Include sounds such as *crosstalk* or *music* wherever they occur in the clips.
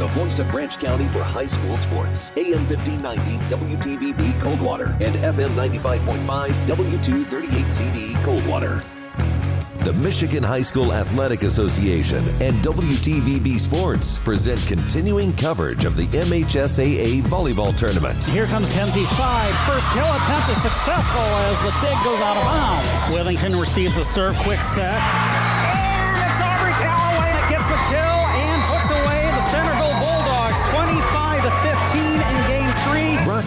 the voice of Branch County for high school sports. AM 1590 WTVB Coldwater and FM 95.5 W238CD Coldwater. The Michigan High School Athletic Association and WTVB Sports present continuing coverage of the MHSAA volleyball tournament. Here comes Kenzie Scheid. First kill attempt is successful as the dig goes out of bounds. Withington receives a serve, quick set.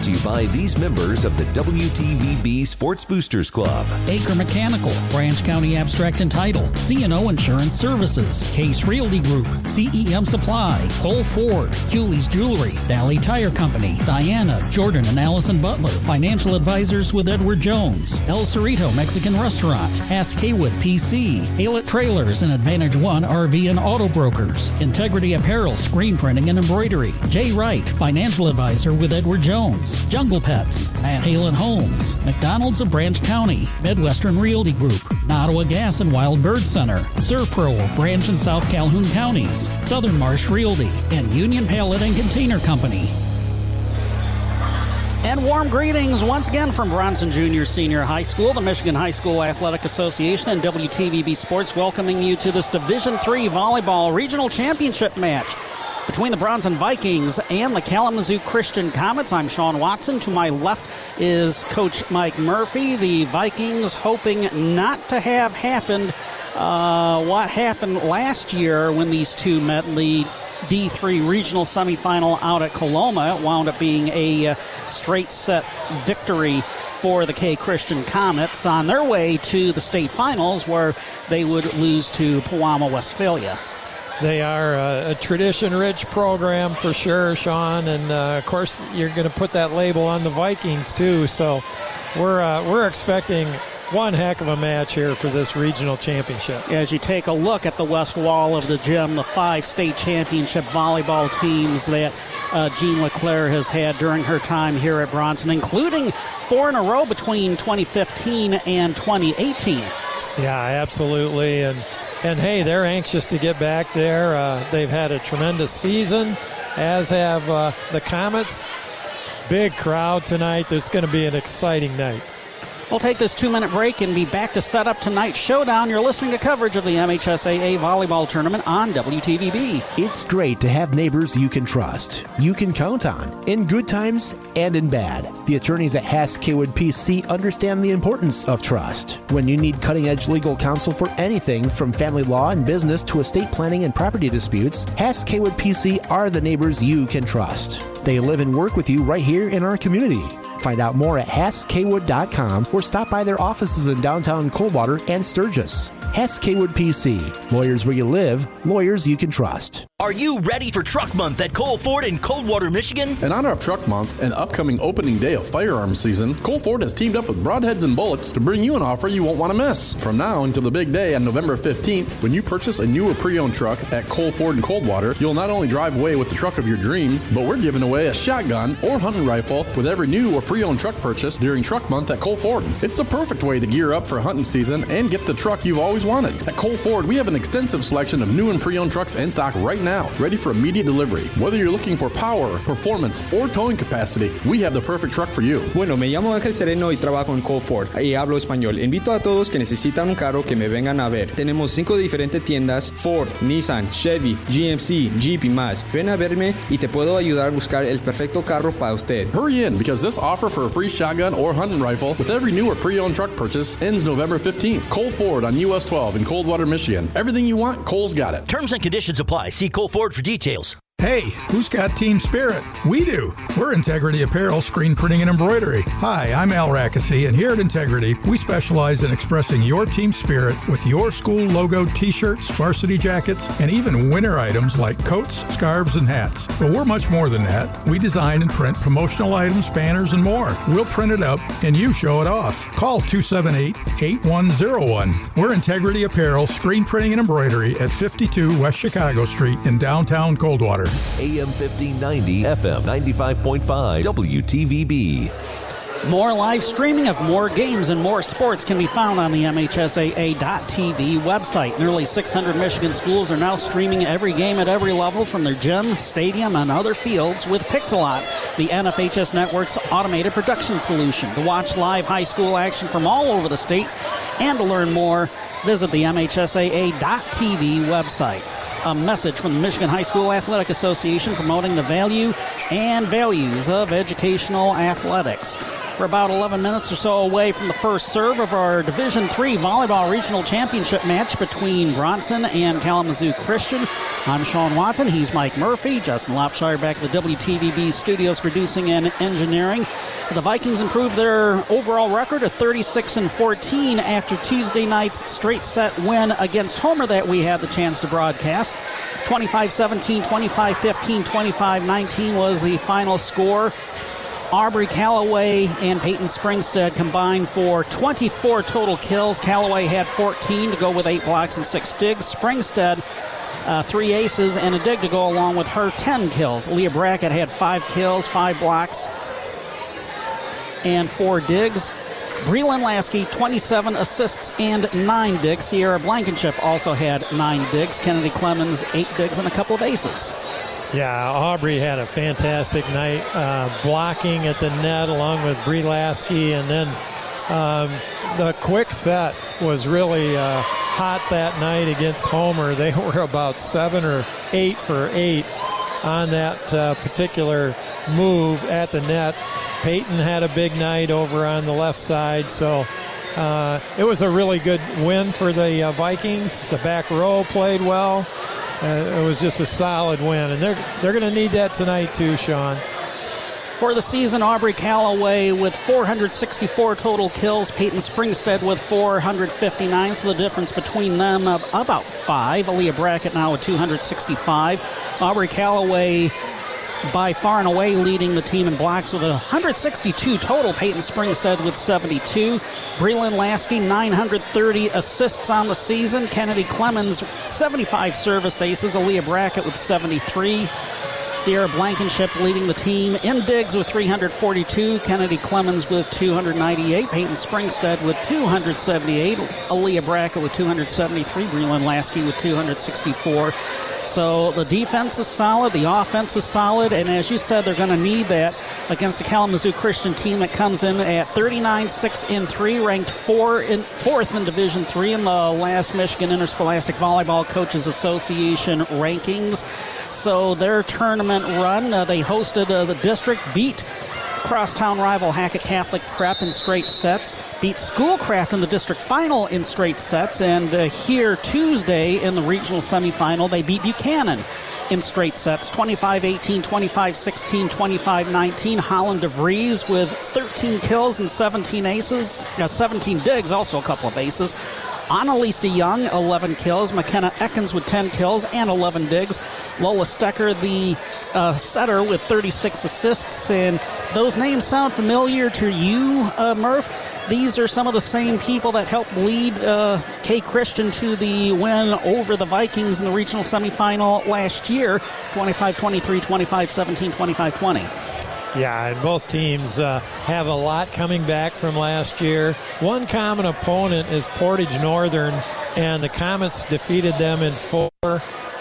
To you by these members of the WTVB Sports Boosters Club. Acre Mechanical, Branch County Abstract and Title, CNO Insurance Services, Case Realty Group, CEM Supply, Cole Ford, Hewley's Jewelry, Valley Tire Company, Diana, Jordan and Allison Butler, Financial Advisors with Edward Jones, El Cerrito Mexican Restaurant, Ask Haywood PC, Halet Trailers and Advantage One RV and Auto Brokers, Integrity Apparel, Screen Printing and Embroidery, Jay Wright, Financial Advisor with Edward Jones, Jungle Pets, Matt Halen Homes, McDonald's of Branch County, Midwestern Realty Group, Nottawa Gas and Wild Bird Center, Servpro of Branch and South Calhoun Counties, Southern Marsh Realty, and Union Pallet and Container Company. And warm greetings once again from Bronson Junior Senior High School, the Michigan High School Athletic Association, and WTVB Sports welcoming you to this Division III Volleyball Regional Championship match between the Bronson Vikings and the Kalamazoo Christian Comets. I'm Sean Watson. To my left is Coach Mike Murphy. The Vikings hoping not to have happened uh, what happened last year when these two met in the D3 regional semifinal out at Coloma. It wound up being a uh, straight set victory for the K Christian Comets on their way to the state finals where they would lose to Pewamo, Westphalia. They are a, a tradition rich program for sure, Sean. And uh, of course, you're going to put that label on the Vikings too. So we're, uh, we're expecting one heck of a match here for this regional championship. As you take a look at the west wall of the gym, the five state championship volleyball teams that uh, Jean LeClaire has had during her time here at Bronson, including four in a row between 2015 and 2018. Yeah, absolutely. And and hey, they're anxious to get back there. Uh, they've had a tremendous season, as have uh, the Comets. Big crowd tonight. It's going to be an exciting night. We'll take this two minute break and be back to set up tonight's showdown. You're listening to coverage of the MHSAA volleyball tournament on WTVB. It's great to have neighbors you can trust, you can count on, in good times and in bad. The attorneys at Hass Kaywood PC understand the importance of trust. When you need cutting edge legal counsel for anything from family law and business to estate planning and property disputes, Hass Kaywood PC are the neighbors you can trust. They live and work with you right here in our community. Find out more at HassKwood.com or stop by their offices in downtown Coldwater and Sturgis. Hess Kwood PC. Lawyers where you live, lawyers you can trust. Are you ready for Truck Month at Cole Ford in Coldwater, Michigan? In honor of Truck Month and upcoming opening day of firearms season, Cole Ford has teamed up with Broadheads and Bullets to bring you an offer you won't want to miss. From now until the big day on November 15th, when you purchase a new or pre-owned truck at Cole Ford in Coldwater, you'll not only drive away with the truck of your dreams, but we're giving away a shotgun or hunting rifle with every new or pre-owned truck purchase during Truck Month at Cole Ford. It's the perfect way to gear up for hunting season and get the truck you've always wanted. At Cole Ford, we have an extensive selection of new and pre-owned trucks in stock right now, ready for immediate delivery. Whether you're looking for power, performance, or towing capacity, we have the perfect truck for you. Bueno, me llamo Ángel Sereno y trabajo en Cole Ford y hablo español. Invito a todos que necesitan un carro que me vengan a ver. Tenemos cinco diferentes tiendas: Ford, Nissan, Chevy, GMC, Jeep y más. Ven a verme y te puedo ayudar a buscar el perfecto carro para usted. Hurry in because this offer for a free shotgun or hunting rifle with every new or pre-owned truck purchase ends November 15th. Cole Ford on US 12 in Coldwater, Michigan. Everything you want, Cole's got it. Terms and conditions apply. See Cole Ford for details. Hey, who's got team spirit? We do. We're Integrity Apparel, screen printing and embroidery. Hi, I'm Al Rackesee, and here at Integrity, we specialize in expressing your team spirit with your school logo t shirts, varsity jackets, and even winter items like coats, scarves, and hats. But we're much more than that. We design and print promotional items, banners, and more. We'll print it up, and you show it off. Call 278 8101. We're Integrity Apparel, screen printing and embroidery at 52 West Chicago Street in downtown Coldwater. AM 1590, FM 95.5, WTVB. More live streaming of more games and more sports can be found on the MHSAA.TV website. Nearly 600 Michigan schools are now streaming every game at every level from their gym, stadium, and other fields with Pixellot, the NFHS Network's automated production solution. To watch live high school action from all over the state and to learn more, visit the MHSAA.TV website a message from the Michigan High School Athletic Association promoting the value and values of educational athletics. We're about 11 minutes or so away from the first serve of our Division Three volleyball regional championship match between Bronson and Kalamazoo Christian. I'm Sean Watson. He's Mike Murphy. Justin Lopshire back at the WTVB studios producing and engineering. The Vikings improved their overall record to 36 and 14 after Tuesday night's straight set win against Homer that we had the chance to broadcast. 25 17, 25 15, 25 19 was the final score. Aubrey Callaway and Peyton Springstead combined for 24 total kills. Callaway had 14 to go with eight blocks and six digs. Springstead, uh, three aces and a dig to go along with her 10 kills. Leah Brackett had five kills, five blocks, and four digs. Breland Lasky, 27 assists and nine digs. Sierra Blankenship also had nine digs. Kennedy Clemens, eight digs and a couple of aces. Yeah, Aubrey had a fantastic night uh, blocking at the net along with Brie Lasky. And then um, the quick set was really uh, hot that night against Homer. They *laughs* were about seven or eight for eight on that uh, particular move at the net. Peyton had a big night over on the left side. So uh, it was a really good win for the uh, Vikings. The back row played well. Uh, it was just a solid win, and they're they're going to need that tonight too, Sean. For the season, Aubrey Callaway with 464 total kills, Peyton Springstead with 459. So the difference between them about five. Aleah Brackett now with 265. Aubrey Callaway by far and away leading the team in blocks with 162 total. Peyton Springstead with 72. Breland Lasky, 930 assists on the season. Kennedy Clemens, 75 service aces. Aleah Brackett with 73. Sierra Blankenship leading the team in digs with 342. Kennedy Clemens with 298. Peyton Springstead with 278. Aleah Brackett with 273. Breland Lasky with 264. So the defense is solid, the offense is solid, and as you said, they're going to need that against a Kalamazoo Christian team that comes in at 39 6 in 3, ranked four in, fourth in Division 3 in the last Michigan Interscholastic Volleyball Coaches Association rankings. So their tournament run, uh, they hosted uh, the district, beat crosstown rival Hackett Catholic Prep in straight sets, beat Schoolcraft in the district final in straight sets, and uh, here Tuesday in the regional semifinal, they beat Buchanan in straight sets 25 18, 25 16, 25 19. Holland DeVries with 13 kills and 17 aces, uh, 17 digs, also a couple of aces. Annalise DeYoung, 11 kills. McKenna Ekins with 10 kills and 11 digs. Lola Stecker, the uh, setter, with 36 assists. And those names sound familiar to you, uh, Murph. These are some of the same people that helped lead uh, K Christian to the win over the Vikings in the regional semifinal last year 25 23, 25 17, 25 20. Yeah, and both teams uh, have a lot coming back from last year. One common opponent is Portage Northern, and the Comets defeated them in four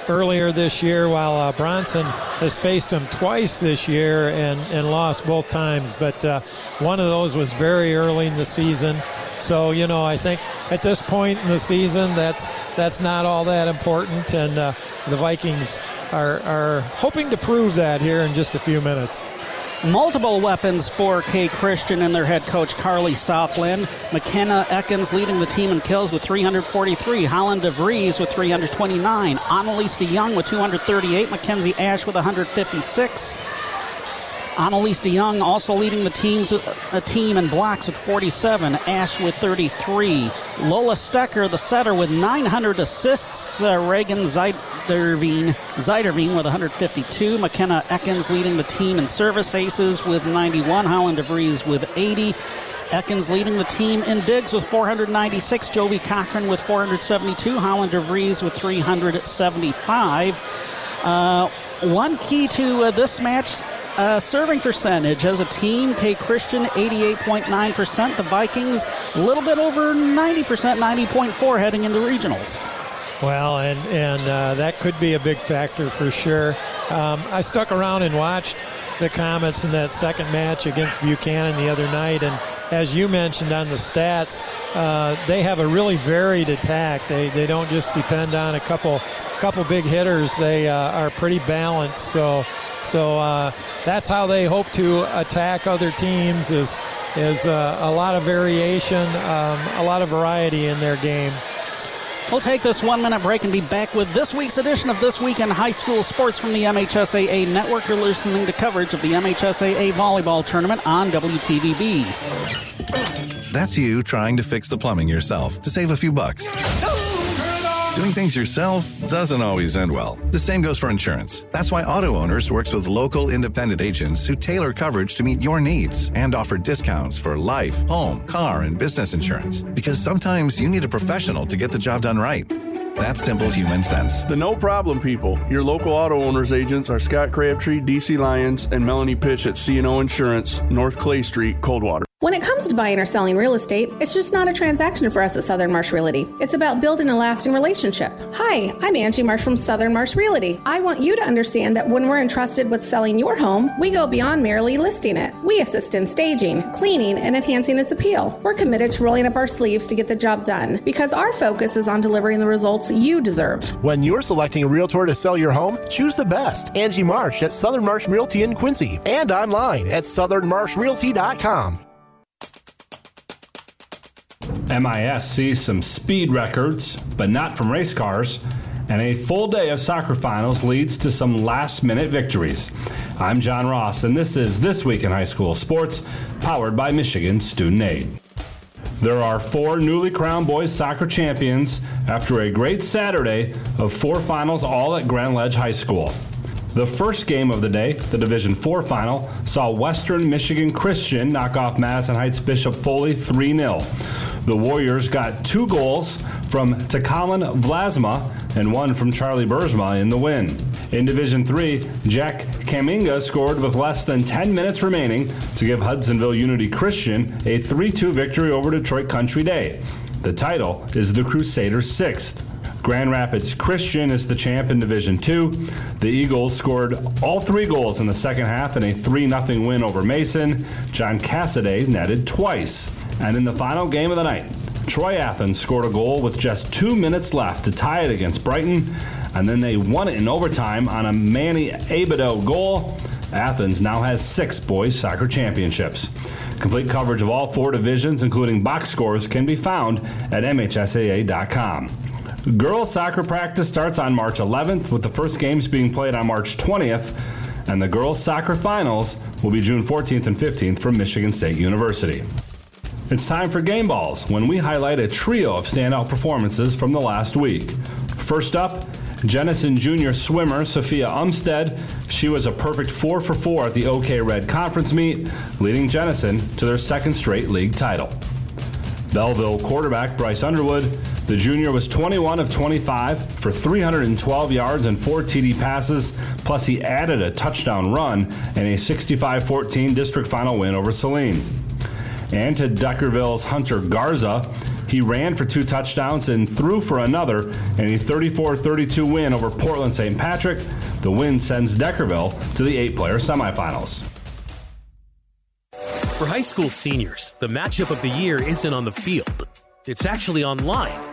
earlier this year, while uh, Bronson has faced him twice this year and, and lost both times. But uh, one of those was very early in the season. So you know, I think at this point in the season, that's that's not all that important, and uh, the Vikings are are hoping to prove that here in just a few minutes. Multiple weapons for K Christian and their head coach Carly Southland. McKenna Ekins leading the team in kills with 343. Holland DeVries with 329. Annalise DeYoung with 238. Mackenzie Ash with 156. Annalise DeYoung also leading the teams a team in blocks with 47. Ash with 33. Lola Stecker, the setter, with 900 assists. Uh, Reagan Zeiderveen with 152. McKenna Ekins leading the team in service aces with 91. Holland DeVries with 80. Ekins leading the team in digs with 496. Jovi Cochran with 472. Holland DeVries with 375. Uh, one key to uh, this match uh, serving percentage as a team, K Christian 88.9%. The Vikings a little bit over 90%, 90.4 heading into regionals. Well, and and uh, that could be a big factor for sure. Um, I stuck around and watched the Comets in that second match against Buchanan the other night, and as you mentioned on the stats, uh, they have a really varied attack. They they don't just depend on a couple couple big hitters. They uh, are pretty balanced. So so uh, that's how they hope to attack other teams. Is is uh, a lot of variation, um, a lot of variety in their game. We'll take this one minute break and be back with this week's edition of This Week in High School Sports from the MHSAA Network. You're listening to coverage of the MHSAA Volleyball Tournament on WTVB. That's you trying to fix the plumbing yourself to save a few bucks. Doing things yourself doesn't always end well. The same goes for insurance. That's why Auto Owners works with local independent agents who tailor coverage to meet your needs and offer discounts for life, home, car, and business insurance. Because sometimes you need a professional to get the job done right. That's simple human sense. The no problem people. Your local auto owners agents are Scott Crabtree, DC Lyons, and Melanie Pitch at CNO Insurance, North Clay Street, Coldwater. When it comes to buying or selling real estate, it's just not a transaction for us at Southern Marsh Realty. It's about building a lasting relationship. Hi, I'm Angie Marsh from Southern Marsh Realty. I want you to understand that when we're entrusted with selling your home, we go beyond merely listing it. We assist in staging, cleaning, and enhancing its appeal. We're committed to rolling up our sleeves to get the job done because our focus is on delivering the results you deserve. When you're selecting a realtor to sell your home, choose the best. Angie Marsh at Southern Marsh Realty in Quincy and online at southernmarshrealty.com. MIS sees some speed records, but not from race cars, and a full day of soccer finals leads to some last minute victories. I'm John Ross, and this is This Week in High School Sports, powered by Michigan Student Aid. There are four newly crowned boys soccer champions after a great Saturday of four finals all at Grand Ledge High School. The first game of the day, the Division 4 final, saw Western Michigan Christian knock off Madison Heights Bishop Foley 3 0. The Warriors got two goals from Takalin Vlasma and one from Charlie Bursma in the win. In Division 3, Jack Kaminga scored with less than 10 minutes remaining to give Hudsonville Unity Christian a 3 2 victory over Detroit Country Day. The title is the Crusaders' sixth. Grand Rapids Christian is the champ in Division 2. The Eagles scored all three goals in the second half in a 3 0 win over Mason. John Cassidy netted twice. And in the final game of the night, Troy Athens scored a goal with just two minutes left to tie it against Brighton, and then they won it in overtime on a Manny Abido goal. Athens now has six boys soccer championships. Complete coverage of all four divisions, including box scores, can be found at MHSAA.com. Girls soccer practice starts on March 11th, with the first games being played on March 20th, and the girls soccer finals will be June 14th and 15th from Michigan State University. It's time for Game Balls, when we highlight a trio of standout performances from the last week. First up, Jenison Junior swimmer Sophia Umstead. She was a perfect 4 for 4 at the OK Red Conference meet, leading Jenison to their second straight league title. Belleville quarterback Bryce Underwood. The junior was 21 of 25 for 312 yards and four TD passes, plus he added a touchdown run and a 65 14 district final win over Saline and to Deckerville's Hunter Garza. He ran for two touchdowns and threw for another in a 34 32 win over Portland St. Patrick. The win sends Deckerville to the eight player semifinals. For high school seniors, the matchup of the year isn't on the field, it's actually online.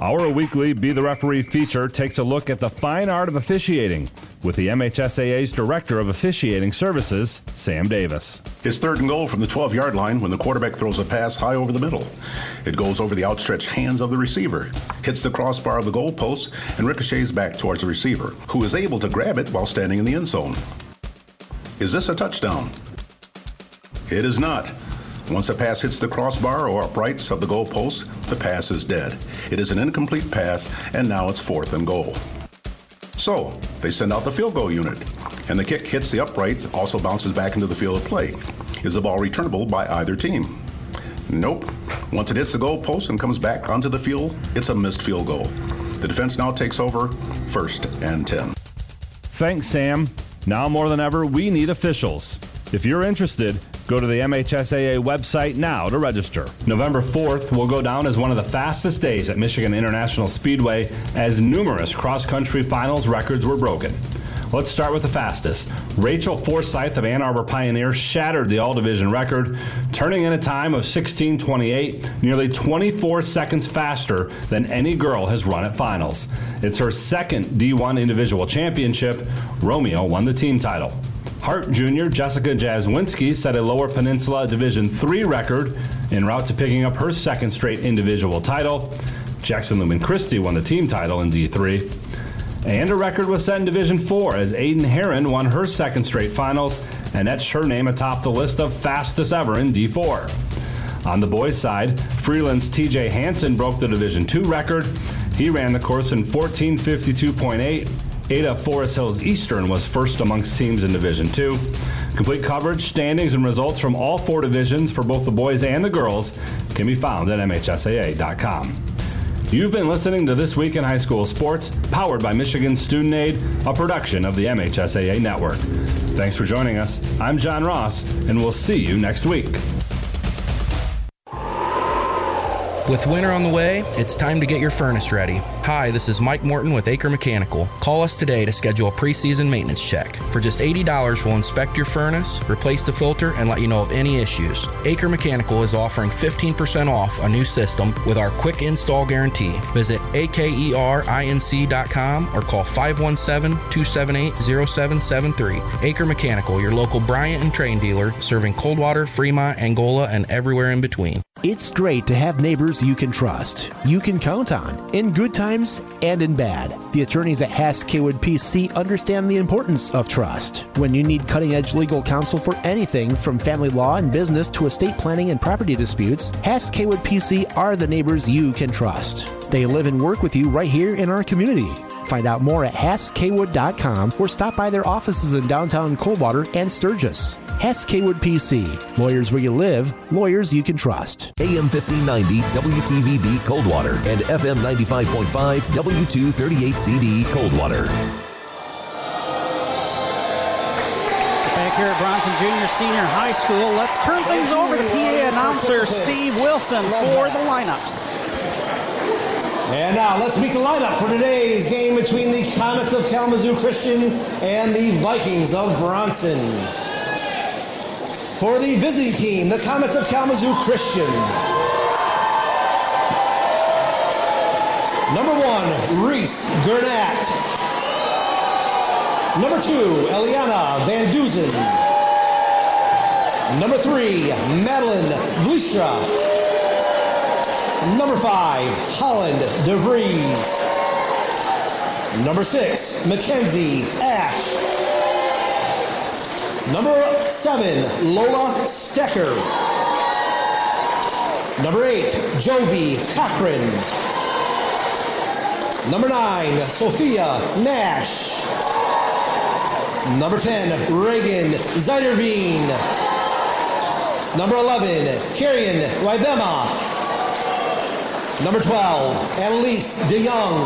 Our weekly Be the Referee feature takes a look at the fine art of officiating with the MHSAA's Director of Officiating Services, Sam Davis. His third and goal from the 12 yard line when the quarterback throws a pass high over the middle. It goes over the outstretched hands of the receiver, hits the crossbar of the goalpost, and ricochets back towards the receiver, who is able to grab it while standing in the end zone. Is this a touchdown? It is not. Once a pass hits the crossbar or uprights of the goalpost, the pass is dead. It is an incomplete pass, and now it's fourth and goal. So, they send out the field goal unit, and the kick hits the upright, also bounces back into the field of play. Is the ball returnable by either team? Nope. Once it hits the goalpost and comes back onto the field, it's a missed field goal. The defense now takes over, first and 10. Thanks, Sam. Now more than ever, we need officials. If you're interested, Go to the MHSAA website now to register. November 4th will go down as one of the fastest days at Michigan International Speedway as numerous cross country finals records were broken. Let's start with the fastest. Rachel Forsyth of Ann Arbor Pioneer shattered the all division record, turning in a time of 16:28, nearly 24 seconds faster than any girl has run at finals. It's her second D1 individual championship. Romeo won the team title. Hart Jr. Jessica Jaswinski set a Lower Peninsula Division III record en route to picking up her second straight individual title. Jackson Lumen Christi won the team title in D3. And a record was set in Division 4 as Aiden Heron won her second straight finals and etched her name atop the list of fastest ever in D4. On the boys' side, Freeland's TJ Hansen broke the Division 2 record. He ran the course in 1452.8 Ada Forest Hills Eastern was first amongst teams in Division 2. Complete coverage, standings, and results from all four divisions for both the boys and the girls can be found at MHSAA.com. You've been listening to This Week in High School Sports, powered by Michigan Student Aid, a production of the MHSAA Network. Thanks for joining us. I'm John Ross, and we'll see you next week. With winter on the way, it's time to get your furnace ready. Hi, this is Mike Morton with Acre Mechanical. Call us today to schedule a preseason maintenance check. For just $80, we'll inspect your furnace, replace the filter, and let you know of any issues. Acre Mechanical is offering 15% off a new system with our quick install guarantee. Visit akerinc.com or call 517 278 0773. Acre Mechanical, your local Bryant and Trane dealer, serving Coldwater, Fremont, Angola, and everywhere in between. It's great to have neighbors you can trust, you can count on, in good times and in bad. The attorneys at Hass PC understand the importance of trust. When you need cutting edge legal counsel for anything from family law and business to estate planning and property disputes, Hass PC are the neighbors you can trust. They live and work with you right here in our community. Find out more at HassKwood.com or stop by their offices in downtown Coldwater and Sturgis. Hess Kaywood PC. Lawyers where you live, lawyers you can trust. AM 1590 WTVB Coldwater and FM 95.5 W238CD Coldwater. Back here at Bronson Junior Senior High School, let's turn things over to PA announcer Steve Wilson for the lineups. And now let's meet the lineup for today's game between the Comets of Kalamazoo Christian and the Vikings of Bronson. For the visiting team, the Comets of Kalamazoo Christian. Number one, Reese Gurnett. Number two, Eliana Van Duzen. Number three, Madeline Vlistra. Number five, Holland DeVries. Number six, Mackenzie Ash. Number seven, Lola Stecker. Number eight, Jovi Cochran. Number nine, Sophia Nash. Number 10, Reagan Zeiderveen. Number 11, Carrion Ribema. Number 12, Annalise DeYoung.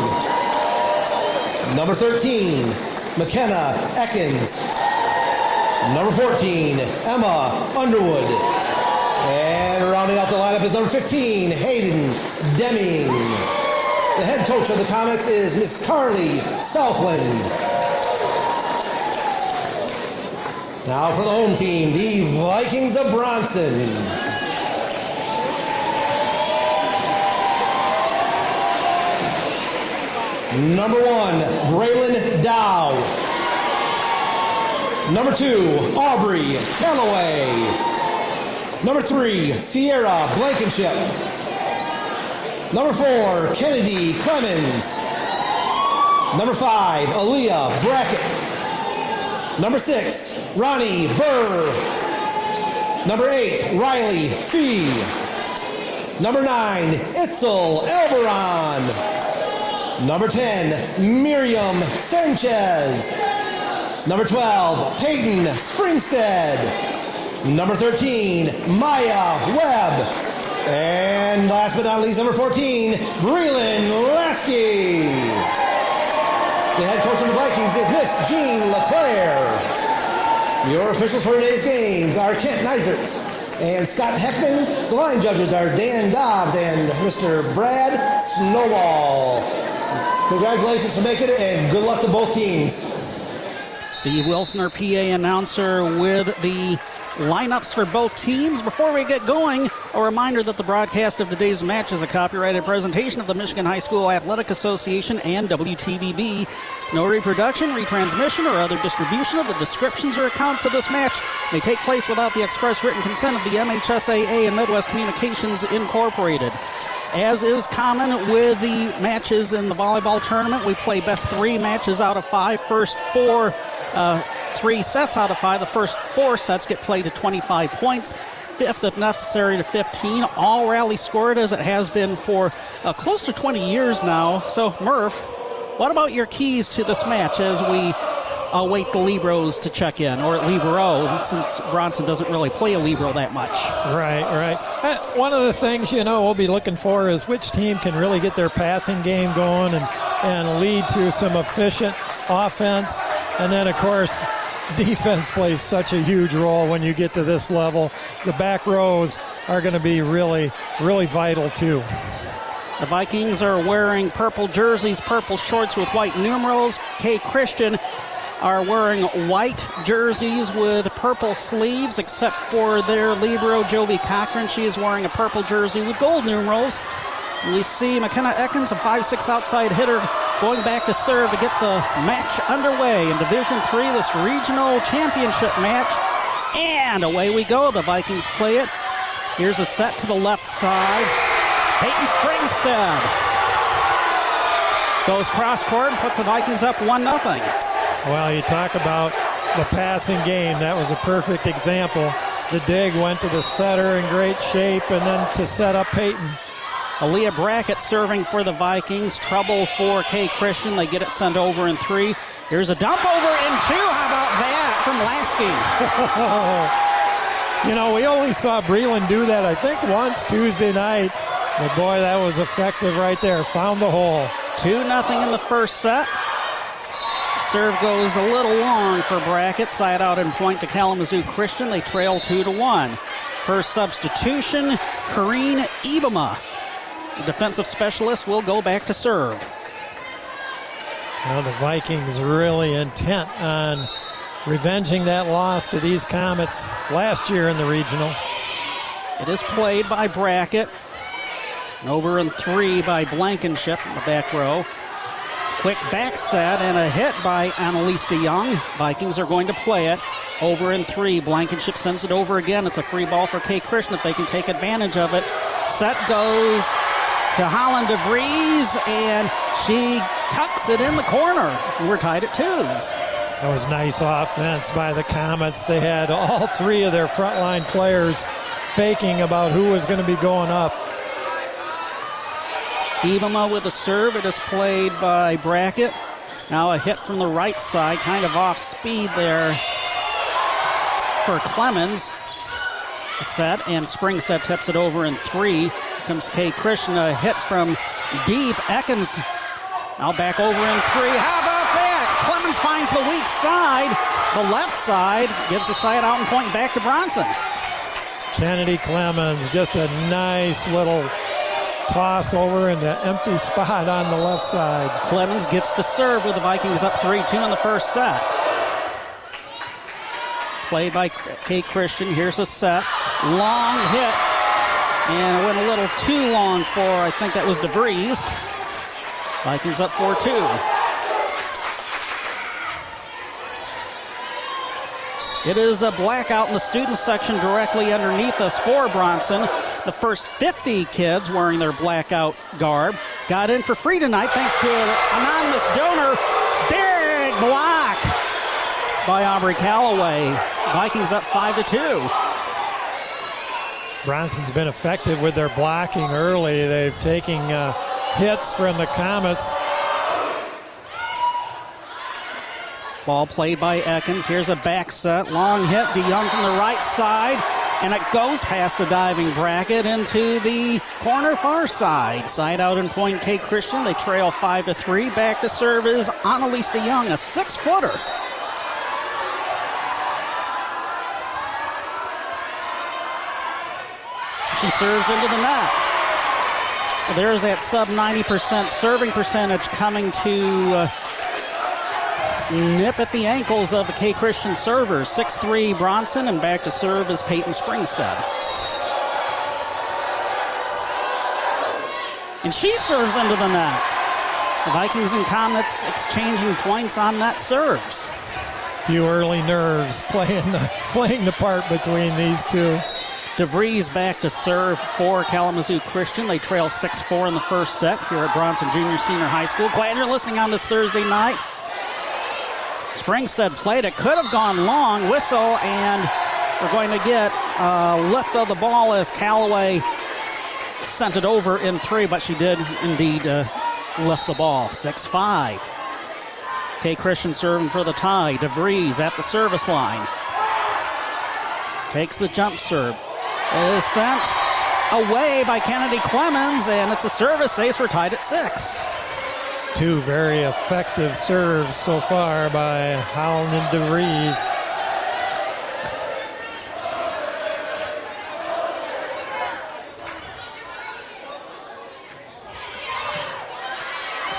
Number 13, McKenna Ekins. Number 14, Emma Underwood. And rounding out the lineup is number 15, Hayden Deming. The head coach of the Comets is Miss Carly Southland. Now for the home team, the Vikings of Bronson. Number one, Braylon Dow. Number two, Aubrey Calloway. Number three, Sierra Blankenship. Number four, Kennedy Clemens. Number five, Aleah Brackett. Number six, Ronnie Burr. Number eight, Riley Fee. Number nine, Itzel Elberon. Number 10, Miriam Sanchez. Number 12, Peyton Springstead. Number 13, Maya Webb. And last but not least, number 14, Breland Lasky. The head coach of the Vikings is Miss Jean LeClaire. Your officials for today's games are Kent Neisert and Scott Heckman. The line judges are Dan Dobbs and Mr. Brad Snowball. Congratulations for making it and good luck to both teams. Steve Wilson, our PA announcer, with the lineups for both teams. Before we get going, a reminder that the broadcast of today's match is a copyrighted presentation of the Michigan High School Athletic Association and WTVB. No reproduction, retransmission, or other distribution of the descriptions or accounts of this match may take place without the express written consent of the MHSAA and Midwest Communications Incorporated. As is common with the matches in the volleyball tournament, we play best three matches out of five. First four, uh, three sets out of five. The first four sets get played to 25 points. Fifth, if necessary, to 15. All rally scored as it has been for uh, close to 20 years now. So, Murph, what about your keys to this match as we await the Libros to check in, or Libero, since Bronson doesn't really play a Libero that much. Right, right. Uh, one of the things, you know, we'll be looking for is which team can really get their passing game going and, and lead to some efficient offense. And then, of course, *laughs* defense plays such a huge role when you get to this level. The back rows are going to be really, really vital, too. The Vikings are wearing purple jerseys, purple shorts with white numerals. K. Christian are wearing white jerseys with purple sleeves, except for their Libero, Jovi Cochran. She is wearing a purple jersey with gold numerals. We see McKenna Ekins, a 5'6 outside hitter, going back to serve to get the match underway in Division Three, this regional championship match. And away we go. The Vikings play it. Here's a set to the left side. Peyton Springstead goes cross court and puts the Vikings up 1 0. Well, you talk about the passing game. That was a perfect example. The dig went to the setter in great shape and then to set up Peyton. Aleah Brackett serving for the Vikings. Trouble for K. Christian. They get it sent over in three. Here's a dump over in two. How about that from Lasky? *laughs* you know, we only saw Breland do that, I think, once Tuesday night. But boy, that was effective right there. Found the hole. 2 nothing in the first set. Serve goes a little long for Brackett. Side out and point to Kalamazoo Christian. They trail 2 to 1. First substitution, Kareen Ibama. The defensive specialist will go back to serve. Well, the Vikings really intent on revenging that loss to these Comets last year in the regional. It is played by Brackett. Over and three by Blankenship in the back row. Quick back set and a hit by Annalise DeYoung. Vikings are going to play it. Over in three. Blankenship sends it over again. It's a free ball for K Christian if they can take advantage of it. Set goes to Holland DeVries, and she tucks it in the corner. We're tied at twos. That was nice offense by the Comets. They had all three of their frontline players faking about who was going to be going up. Ibama with a serve. It is played by Brackett. Now a hit from the right side, kind of off speed there for Clemens. Set and Springstead tips it over in three. Comes K. Christian, hit from deep. Ekins now back over in three. How about that? Clemens finds the weak side. The left side gives the side out and point back to Bronson. Kennedy Clemens, just a nice little toss over into empty spot on the left side. Clemens gets to serve with the Vikings up 3 2 in the first set. Played by K Christian. Here's a set. Long hit. And it went a little too long for, I think that was DeVries. Vikings up 4 2. It is a blackout in the student section directly underneath us for Bronson. The first 50 kids wearing their blackout garb got in for free tonight thanks to an anonymous donor. Big block by Aubrey Calloway. Vikings up 5 to 2. Bronson's been effective with their blocking early. They've taken uh, hits from the Comets. Ball played by Ekins. Here's a back set. Long hit. DeYoung from the right side. And it goes past a diving Brackett into the corner far side. Side out in point K Christian. They trail 5 to 3. Back to serve is Annalise DeYoung, a six footer. She serves into the net. There's that sub 90% serving percentage coming to uh, nip at the ankles of the K Christian servers. 6'3 Bronson, and back to serve is Peyton Springstead. And she serves into the net. The Vikings and Comets exchanging points on net serves. Few early nerves playing the playing the part between these two. DeVries back to serve for Kalamazoo Christian. They trail 6 4 in the first set here at Bronson Junior Senior High School. Glad you're listening on this Thursday night. Springstead played it, could have gone long. Whistle, and we're going to get a lift of the ball as Callaway sent it over in three, but she did indeed uh, lift the ball. 6 5. K. Christian serving for the tie. DeVries at the service line. Takes the jump serve. It is sent away by Kennedy Clemens, and it's a service ace. We're tied at six. Two very effective serves so far by Howland and DeVries.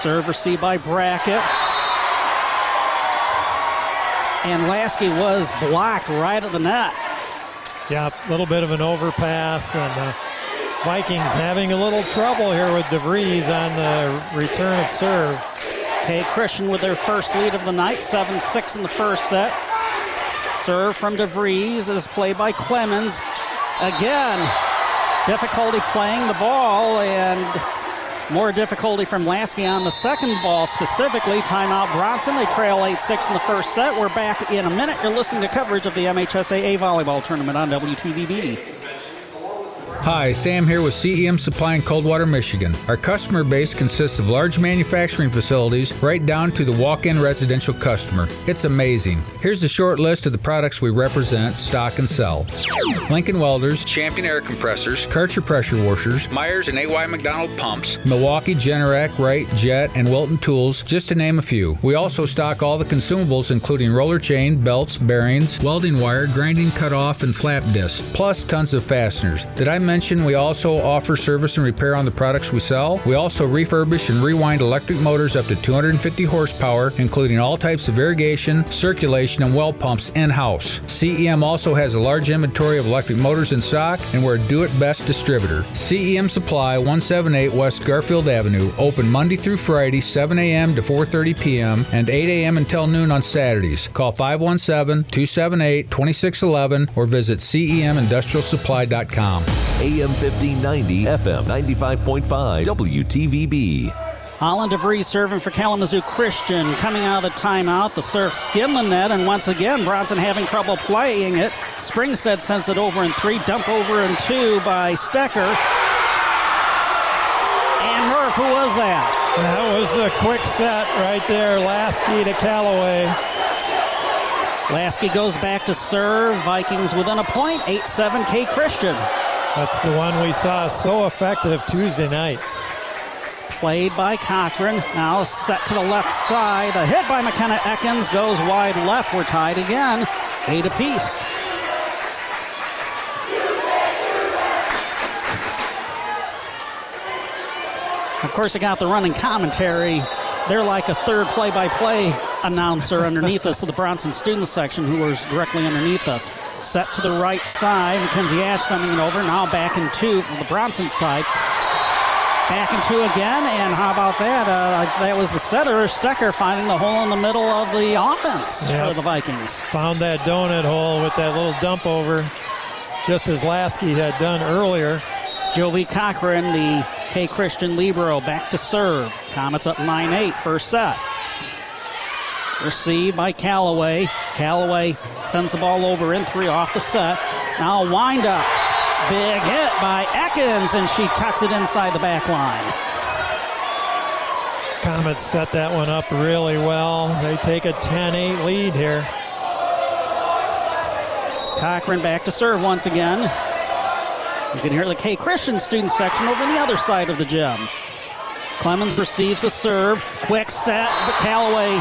Serve received by Brackett. And Lasky was blocked right at the net. Yeah, a little bit of an overpass, and uh, Vikings having a little trouble here with DeVries on the return of serve. K Christian with their first lead of the night, 7 6 in the first set. Serve from DeVries is played by Clemens. Again, difficulty playing the ball and more difficulty from Lasky on the second ball specifically. Timeout Bronson. They trail 8 6 in the first set. We're back in a minute. You're listening to coverage of the MHSAA volleyball tournament on WTVB. Hi, Sam here with CEM Supply in Coldwater, Michigan. Our customer base consists of large manufacturing facilities right down to the walk in residential customer. It's amazing. Here's a short list of the products we represent, stock, and sell Lincoln Welders, Champion Air Compressors, Karcher Pressure Washers, Myers and AY McDonald Pumps, Milwaukee Generac, Wright, Jet, and Wilton Tools, just to name a few. We also stock all the consumables, including roller chain, belts, bearings, welding wire, grinding cutoff, and flap discs, plus tons of fasteners. Did I mention? We also offer service and repair on the products we sell. We also refurbish and rewind electric motors up to 250 horsepower, including all types of irrigation, circulation, and well pumps in house. CEM also has a large inventory of electric motors in stock, and we're a do it best distributor. CEM Supply, 178 West Garfield Avenue, open Monday through Friday, 7 a.m. to 4:30 p.m. and 8 a.m. until noon on Saturdays. Call 517-278-2611 or visit cemindustrialsupply.com. AM 1590, FM 95.5, WTVB. Holland DeVries serving for Kalamazoo Christian. Coming out of the timeout, the serve skimmed the net, and once again, Bronson having trouble playing it. Springstead sends it over in three, dump over in two by Stecker. And Murph, who was that? That was the quick set right there. Lasky to Callaway. Lasky goes back to serve. Vikings within a point, 8 7 K Christian. That's the one we saw so effective Tuesday night. Played by Cochran. Now set to the left side. The hit by McKenna Ekins goes wide left. We're tied again. Eight apiece. Of course, I got the running commentary. They're like a third play by play announcer underneath us of the Bronson student section who was directly underneath us. Set to the right side. Mackenzie Ash sending it over. Now back in two from the Bronson side. Back in two again, and how about that? Uh, that was the setter, Stecker, finding the hole in the middle of the offense yep. for the Vikings. Found that donut hole with that little dump over, just as Lasky had done earlier. Jovi Cochran, the K Christian Libero, back to serve. Comets up 9 8, first set. Received by Callaway. Callaway sends the ball over in three off the set. Now wind up. Big hit by Ekins, and she tucks it inside the back line. Comets set that one up really well. They take a 10 8 lead here. Cochran back to serve once again. You can hear the K Christian student section over on the other side of the gym. Clemens receives the serve. Quick set, but Callaway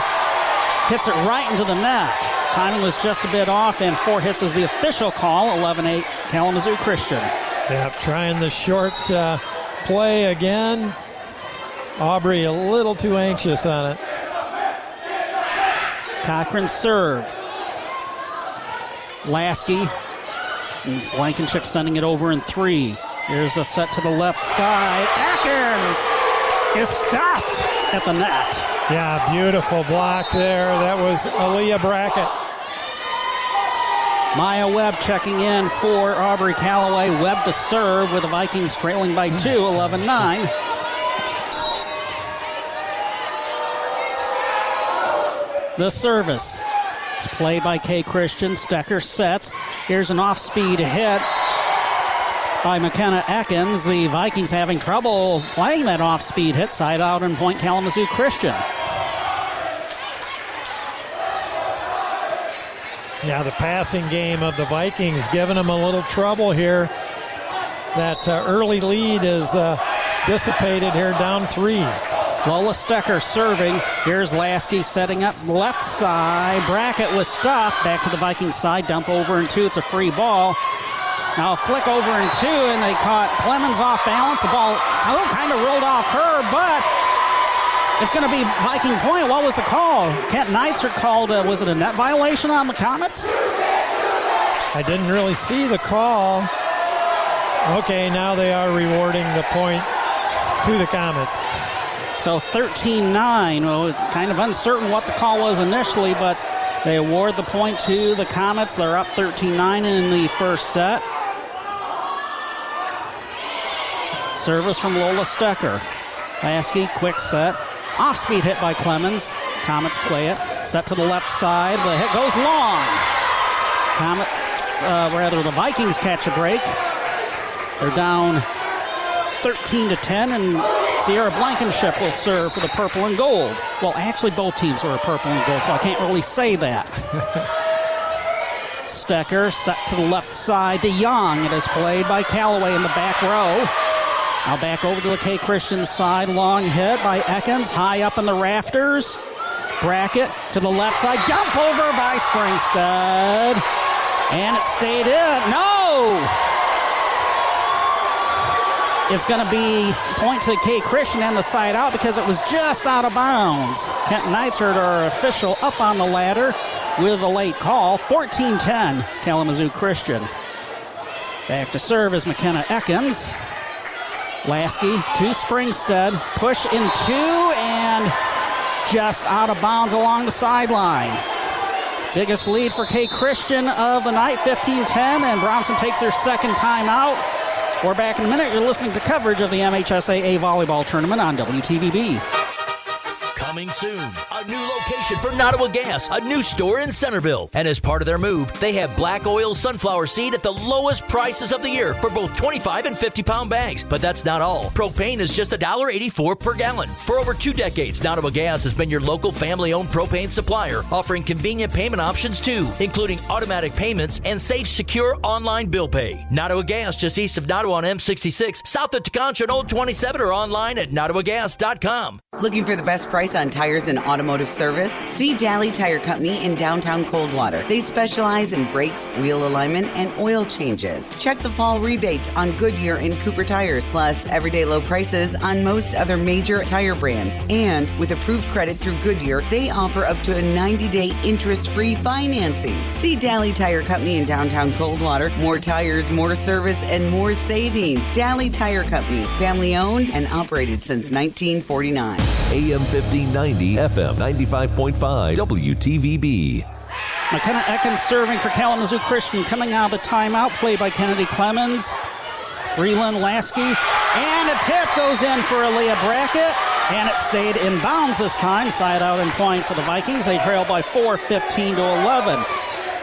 hits it right into the net. Timing was just a bit off, and four hits is the official call. 11 8 Kalamazoo Christian. Yep, trying the short uh, play again. Aubrey a little too anxious on it. Cochran serve. Lasky. Blankenship sending it over in three. Here's a set to the left side. Atkins is stopped at the net. Yeah, beautiful block there. That was Aleah Brackett. Maya Webb checking in for Aubrey Callaway. Webb to serve with the Vikings trailing by two, hmm. 11 9. The service. It's played by K Christian. Stecker sets. Here's an off speed hit by McKenna Ekins. The Vikings having trouble playing that off speed hit side out in Point Kalamazoo Christian. Yeah, the passing game of the Vikings giving them a little trouble here. That uh, early lead is uh, dissipated here, down three. Lola Stecker serving. Here's Lasky setting up left side. Brackett was stopped. Back to the Viking side. Dump over and two. It's a free ball. Now a flick over in two, and they caught Clemens off balance. The ball oh, kind of rolled off her, but it's going to be Viking point. What was the call? Kent Neitzer called, uh, was it a net violation on the Comets? I didn't really see the call. Okay, now they are rewarding the point to the Comets. So 13 9. Well, it's kind of uncertain what the call was initially, but they award the point to the Comets. They're up 13 9 in the first set. Service from Lola Stecker. Lasky, quick set. Off speed hit by Clemens. Comets play it. Set to the left side. The hit goes long. Comets, uh, rather, the Vikings catch a break. They're down 13 to 10, and Sierra Blankenship will serve for the purple and gold. Well, actually, both teams are purple and gold, so I can't really say that. *laughs* Stecker set to the left side to Young. It is played by Callaway in the back row. Now back over to the K Christian side. Long hit by Ekins. High up in the rafters. Brackett to the left side. Dump over by Springstead. And it stayed in. No! It's going to be point to the K Christian and the side out because it was just out of bounds. Kent Neitzer, our official, up on the ladder with a late call. 14 10, Kalamazoo Christian. Back to serve is McKenna Ekins. Lasky to Springstead. Push in two and just out of bounds along the sideline. Biggest lead for K Christian of the night, 15 10, and Bronson takes their second time out. We're back in a minute. You're listening to coverage of the MHSAA volleyball tournament on WTVB. Coming soon, a new location for Nottawa Gas, a new store in Centreville. And as part of their move, they have black oil sunflower seed at the lowest prices of the year for both 25 and 50 pound bags. But that's not all. Propane is just $1.84 per gallon. For over two decades, Nottawa Gas has been your local family owned propane supplier, offering convenient payment options too, including automatic payments and safe, secure online bill pay. Nottawa Gas, just east of Nottawa on M66, south of Tekonsha and Old 27, or online at nottawagas.com. Looking for the best price on tires and automotive service? See Daly Tire Company in downtown Coldwater. They specialize in brakes, wheel alignment, and oil changes. Check the fall rebates on Goodyear and Cooper tires, plus everyday low prices on most other major tire brands. And with approved credit through Goodyear, they offer up to a 90 day interest free financing. See Daly Tire Company in downtown Coldwater. More tires, more service, and more savings. Daly Tire Company, family owned and operated since 1949. AM 1590, FM 95.5, WTVB. McKenna Ekins serving for Kalamazoo Christian coming out of the timeout. Play by Kennedy Clemens. Breland Lasky. And a tip goes in for Aleah Brackett. And it stayed in bounds this time. Side out and point for the Vikings. They trail by 4, 15 to 11.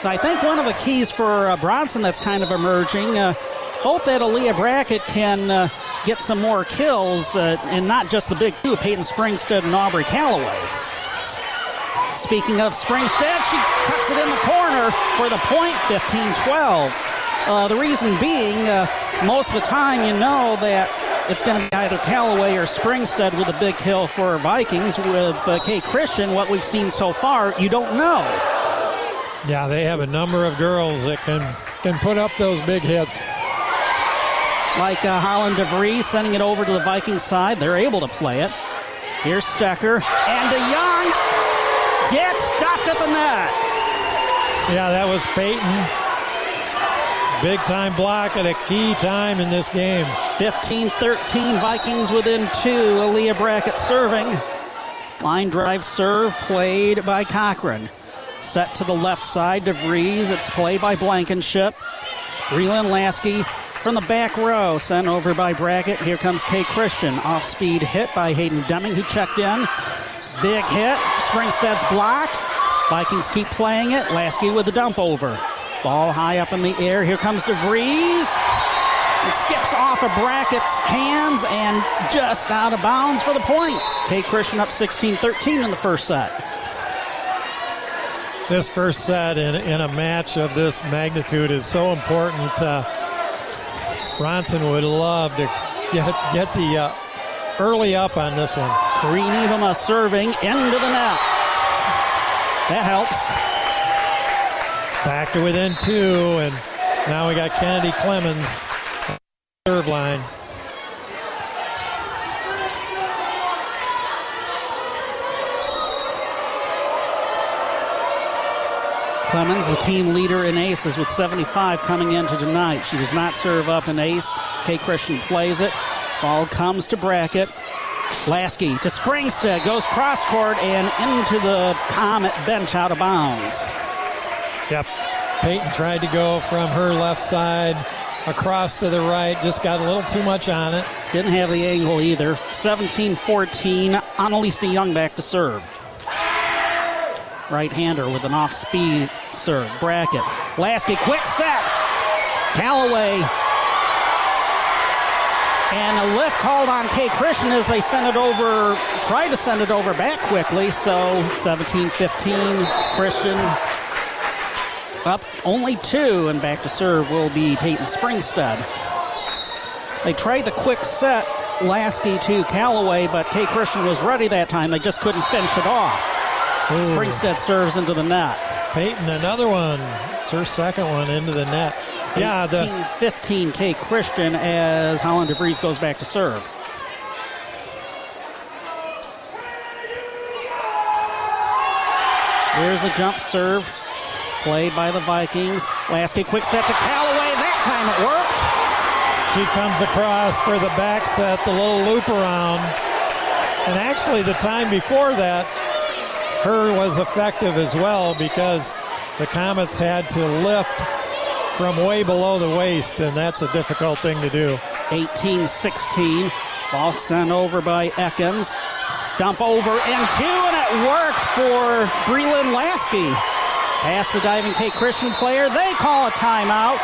So I think one of the keys for uh, Bronson that's kind of emerging, uh, hope that Aleah Brackett can uh, get some more kills uh, and not just the big two, Peyton Springstead and Aubrey Callaway. Speaking of Springstead, she tucks it in the corner for the point, 15-12. Uh, the reason being, uh, most of the time you know that it's going to be either Callaway or Springstead with a big kill for Vikings. With uh, K Christian, what we've seen so far, you don't know. Yeah, they have a number of girls that can can put up those big hits. Like uh, Holland DeVries sending it over to the Vikings side. They're able to play it. Here's Stecker. And DeYoung gets stuffed at the net. Yeah, that was Peyton. Big time block at a key time in this game. 15 13, Vikings within two. Aleah Brackett serving. Line drive serve played by Cochran. Set to the left side, DeVries. It's played by Blankenship. Breland Lasky from the back row, sent over by Brackett. Here comes K Christian. Off speed hit by Hayden Deming, who checked in. Big hit. Springstead's blocked. Vikings keep playing it. Lasky with the dump over. Ball high up in the air. Here comes DeVries. It skips off of Brackett's hands and just out of bounds for the point. K Christian up 16 13 in the first set. This first set in, in a match of this magnitude is so important. Uh, Bronson would love to get, get the uh, early up on this one. Green Evema serving into the net. That helps. Back to within two, and now we got Kennedy Clemens, serve line. Clemens, the team leader in aces with 75 coming into tonight. She does not serve up an ace. K Christian plays it. Ball comes to Brackett. Lasky to Springstead, goes cross court and into the Comet bench out of bounds. Yep. Peyton tried to go from her left side across to the right, just got a little too much on it. Didn't have the angle either. 17 14. Annalise Young back to serve. Right hander with an off speed serve. Brackett. Lasky, quick set. Callaway. And a lift called on K Christian as they sent it over, tried to send it over back quickly. So 17 15. Christian up only two, and back to serve will be Peyton Springstead. They tried the quick set, Lasky to Callaway, but K Christian was ready that time. They just couldn't finish it off. Ooh. Springstead serves into the net. Peyton, another one. It's her second one into the net. Yeah, 18, the 15K Christian as Holland DeVries goes back to serve. Here's a jump serve Played by the Vikings. Lasky quick set to Callaway. That time it worked. She comes across for the back set, the little loop around. And actually, the time before that, her was effective as well because the Comets had to lift from way below the waist, and that's a difficult thing to do. 18 16. Ball sent over by Ekins. Dump over and two, and it worked for Breland Lasky. Pass the diving K Christian player. They call a timeout.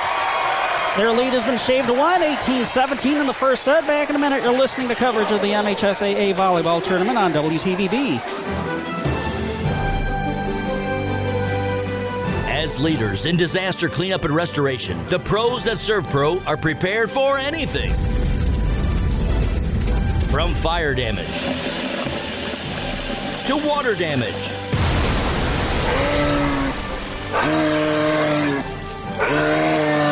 Their lead has been shaved to one, 18 17 in the first set. Back in a minute, you're listening to coverage of the MHSAA volleyball tournament on WTVB. As leaders in disaster cleanup and restoration, the pros at ServPro are prepared for anything. From fire damage to water damage *laughs*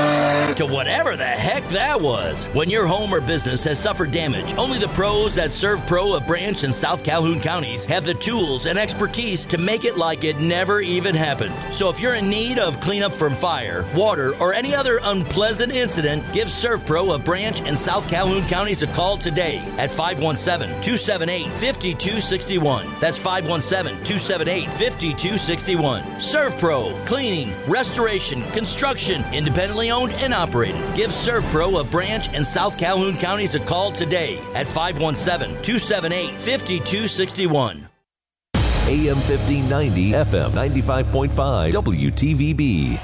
to whatever the heck that was. When your home or business has suffered damage, only the pros at ServPro of Branch and South Calhoun counties have the tools and expertise to make it like it never even happened. So if you're in need of cleanup from fire, water, or any other unpleasant incident, give ServPro of Branch and South Calhoun counties a call today at 517 278 5261. That's 517 278 5261. ServPro, cleaning, restoration, construction, independently owned and operated operated. Give ServPro of Branch and South Calhoun counties a call today at 517 278 5261. AM 1590, FM 95.5, WTVB.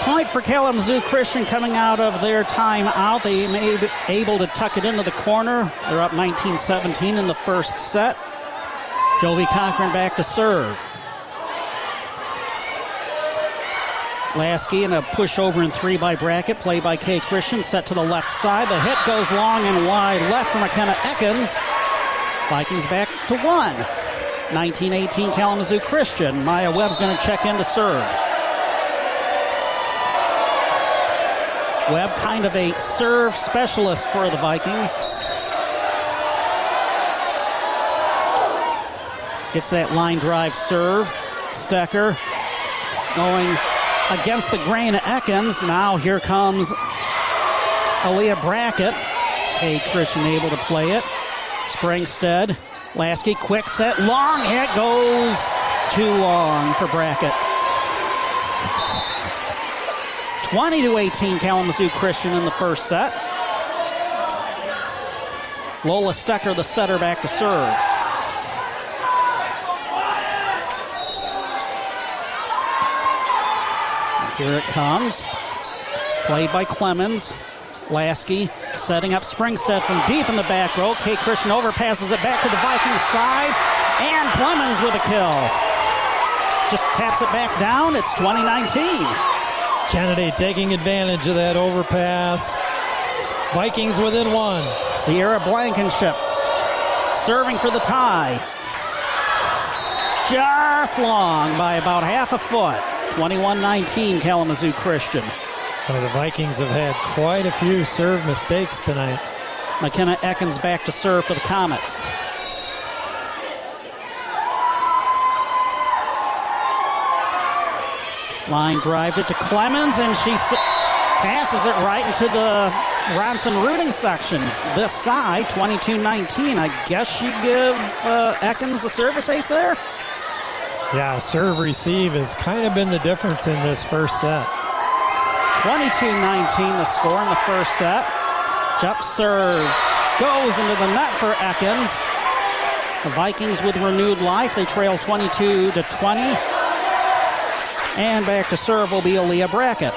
Point for Kalamazoo Christian coming out of their timeout. They may be able to tuck it into the corner. They're up 19 17 in the first set. Joby Cochran back to serve. Lasky and a push over in three by Brackett, play by K Christian, set to the left side. The hit goes long and wide left from McKenna Ekins. Vikings back to one. 1918 Kalamazoo Christian. Maya Webb's going to check in to serve. Webb, kind of a serve specialist for the Vikings. Gets that line drive serve. Stecker going against the grain of Ekins. Now here comes Aleah Brackett. K Christian able to play it. Springstead. Lasky, quick set. Long hit goes too long for Brackett. 20 to 18 Kalamazoo Christian in the first set. Lola Stecker, the setter, back to serve. Here it comes. Played by Clemens. Lasky setting up Springstead from deep in the back row. K Christian overpasses it back to the Vikings side. And Clemens with a kill. Just taps it back down. It's 2019. Kennedy taking advantage of that overpass. Vikings within one. Sierra Blankenship serving for the tie. Just long by about half a foot. 21 19 Kalamazoo Christian. Well, the Vikings have had quite a few serve mistakes tonight. McKenna Ekins back to serve for the Comets. Line drive it to Clemens, and she passes it right into the Bronson rooting section. This side, 22 19. I guess you'd give uh, Ekins the service ace there? Yeah, serve receive has kind of been the difference in this first set. 22 19 the score in the first set. Jump serve goes into the net for Ekins. The Vikings with renewed life. They trail 22 to 20. And back to serve will be Aleah Brackett.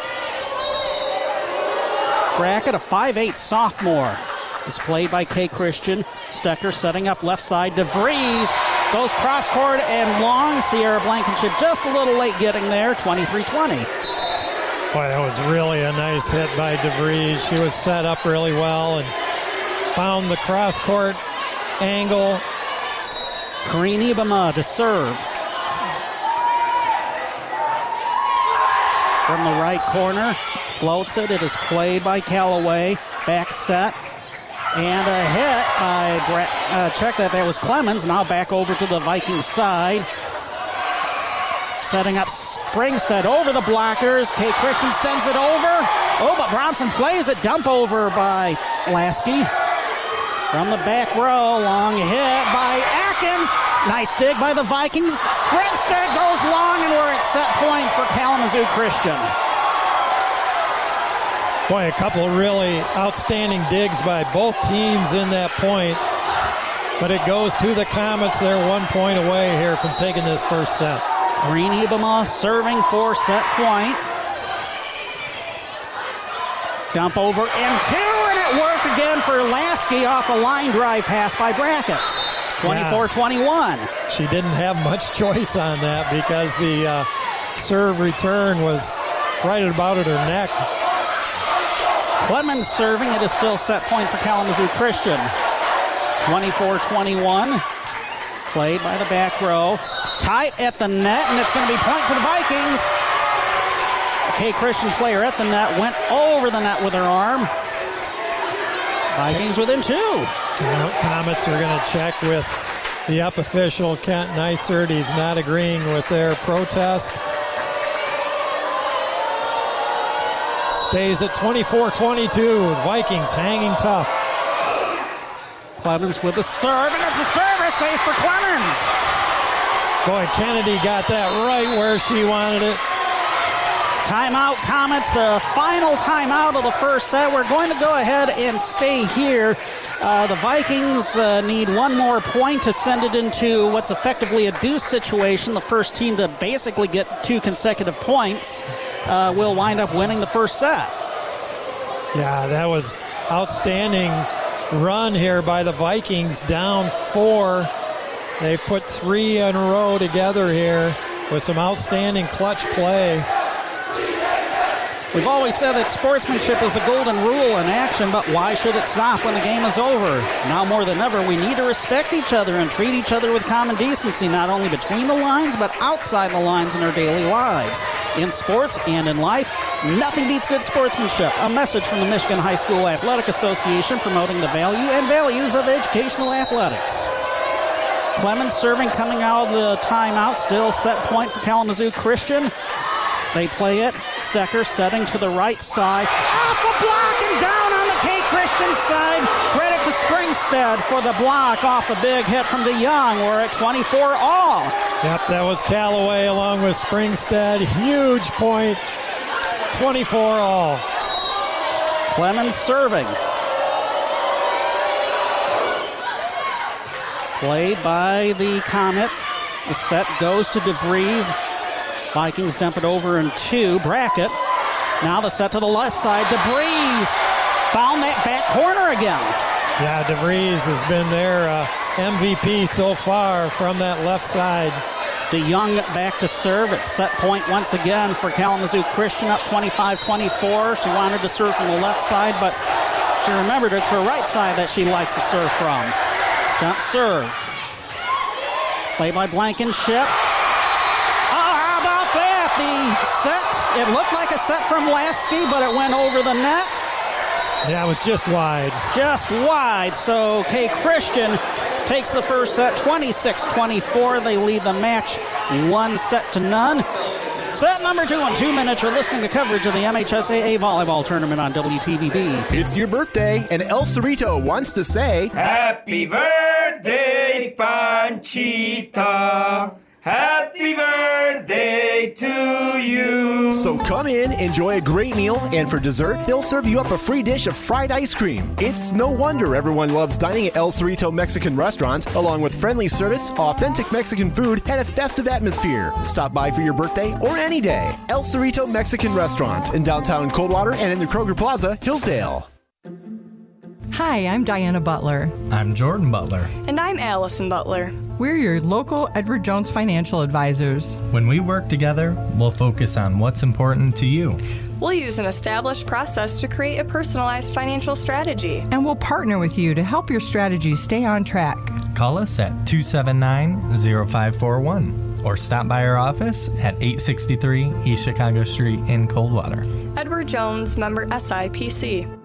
Brackett, a 5'8 sophomore, is played by K Christian. Stecker setting up left side. DeVries goes cross court and long. Sierra Blankenship just a little late getting there. 23 20. Boy, that was really a nice hit by DeVries. She was set up really well and found the cross court angle. Kareen Ibama to serve. From the right corner, floats it. It is played by Callaway. Back set. And a hit by. Uh, check that. That was Clemens. Now back over to the Vikings side. Setting up Springstead over the blockers. K Christian sends it over. Oh, but Bronson plays it. Dump over by Lasky. From the back row, long hit by Atkins. Nice dig by the Vikings. Springstead goes long, and we're at set point for Kalamazoo Christian. Boy, a couple of really outstanding digs by both teams in that point. But it goes to the Comets. They're one point away here from taking this first set. Green Ibama serving for set point. Dump over and two, and it worked again for Lasky off a line drive pass by Brackett. 24 21. She didn't have much *laughs* choice on that because the uh, serve return was right about at her neck. Clemens serving. It is still set point for Kalamazoo Christian. 24 21. Played by the back row. Tight at the net, and it's going to be point for the Vikings. K Christian player at the net went over the net with her arm. Vikings within two. Comets are going to check with the up official, Kent Neisert. He's not agreeing with their protest. Stays at 24 22. Vikings hanging tough. Clemens with the serve, and it's a service ace for Clemens. Boy, Kennedy got that right where she wanted it. Timeout comments, the final timeout of the first set. We're going to go ahead and stay here. Uh, the Vikings uh, need one more point to send it into what's effectively a deuce situation. The first team to basically get two consecutive points uh, will wind up winning the first set. Yeah, that was outstanding run here by the Vikings, down four. They've put three in a row together here with some outstanding clutch play. We've always said that sportsmanship is the golden rule in action, but why should it stop when the game is over? Now more than ever, we need to respect each other and treat each other with common decency, not only between the lines, but outside the lines in our daily lives. In sports and in life, nothing beats good sportsmanship. A message from the Michigan High School Athletic Association promoting the value and values of educational athletics. Clemens serving coming out of the timeout, still set point for Kalamazoo Christian. They play it. Stecker setting to the right side. Off the block and down on the K Christian side. Credit to Springstead for the block off a big hit from DeYoung. We're at 24 all. Yep, that was Callaway along with Springstead. Huge point. 24 all. Clemens serving. Played by the Comets. The set goes to DeVries. Vikings dump it over in two. Brackett. Now the set to the left side. DeVries found that back corner again. Yeah, DeVries has been their uh, MVP so far from that left side. DeYoung back to serve. It's set point once again for Kalamazoo Christian up 25 24. She wanted to serve from the left side, but she remembered it's her right side that she likes to serve from. Jump serve. Play by Blankenship. Oh, how about that? The set, it looked like a set from Lasky, but it went over the net. Yeah, it was just wide. Just wide. So K Christian takes the first set 26 24. They lead the match one set to none. Set number two in two minutes. You're listening to coverage of the MHSAA volleyball tournament on WTVB. It's your birthday, and El Cerrito wants to say Happy birthday, Panchita. Happy birthday to you. So come in, enjoy a great meal, and for dessert, they'll serve you up a free dish of fried ice cream. It's no wonder everyone loves dining at El Cerrito Mexican Restaurant, along with friendly service, authentic Mexican food, and a festive atmosphere. Stop by for your birthday or any day. El Cerrito Mexican Restaurant in downtown Coldwater and in the Kroger Plaza, Hillsdale. Hi, I'm Diana Butler. I'm Jordan Butler. And I'm Allison Butler. We're your local Edward Jones financial advisors. When we work together, we'll focus on what's important to you. We'll use an established process to create a personalized financial strategy. And we'll partner with you to help your strategy stay on track. Call us at 279 0541 or stop by our office at 863 East Chicago Street in Coldwater. Edward Jones, member SIPC.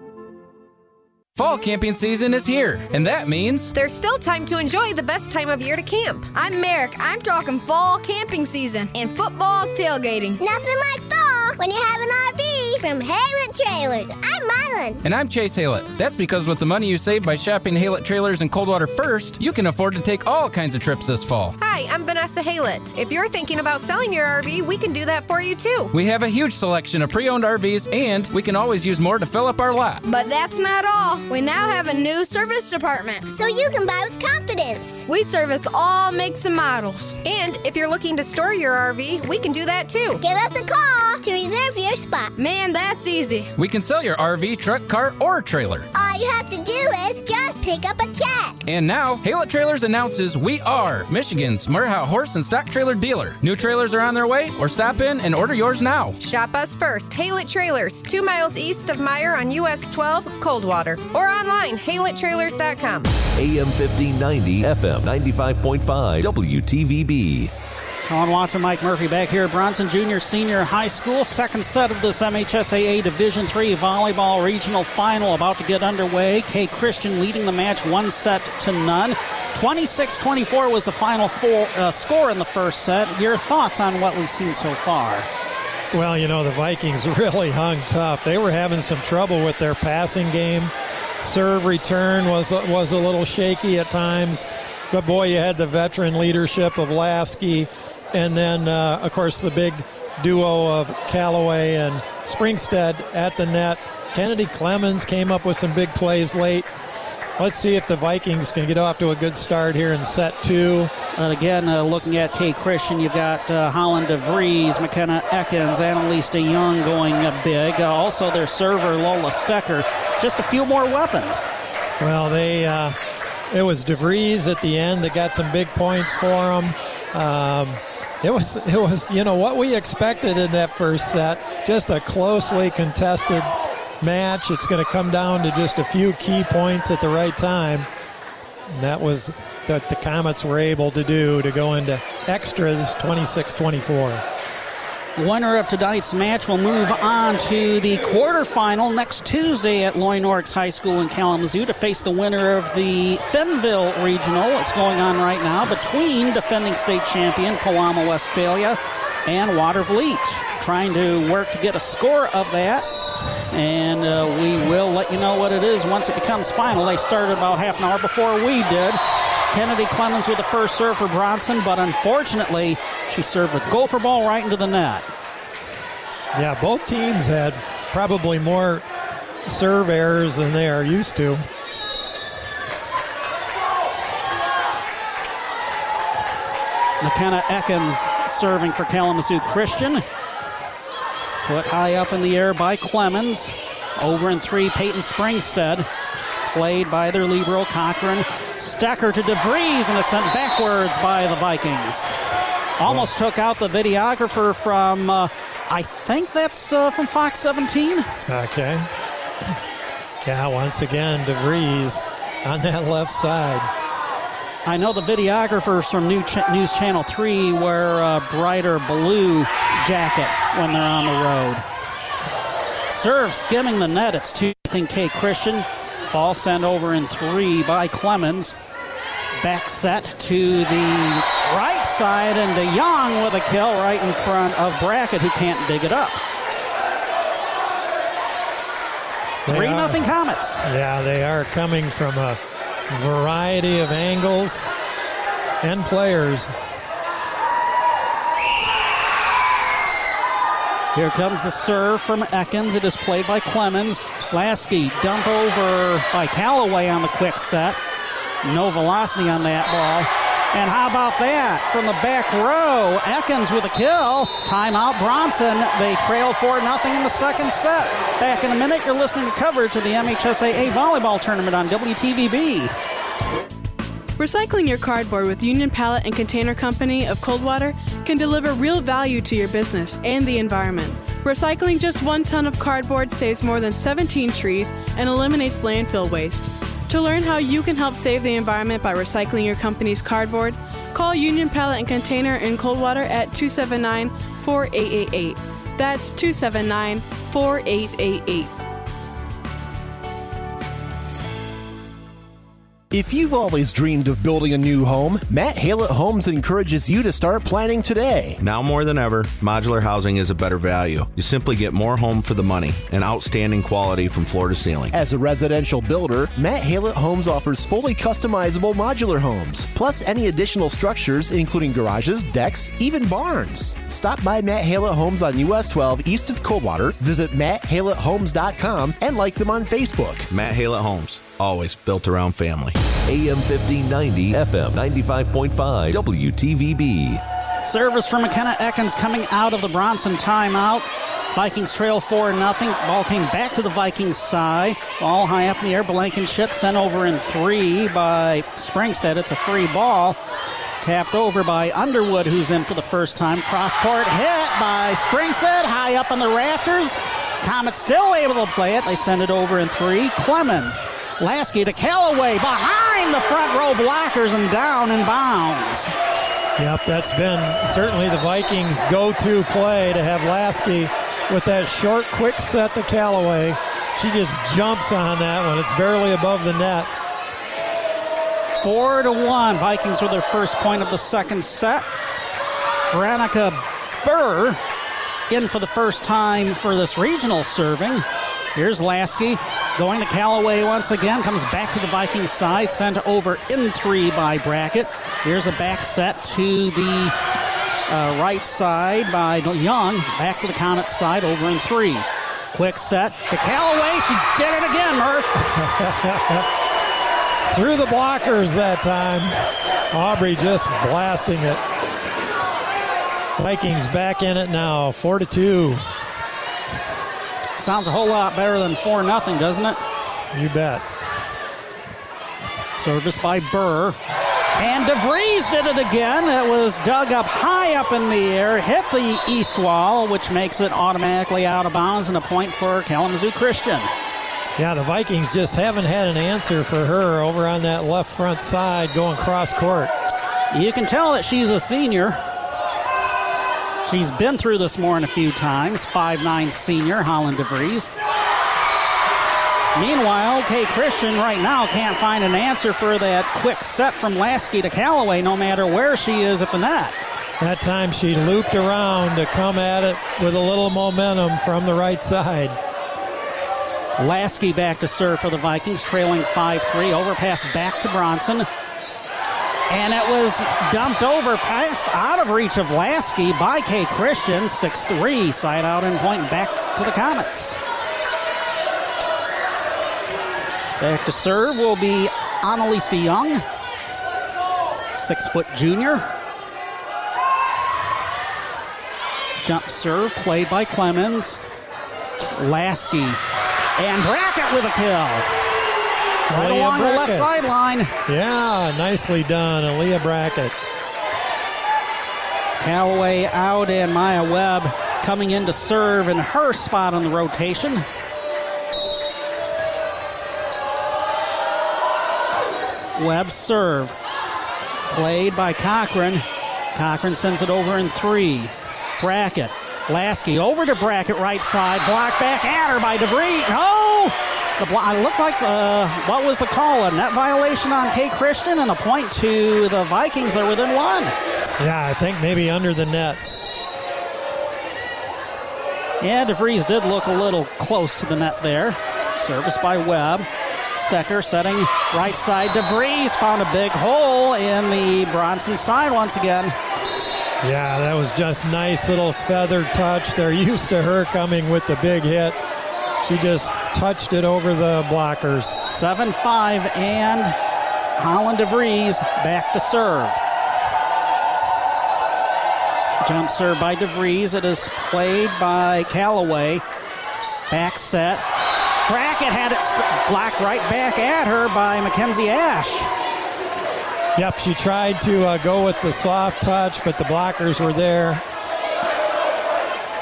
Fall camping season is here, and that means there's still time to enjoy the best time of year to camp. I'm Merrick. I'm talking fall camping season and football tailgating. Nothing like fall when you have an RV from Haylett Trailers. I'm Mylan. And I'm Chase Haylett. That's because with the money you save by shopping Haylett Trailers in Coldwater first, you can afford to take all kinds of trips this fall. Hi, I'm Vanessa Haylett. If you're thinking about selling your RV, we can do that for you too. We have a huge selection of pre owned RVs, and we can always use more to fill up our lot. But that's not all. We now have a new service department. So you can buy with confidence. We service all makes and models. And if you're looking to store your RV, we can do that too. Give us a call to reserve your spot. Man, that's easy. We can sell your RV, truck, car, or trailer. All you have to do is just pick up a check. And now, Haylett Trailers announces we are Michigan's Merhow horse and stock trailer dealer. New trailers are on their way, or stop in and order yours now. Shop us first, Haylett Trailers, two miles east of Meyer on US 12, Coldwater, or online, HaylettTrailers.com. AM 1590, FM 95.5, WTVB. Sean Watson, Mike Murphy back here at Bronson Junior Senior High School. Second set of this MHSAA Division III volleyball regional final about to get underway. K Christian leading the match one set to none. 26 24 was the final four, uh, score in the first set. Your thoughts on what we've seen so far? Well, you know, the Vikings *laughs* really hung tough. They were having some trouble with their passing game. Serve return was, was a little shaky at times. But boy, you had the veteran leadership of Lasky. And then, uh, of course, the big duo of Callaway and Springstead at the net. Kennedy Clemens came up with some big plays late. Let's see if the Vikings can get off to a good start here in set two. And again, uh, looking at K. Christian, you've got uh, Holland DeVries, McKenna Ekins, Annalise DeYoung going uh, big. Uh, also, their server, Lola Stecker. Just a few more weapons. Well, they uh, it was DeVries at the end that got some big points for them. Um, it was it was you know what we expected in that first set, just a closely contested match. It's going to come down to just a few key points at the right time. And that was that the Comets were able to do to go into extras 26-24 winner of tonight's match will move on to the quarterfinal next Tuesday at Loy Norrix High School in Kalamazoo to face the winner of the Fennville Regional. It's going on right now between defending state champion Pewamo Westphalia and Watervliet. Trying to work to get a score of that. And uh, we will let you know what it is once it becomes final. They started about half an hour before we did. Kennedy Clemens with the first serve for Bronson, but unfortunately, she served a gopher ball right into the net. Yeah, both teams had probably more serve errors than they are used to. McKenna Ekins serving for Kalamazoo Christian. Put high up in the air by Clemens. Over in three, Peyton Springstead played by their libero Cochran. Stecker to DeVries and it's sent backwards by the Vikings. Almost took out the videographer from, uh, I think that's uh, from Fox 17. Okay. Yeah, once again, DeVries on that left side. I know the videographers from New Ch- News Channel 3 wear a brighter blue jacket when they're on the road. Serve skimming the net. It's 2 K Christian. Ball sent over in three by Clemens. Back set to the right side, and DeYoung with a kill right in front of Brackett, who can't dig it up. They 3 are- nothing Comets. Yeah, they are coming from a variety of angles and players. Here comes the serve from Ekins. It is played by Clemens. Lasky dump over by Callaway on the quick set. No velocity on that ball. And how about that from the back row? Ekins with a kill. Timeout Bronson. They trail 4 nothing in the second set. Back in a minute, you're listening to coverage of the MHSAA volleyball tournament on WTVB. Recycling your cardboard with Union Pallet and Container Company of Coldwater can deliver real value to your business and the environment. Recycling just one ton of cardboard saves more than 17 trees and eliminates landfill waste. To learn how you can help save the environment by recycling your company's cardboard, call Union Pallet and Container in Coldwater at 279 4888. That's 279 4888. If you've always dreamed of building a new home, Matt Hallett Homes encourages you to start planning today. Now more than ever, modular housing is a better value. You simply get more home for the money and outstanding quality from floor to ceiling. As a residential builder, Matt Hallett Homes offers fully customizable modular homes, plus any additional structures, including garages, decks, even barns. Stop by Matt Hallett Homes on US 12 east of Coldwater, visit matthalletthomes.com, and like them on Facebook. Matt Hallett Homes, always built around family. AM 1590, FM 95.5, WTVB. Service for McKenna Ekins coming out of the Bronson timeout. Vikings trail 4 0. Ball came back to the Vikings side. Ball high up in the air. Blankenship sent over in three by Springstead. It's a free ball. Tapped over by Underwood, who's in for the first time. Cross court hit by Springstead. High up on the rafters. Comets still able to play it. They send it over in three. Clemens. Lasky to Callaway behind the front row blockers and down in bounds. Yep, that's been certainly the Vikings' go-to play to have Lasky with that short, quick set to Callaway. She just jumps on that one. It's barely above the net. Four to one. Vikings with their first point of the second set. Veronica Burr in for the first time for this regional serving. Here's Lasky going to Callaway once again. Comes back to the Vikings side. Sent over in three by Brackett. Here's a back set to the uh, right side by Young. Back to the Comet side, over in three. Quick set to Callaway. She did it again, Murph. *laughs* Through the blockers that time. Aubrey just blasting it. Vikings back in it now, four to two. Sounds a whole lot better than four nothing, doesn't it? You bet. Service by Burr. And DeVries did it again. It was dug up high up in the air, hit the east wall, which makes it automatically out of bounds and a point for Kalamazoo Christian. Yeah, the Vikings just haven't had an answer for her over on that left front side going cross court. You can tell that she's a senior. She's been through this more than a few times. Five-nine senior, Holland DeVries. Meanwhile, K Christian right now can't find an answer for that quick set from Lasky to Callaway, no matter where she is at the net. That time she looped around to come at it with a little momentum from the right side. Lasky back to serve for the Vikings, trailing 5 3. Overpass back to Bronson. And it was dumped over, passed out of reach of Lasky by K Christian. 6 3. Side out and point back to the Comets. Back to serve will be Annalisa Young, six foot junior. Jump serve played by Clemens. Lasky and Brackett with a kill. Right Aleah along the left sideline. Yeah, nicely done, Aleah Brackett. Callaway out and Maya Webb coming in to serve in her spot on the rotation. Webb serve. Played by Cochran. Cochran sends it over in three. Brackett. Lasky over to Brackett right side. Block back at her by DeVries. No! The it looked like the, what was the call? A net violation on K Christian and a point to the Vikings. They're within one. Yeah, I think maybe under the net. Yeah, DeVries did look a little close to the net there. Service by Webb. Stecker setting right side. DeVries found a big hole in the Bronson side once again. Yeah, that was just nice little feather touch. They're *laughs* used to her coming with the big hit. She just touched it over the blockers. 7 5 and Holland DeVries back to serve. Jump serve by DeVries. It is played by Callaway. Back set. Brackett had it st- blocked right back at her by Mackenzie Ash. Yep, she tried to uh, go with the soft touch, but the blockers were there.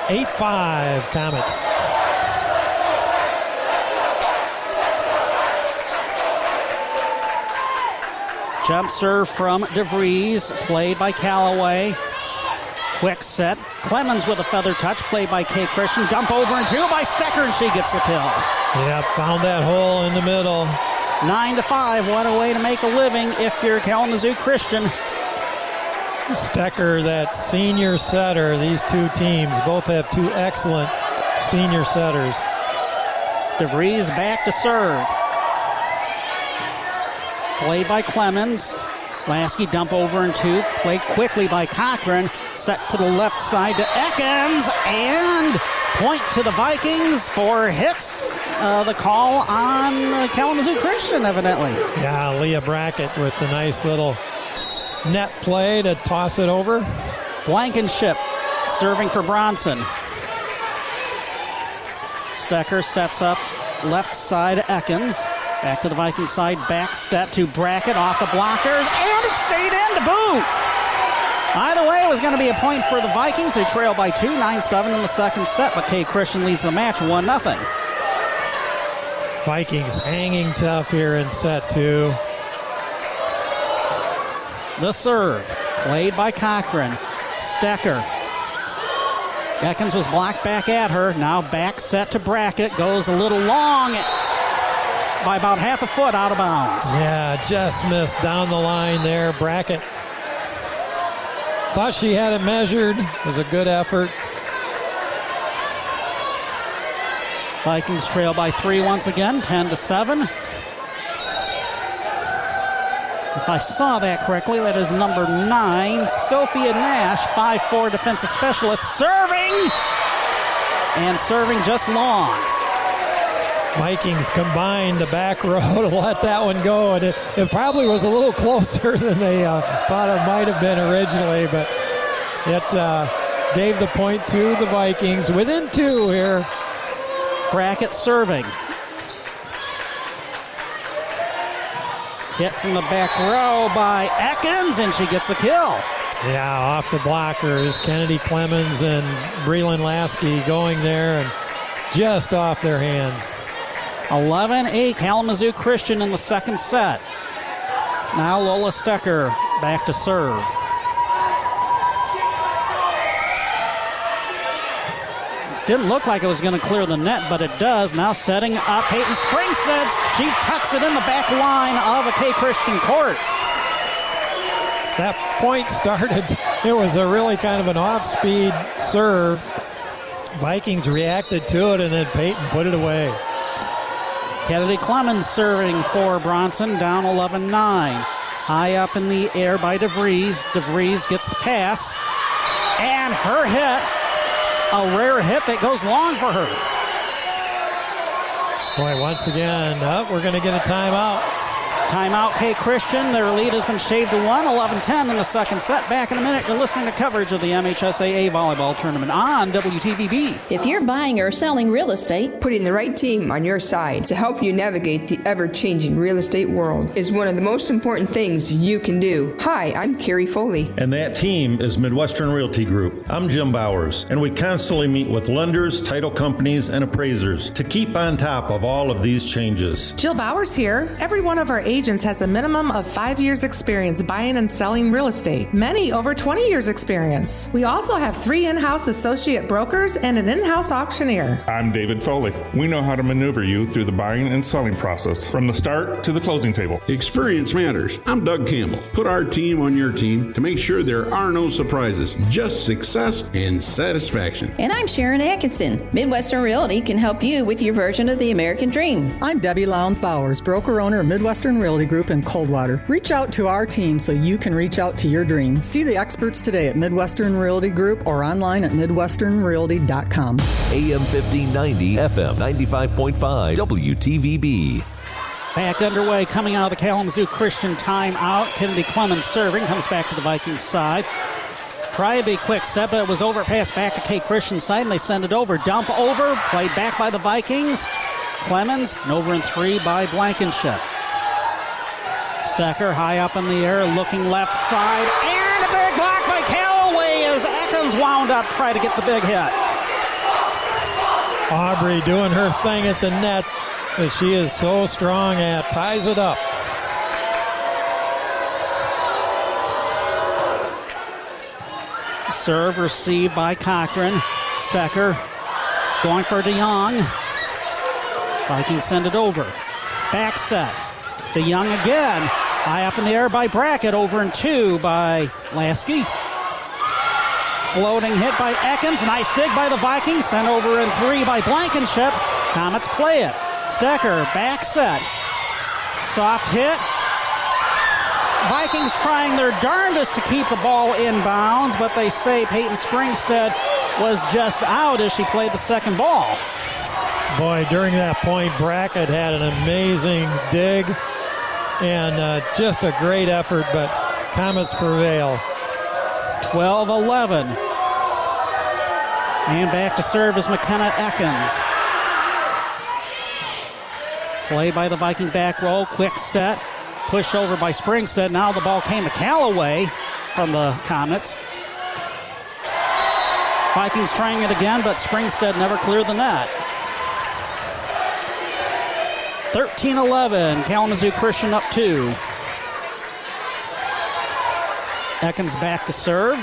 8 5 Comets. Jump serve from DeVries, played by Callaway. Quick set. Clemens with a feather touch, played by K Christian. Dump over and two by Stecker, and she gets the kill. Yeah, found that hole in the middle. Nine to five. What a way to make a living if you're Kalamazoo Christian. Stecker, that senior setter, these two teams both have two excellent senior setters. DeVries back to serve. Played by Clemens. Lasky dump over and two. Played quickly by Cochran. Set to the left side to Ekins. And point to the Vikings for hits. Uh, the call on Kalamazoo Christian, evidently. Yeah, Leah Brackett with a nice little net play to toss it over. Blankenship serving for Bronson. Stecker sets up left side Ekins. Back to the Viking side, back set to Brackett off the blockers, and it stayed in to boot. Either way, it was going to be a point for the Vikings, who trail by two, 9 7 in the second set, but K Christian leads the match 1 0. Vikings hanging tough here in set two. The serve, played by Cochran. Stecker. Ekins was blocked back at her. Now back set to Brackett. Goes a little long by about half a foot out of bounds. Yeah, just missed down the line there. Brackett thought she had it measured. It was a good effort. Vikings trail by three once again, 10 to 7. If I saw that correctly, that is number nine, Sophia Nash, 5'4 defensive specialist, serving and serving just long. Vikings combined the back *laughs* row to let that one go, and it, it probably was a little *laughs* closer than they uh, thought it might have been originally, but it uh, gave the point to the Vikings within two here. Brackett serving. Hit from the back row by Ekins, and she gets the kill. Yeah, off the blockers. Kennedy Clemens and Breland Lasky going there and just off their hands. 11 8 Kalamazoo Christian in the second set. Now Lola Stecker back to serve. Didn't look like it was going to clear the net, but it does. Now setting up Peyton Springstead. She tucks it in the back line of a K Christian court. That point started, it was a really kind of an off speed serve. Vikings reacted to it, and then Peyton put it away. Kennedy Clemens serving for Bronson, down 11 9. High up in the air by DeVries. DeVries gets the pass, and her hit a rare hit that goes long for her. Boy, once again, oh, we're going to get a timeout. Timeout, K Christian. Their lead has been shaved to 1, 11 10 in the second set. Back in a minute, you're listening to coverage of the MHSAA volleyball tournament on WTVB. If you're buying or selling real estate, putting the right team on your side to help you navigate the ever changing real estate world is one of the most important things you can do. Hi, I'm Carrie Foley. And that team is Midwestern Realty Group. I'm Jim Bowers, and we constantly meet with lenders, title companies, and appraisers to keep on top of all of these changes. Jill Bowers here. Every one of our agents has a minimum of five years' experience buying and selling real estate, many over 20 years' experience. We also have three in house associate brokers and an in house auctioneer. I'm David Foley. We know how to maneuver you through the buying and selling process from the start to the closing table. Experience matters. I'm Doug Campbell. Put our team on your team to make sure there are no surprises, just success and satisfaction. And I'm Sharon Atkinson. Midwestern Realty can help you with your version of the American dream. I'm Debbie Lowndes Bowers, broker owner of Midwestern Realty Group in Coldwater. Reach out to our team so you can reach out to your dream. See the experts today at Midwestern Realty Group or online at midwesternrealty.com. AM 1590, FM 95.5, WTVB. Back underway, coming out of the Kalamazoo Christian timeout. Kennedy Clemens serving, comes back to the Vikings side. Tried the quick set, but it was overpassed back to K Christian's side, and they send it over. Dump over, played back by the Vikings. Clemens, and over in three by Blankenship. Stecker high up in the air, looking left side, and a big block by Callaway as Ekins wound up trying to get the big hit. Aubrey doing her thing at the net that she is so strong at, ties it up. Serve received by Cochran. Stecker going for DeYoung. Vikings send it over. Back set. DeYoung again. High up in the air by Brackett. Over and two by Lasky. Floating hit by Ekins. Nice dig by the Vikings. Sent over in three by Blankenship. Comets play it. Stecker back set. Soft hit. Vikings trying their darndest to keep the ball inbounds, but they say Peyton Springstead was just out as she played the second ball. Boy, during that point, Brackett had an amazing dig and uh, just a great effort, but Comets prevail. 12 11. And back to serve is McKenna Ekins. Play by the Viking back row. Quick set. Push over by Springstead. Now the ball came to Callaway from the Comets. Vikings trying it again, but Springstead never cleared the net. 13 11. Kalamazoo Christian up two. Ekins back to serve.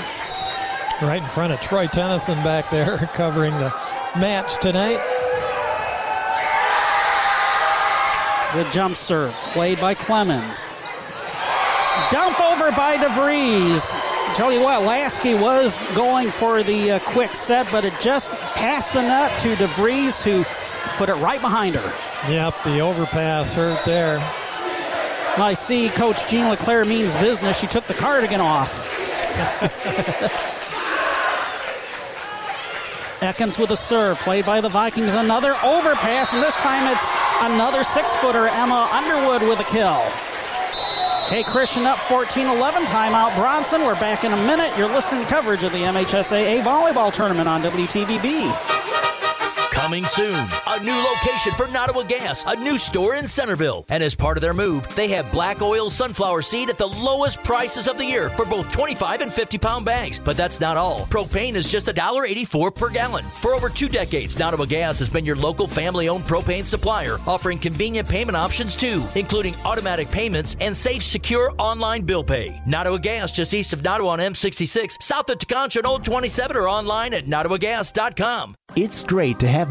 Right in front of Troy Tennyson back there *laughs* covering the match tonight. The jump serve played by Clemens. Dump over by DeVries. Tell you what, Lasky was going for the uh, quick set, but it just passed the net to DeVries, who put it right behind her. Yep, the overpass hurt there. I see Coach Jean LeClaire means business. She took the cardigan off. *laughs* Ekins with a serve, played by the Vikings. Another overpass, and this time it's another six footer, Emma Underwood with a kill. K, Christian up 14 11. Timeout Bronson. We're back in a minute. You're listening to coverage of the MHSAA volleyball tournament on WTVB. Coming soon, a new location for Nottawa Gas, a new store in Centreville. And as part of their move, they have black oil sunflower seed at the lowest prices of the year for both 25 and 50 pound bags. But that's not all. Propane is just $1.84 per gallon. For over two decades, Nottawa Gas has been your local family owned propane supplier, offering convenient payment options too, including automatic payments and safe, secure online bill pay. Nottawa Gas, just east of Nottawa on M66, south of Tekonsha and Old 27, or online at nottawagas.com. It's great to have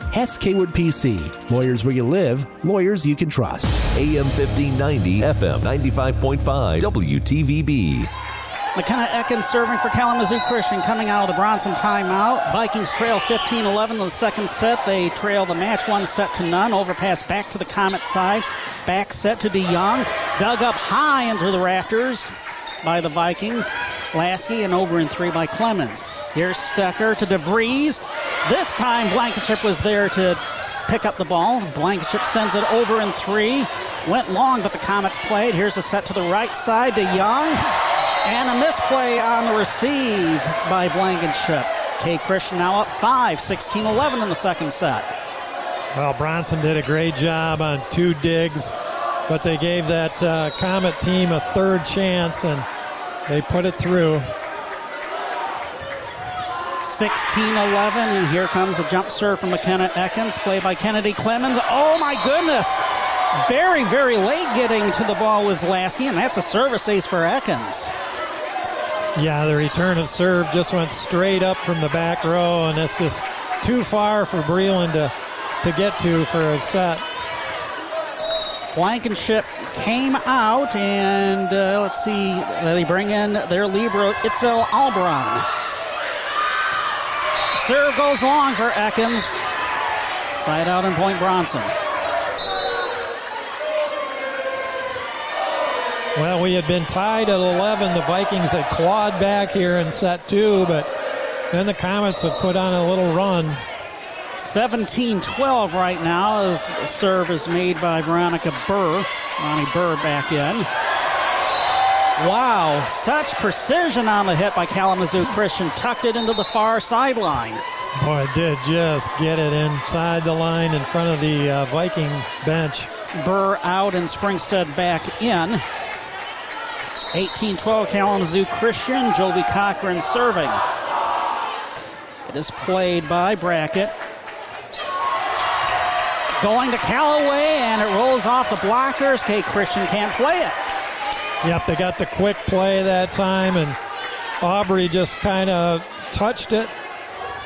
Hess Kaywood PC. Lawyers where you live, lawyers you can trust. AM 1590, FM 95.5, WTVB. McKenna Ekins serving for Kalamazoo Christian coming out of the Bronson timeout. Vikings trail 15 11 in the second set. They trail the match one set to none. Overpass back to the Comet side. Back set to DeYoung. Dug up high into the rafters by the Vikings. Lasky and over in three by Clemens. Here's Stecker to DeVries. This time Blankenship was there to pick up the ball. Blankenship sends it over in three. Went long, but the Comets played. Here's a set to the right side to Young. And a misplay on the receive by Blankenship. K. Christian now up 5, 16 11 in the second set. Well, Bronson did a great job on two digs, but they gave that uh, Comet team a third chance and they put it through. 16 11, and here comes a jump serve from McKenna Ekins, played by Kennedy Clemens. Oh my goodness! Very, very late getting to the ball was Lasky, and that's a service ace for Ekins. Yeah, the return of serve just went straight up from the back row, and it's just too far for Breland to, to get to for a set. Blankenship came out, and uh, let's see, they bring in their Libero, Itzel Albron. Serve goes long for Ekins. Side out in point Bronson. Well, we had been tied at 11. The Vikings had clawed back here in set two, but then the Comets have put on a little run. 17 12 right now as the serve is made by Veronica Burr. Ronnie Burr back in. Wow, such precision on the hit by Kalamazoo Christian. Tucked it into the far sideline. Boy, it did just get it inside the line in front of the uh, Viking bench. Burr out and Springstead back in. 18 12 Kalamazoo Christian. Joby Cochran serving. It is played by Brackett. Going to Callaway, and it rolls off the blockers. K. Christian can't play it. Yep, they got the quick play that time, and Aubrey just kind of touched it,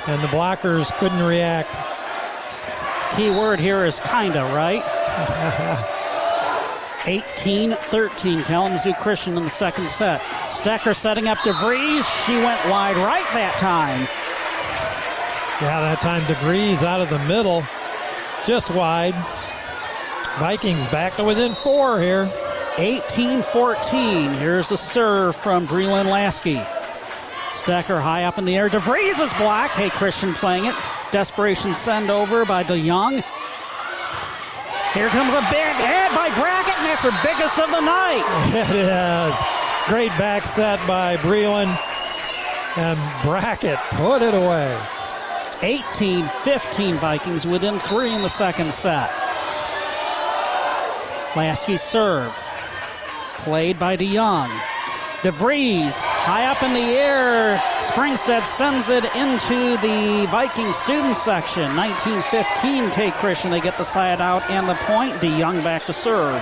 and the blockers couldn't react. Key word here is kinda, right? *laughs* 18 13, Kalamazoo Christian in the second set. Stecker setting up DeVries. She went wide right that time. Yeah, that time DeVries out of the middle, just wide. Vikings back to within four here. 18 14. Here's the serve from Breland Lasky. Stecker high up in the air. DeVries is blocked. K, Christian playing it. Desperation send over by DeYoung. Here comes a big hit by Brackett, and that's her biggest of the night. *laughs* It is. Great back set by Breland. And Brackett put it away. 18 15 Vikings within three in the second set. Lasky serve. Played by DeYoung. DeVries high up in the air. Springstead sends it into the Viking student section. 1915 K. Christian. They get the side out and the point. DeYoung back to serve.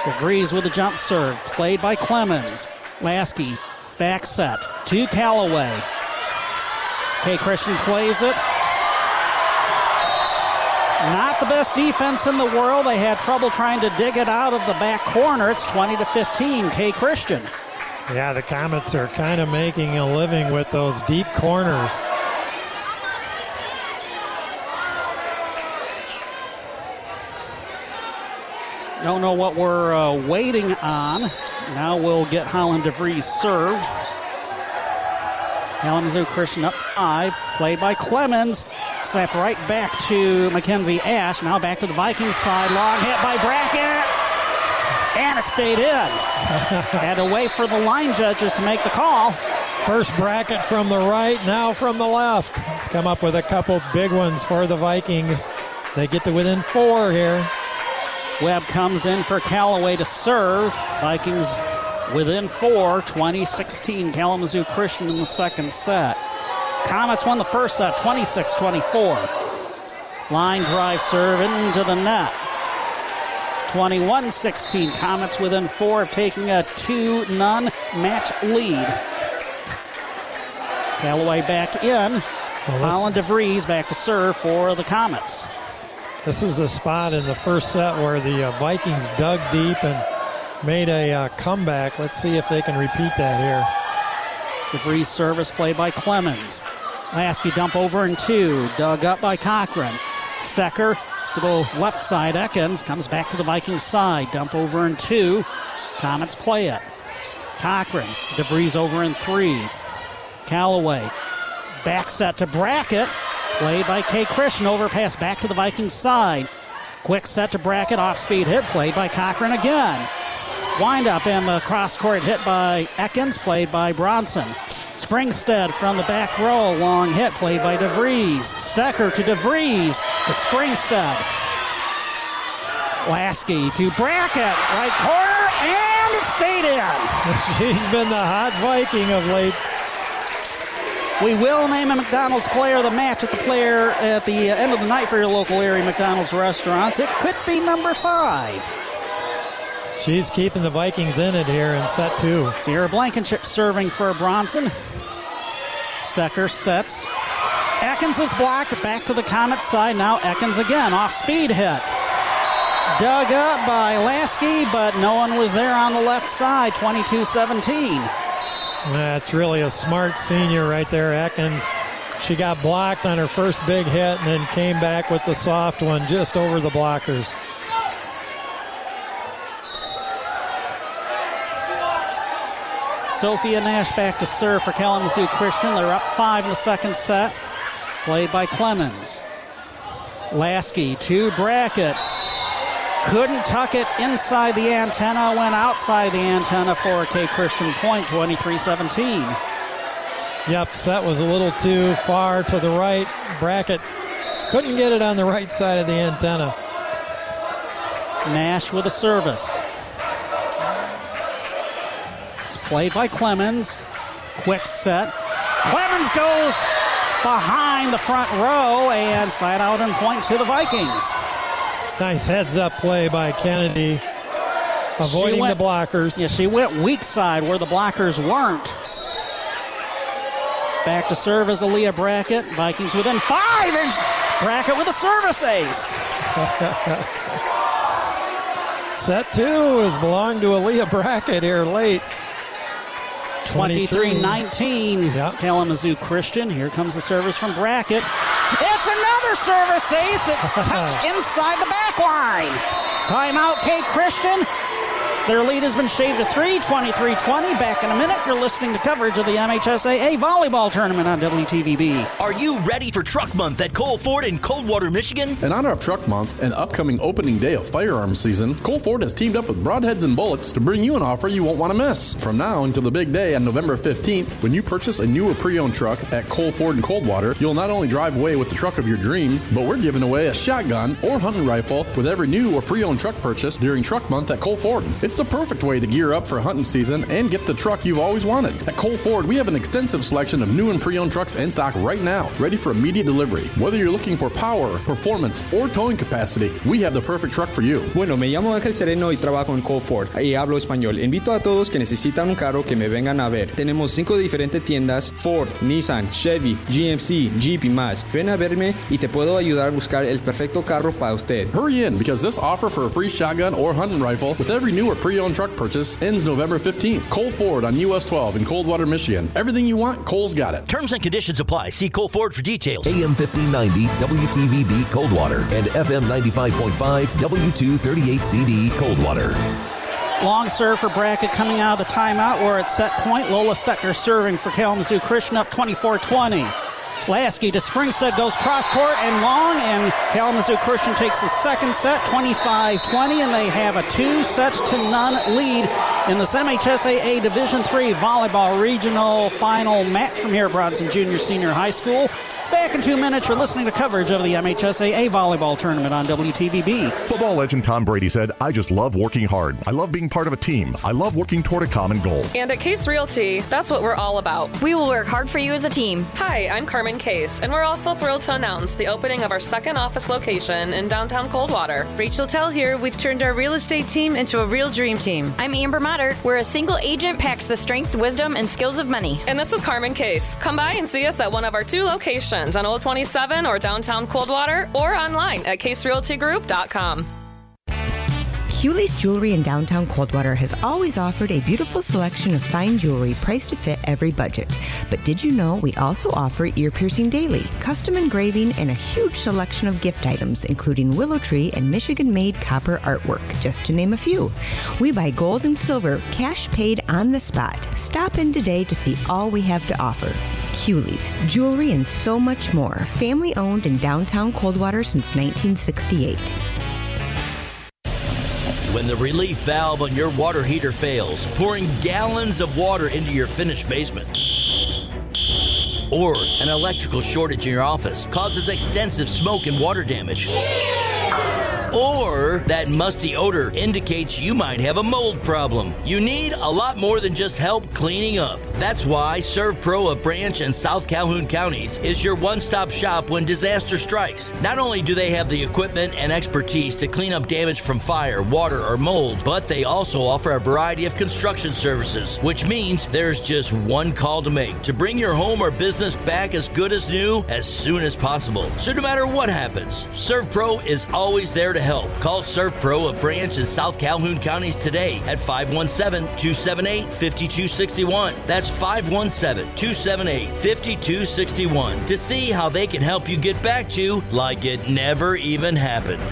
DeVries with a jump serve, played by Clemens. Lasky, back set to Callaway. K. Christian plays it. Not the best defense in the world. They had trouble trying to dig it out of the back corner. It's 20 to 15. K. Christian. Yeah, the Comets are kind of making a living with those deep corners. Don't know what we're uh, waiting on. Now we'll get Holland DeVries serve. Kalamazoo Christian up five, played by Clemens. Slapped right back to Mackenzie Ash. Now back to the Vikings side. Long hit by Brackett. And it stayed in. *laughs* Had to wait for the line judges to make the call. First Brackett from the right, now from the left. He's come up with a couple big ones for the Vikings. They get to within four here. Webb comes in for Callaway to serve. Vikings within four, 2016. Kalamazoo Christian in the second set. Comets won the first set, 26 24. Line drive serve into the net. 21 16. Comets within four of taking a 2 none match lead. Callaway back in. Well, Holland DeVries back to serve for the Comets. This is the spot in the first set where the uh, Vikings dug deep and made a uh, comeback. Let's see if they can repeat that here. DeVries service play by Clemens. Lasky dump over in two. Dug up by Cochran. Stecker to the left side. Ekins comes back to the Vikings side. Dump over in two. Comets play it. Cochran. DeVries over in three. Callaway. Back set to Brackett. Played by K. Christian. Overpass back to the Vikings side. Quick set to Brackett. Off speed hit. Played by Cochran again. Wind up and the cross court hit by Ekins. Played by Bronson. Springstead from the back row. Long hit played by DeVries. Stecker to DeVries to Springstead. Lasky to Brackett. Right corner and it stayed in. *laughs* She's been the hot Viking of late. We will name a McDonald's player of the match at the player at the end of the night for your local area McDonald's restaurants. It could be number five. She's keeping the Vikings in it here in set two. Sierra Blankenship serving for Bronson. Stecker sets. Ekins is blocked. Back to the Comet side. Now Ekins again. Off speed hit. Dug up by Lasky, but no one was there on the left side. 22 17. That's really a smart senior right there, Ekins. She got blocked on her first big hit and then came back with the soft one just over the blockers. Sophia Nash back to serve for Kalamazoo Christian. They're up five in the second set. Played by Clemens. Lasky to Brackett. Couldn't tuck it inside the antenna, went outside the antenna for a K Christian point, 23 17. Yep, set was a little too far to the right. Brackett couldn't get it on the right side of the antenna. Nash with a service. It's played by Clemens. Quick set. Clemens goes behind the front row and slide out and point to the Vikings. Nice heads up play by Kennedy, avoiding went, the blockers. Yeah, she went weak side where the blockers weren't. Back to serve as Aleah Brackett. Vikings within five, and Brackett with a service ace. *laughs* Set two has belonged to Aleah Brackett here late. 23 19. Yep. Kalamazoo Christian. Here comes the service from Brackett. It's another service ace. It's tucked *laughs* inside the back line. Timeout, K. Christian. Their lead has been shaved to 3, 23 20. Back in a minute, you're listening to coverage of the MHSAA volleyball tournament on WTVB. Are you ready for Truck Month at Cole Ford in Coldwater, Michigan? In honor of Truck Month and upcoming opening day of firearms season, Cole Ford has teamed up with Broadheads and Bullets to bring you an offer you won't want to miss. From now until the big day on November 15th, when you purchase a new or pre owned truck at Cole Ford in Coldwater, you'll not only drive away with the truck of your dreams, but we're giving away a shotgun or hunting rifle with every new or pre owned truck purchase during Truck Month at Cole Ford. It's It's the perfect way to gear up for hunting season and get the truck you've always wanted. At Cole Ford, we have an extensive selection of new and pre-owned trucks in stock right now, ready for immediate delivery. Whether you're looking for power, performance, or towing capacity, we have the perfect truck for you. Bueno, me llamo Ángel Sereno y trabajo en Cole Ford y hablo español. Invito a todos que necesitan un carro que me vengan a ver. Tenemos cinco diferentes tiendas: Ford, Nissan, Chevy, GMC, Jeep y más. Ven a verme y te puedo ayudar a buscar el perfecto carro para usted. Hurry in because this offer for a free shotgun or hunting rifle with every new or pre-owned truck purchase ends November 15th. Cole Ford on US 12 in Coldwater, Michigan. Everything you want, Cole's got it. Terms and conditions apply. See Cole Ford for details. AM 1590 WTVB Coldwater and FM 95.5 W238CD Coldwater. Long serve for Brackett coming out of the timeout. We're at set point. Lola Stecker serving for Kalamazoo Christian up 24 20. Lasky to Springstead goes cross court and long, and Kalamazoo Christian takes the second set 25 20, and they have a two sets to none lead in the MHSAA Division III Volleyball Regional Final match from here at Bronson Junior Senior High School. Back in two minutes, you're listening to coverage of the MHSAA Volleyball Tournament on WTVB. Football legend Tom Brady said, I just love working hard. I love being part of a team. I love working toward a common goal. And at Case Realty, that's what we're all about. We will work hard for you as a team. Hi, I'm Carmen Case, and we're also thrilled to announce the opening of our second office location in downtown Coldwater. Rachel Tell here. We've turned our real estate team into a real dream team. I'm Amber Motter. Where a single agent packs the strength, wisdom, and skills of many. And this is Carmen Case. Come by and see us at one of our two locations on Old 27 or downtown Coldwater or online at caserealtygroup.com. Hewley's Jewelry in downtown Coldwater has always offered a beautiful selection of fine jewelry priced to fit every budget. But did you know we also offer ear piercing daily, custom engraving, and a huge selection of gift items, including willow tree and Michigan made copper artwork, just to name a few. We buy gold and silver, cash paid on the spot. Stop in today to see all we have to offer. Hewley's, jewelry, and so much more. Family owned in downtown Coldwater since 1968. When the relief valve on your water heater fails, pouring gallons of water into your finished basement. Or an electrical shortage in your office causes extensive smoke and water damage. Or that musty odor indicates you might have a mold problem. You need a lot more than just help cleaning up. That's why ServPro of Branch and South Calhoun counties is your one stop shop when disaster strikes. Not only do they have the equipment and expertise to clean up damage from fire, water, or mold, but they also offer a variety of construction services, which means there's just one call to make to bring your home or business back as good as new as soon as possible. So no matter what happens, ServPro is always there to help. Call ServPro of Branch in South Calhoun counties today at 517 278 5261. That's 517 278 5261 to see how they can help you get back to like it never even happened.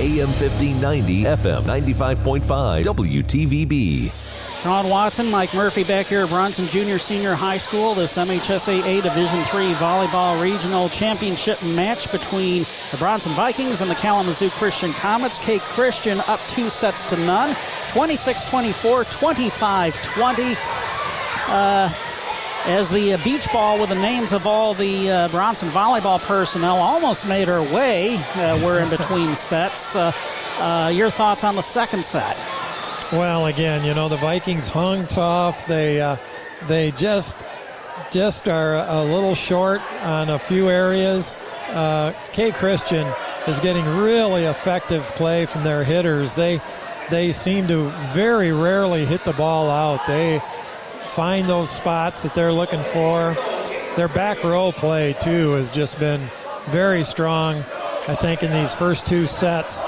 AM 1590, FM 95.5, WTVB. Sean Watson, Mike Murphy back here at Bronson Junior Senior High School. This MHSAA Division III Volleyball Regional Championship match between the Bronson Vikings and the Kalamazoo Christian Comets. K Christian up two sets to none, 26 24, 25 20. Uh, as the uh, beach ball with the names of all the uh, Bronson volleyball personnel almost made her way. Uh, we're in between *laughs* sets. Uh, uh, your thoughts on the second set? Well, again, you know the Vikings hung tough. They uh, they just just are a little short on a few areas. Uh, K Christian is getting really effective play from their hitters. They they seem to very rarely hit the ball out. They find those spots that they're looking for. Their back row play too has just been very strong. I think in these first two sets,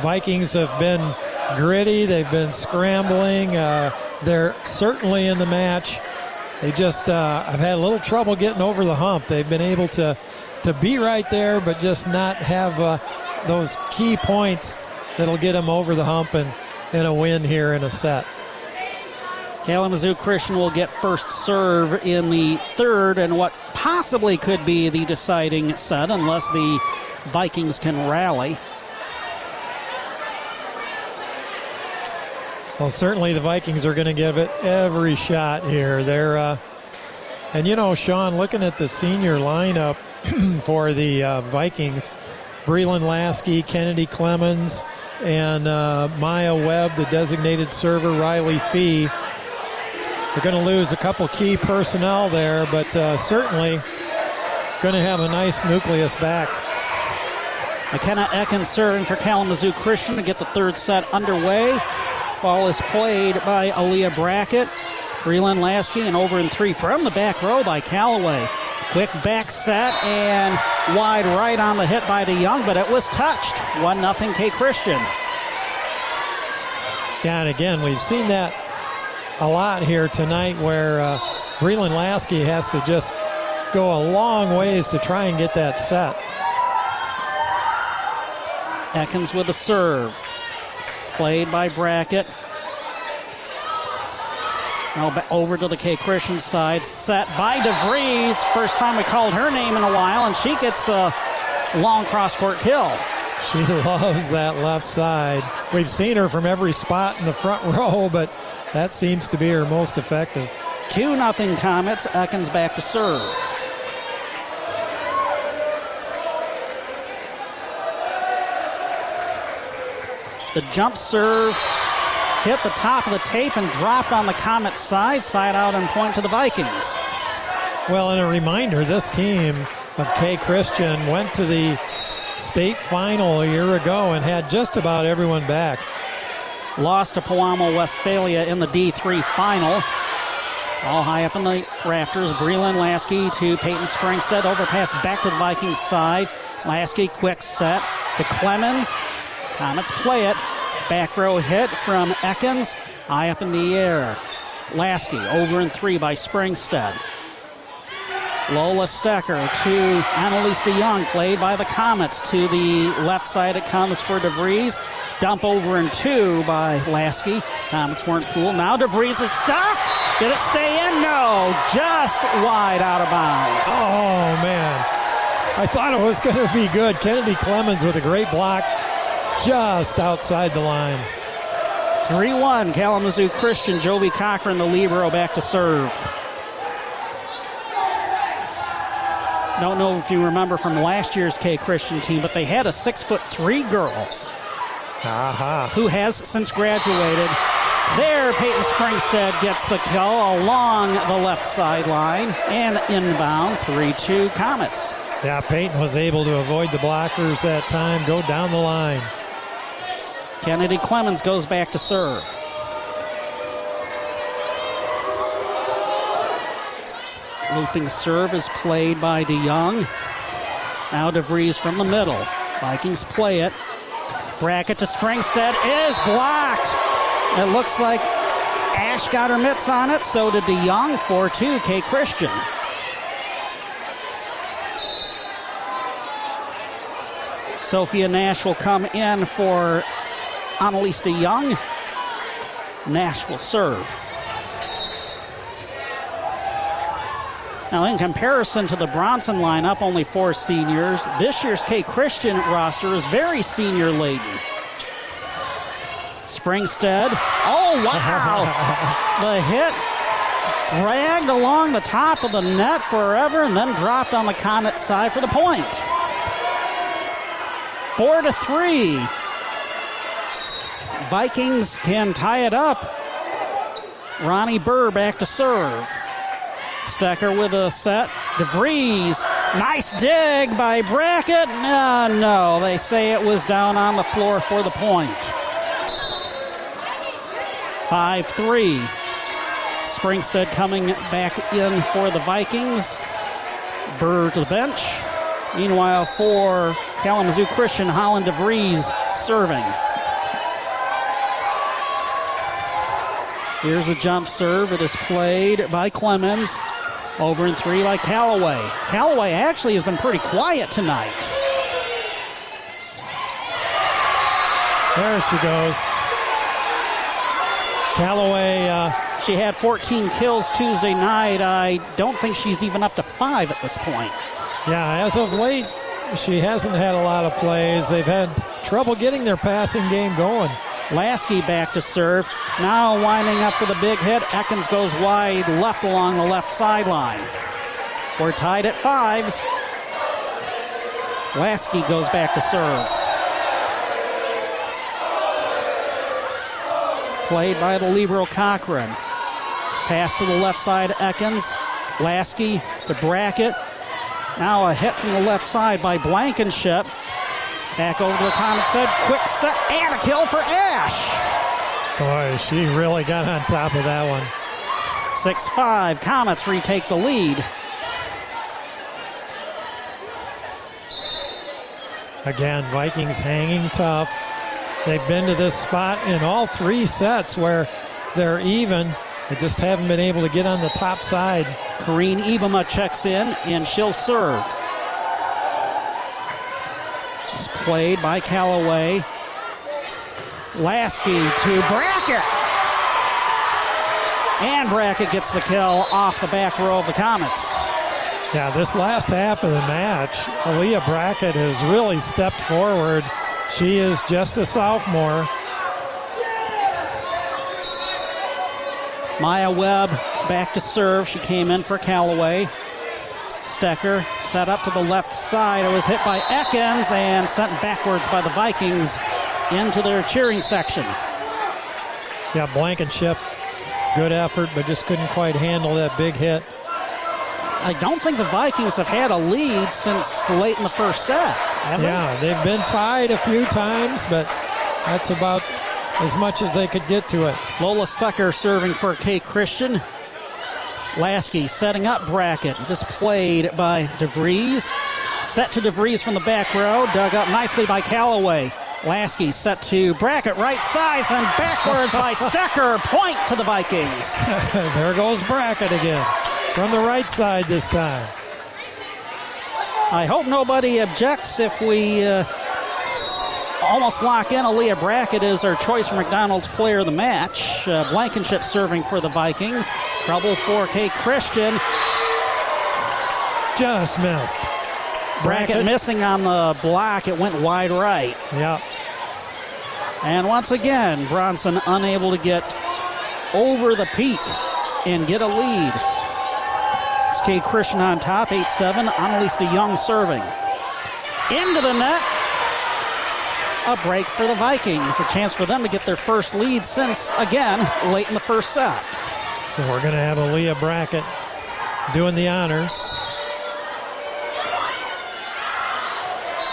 Vikings have been gritty. They've been scrambling. Uh, they're certainly in the match. They just uh, have had a little trouble getting over the hump. They've been able to to be right there, but just not have uh, those key points that'll get them over the hump and, and a win here in a set. Kalamazoo Christian will get first serve in the third and what possibly could be the deciding set unless the Vikings can rally. Well, certainly the Vikings are going to give it every shot here. They're, uh, and you know, Sean, looking at the senior lineup *clears throat* for the uh, Vikings, Breland Lasky, Kennedy Clemens, and uh, Maya Webb, the designated server, Riley Fee. They're going to lose a couple key personnel there, but uh, certainly going to have a nice nucleus back. McKenna Ekins serving for Kalamazoo Christian to get the third set underway. Ball is played by Aleah Brackett. Breland Lasky and over in three from the back row by Callaway. Quick back set and wide right on the hit by DeYoung, but it was touched. 1 0 K Christian. Yeah, and again, we've seen that a lot here tonight where uh, Breland Lasky has to just go a long ways to try and get that set. Ekins with a serve. Played by Brackett. Now over to the K Christian side. Set by DeVries. First time we called her name in a while, and she gets a long cross court kill. She *laughs* loves that left side. We've seen her from every spot in the front *laughs* row, but that seems to be her most effective. 2 nothing Comets. Ekins back to serve. The jump serve hit the top of the tape and dropped on the Comets side, side out and point to the Vikings. Well, and a reminder this team of K Christian went to the state final a year ago and had just about everyone back. Lost to Pewamo Westphalia in the D3 final. All high up in the rafters. Breland Lasky to Peyton Springstead. Overpass back to the Vikings side. Lasky, quick set to Clemens. Comets play it. Back row hit from Ekins. High up in the air. Lasky over in three by Springstead. Lola Stecker to Annalise DeYoung, played by the Comets. To the left side it comes for DeVries. Dump over in two by Lasky. Comets weren't fooled. Now DeVries is stuffed. Did it stay in? No. Just wide out of bounds. Oh, man. I thought it was going to be good. Kennedy Clemens with a great block just outside the line. 3 1, Kalamazoo Christian. Jovi Cochran, the Libero, back to serve. Don't know if you remember from last year's K Christian team, but they had a six foot three girl uh-huh. who has since graduated. There, Peyton Springstead gets the kill along the left sideline and inbounds 3 2 Comets. Yeah, Peyton was able to avoid the blockers that time, go down the line. Kennedy Clemens goes back to serve. Looping serve is played by DeYoung. Now DeVries from the middle. Vikings play it. Brackett to Springstead is blocked. It looks like Ash got her mitts on it. So did DeYoung. 4 2 K Christian. Sophia Nash will come in for Annalise Young. Nash will serve. Now, in comparison to the Bronson lineup, only four seniors, this year's K Christian roster is very senior laden. Springstead. Oh, wow. *laughs* the hit dragged along the top of the net forever and then dropped on the Comet side for the point. Four to three. Vikings can tie it up. Ronnie Burr back to serve. Stecker with a set. DeVries. Nice dig by Brackett. No, no, they say it was down on the floor for the point. 5 3. Springstead coming back in for the Vikings. Burr to the bench. Meanwhile, for Kalamazoo Christian, Holland DeVries serving. Here's a jump serve. It is played by Clemens. Over in three by Callaway. Callaway actually has been pretty quiet tonight. There she goes. Callaway. Uh, she had 14 kills Tuesday night. I don't think she's even up to five at this point. Yeah, as of late, she hasn't had a lot of plays. They've had trouble getting their passing game going. Lasky back to serve. Now winding up for the big hit. Ekins goes wide left along the left sideline. We're tied at fives. Lasky goes back to serve. Played by the Libero Cochran. Pass to the left side, Ekins. Lasky to Brackett. Now a hit from the left side by Blankenship. Back over to the Comets set. Quick set and a kill for Ash. Boy, she really got on top of that one. 6 5. Comets retake the lead. Again, Vikings hanging tough. They've been to this spot in all three sets where they're even. They just haven't been able to get on the top side. Kareen Ibama checks in and she'll serve. It's played by Callaway. Lasky to Brackett. And Brackett gets the kill off the back row of the Comets. Yeah, this last half of the match, Aleah Brackett has really stepped forward. She is just a sophomore. Maya Webb back to serve. She came in for Callaway. Stecker set up to the left side. It was hit by Ekins and sent backwards by the Vikings into their cheering section. Yeah, Blankenship, good effort, but just couldn't quite handle that big hit. I don't think the Vikings have had a lead since late in the first set. yeah, they? have been tied a few times, but that's about as much as they could get to it. Lola Stecker serving for K. Christian. Lasky setting up Brackett, just played by DeVries. Set to DeVries from the back row, dug up nicely by Callaway. Lasky set to Brackett, right sides and backwards by *laughs* Stecker. Point to the Vikings. *laughs* there goes Brackett again from the right side this time. I hope nobody objects if we uh, almost lock in Aleah Brackett is our choice for McDonald's player of the match. Uh, Blankenship serving for the Vikings. Trouble for K. Christian. Just missed. Brackett, Brackett missing on the block. It went wide right. Yep. And once again, Bronson unable to get over the peak and get a lead. It's K. Christian on top, 8 7. Annalise Young serving. Into the net. A break for the Vikings. A chance for them to get their first lead since, again, late in the first set. So we're going to have Aleah Brackett doing the honors.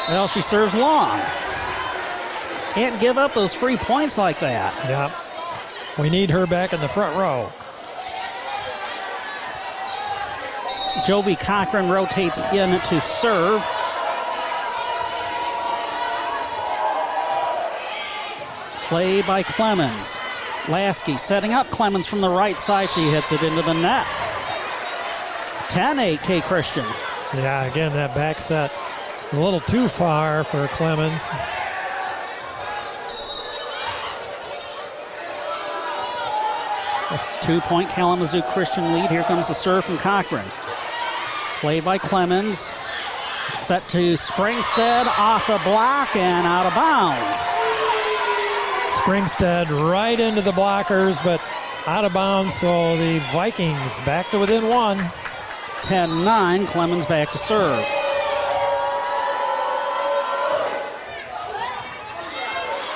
Well, she serves long. Can't give up those free points like that. Yep. We need her back in the front row. Jovi Cochran rotates in to serve. Play by Clemens. Lasky setting up Clemens from the right side. She hits it into the net. 10 8 K Christian. Yeah, again, that back set a little too far for Clemens. Two point Kalamazoo Christian lead. Here comes the serve from Cochran. Played by Clemens. Set to Springstead off the block and out of bounds. Springstead right into the blockers, but out of bounds. So the Vikings back to within one. 10 9. Clemens back to serve.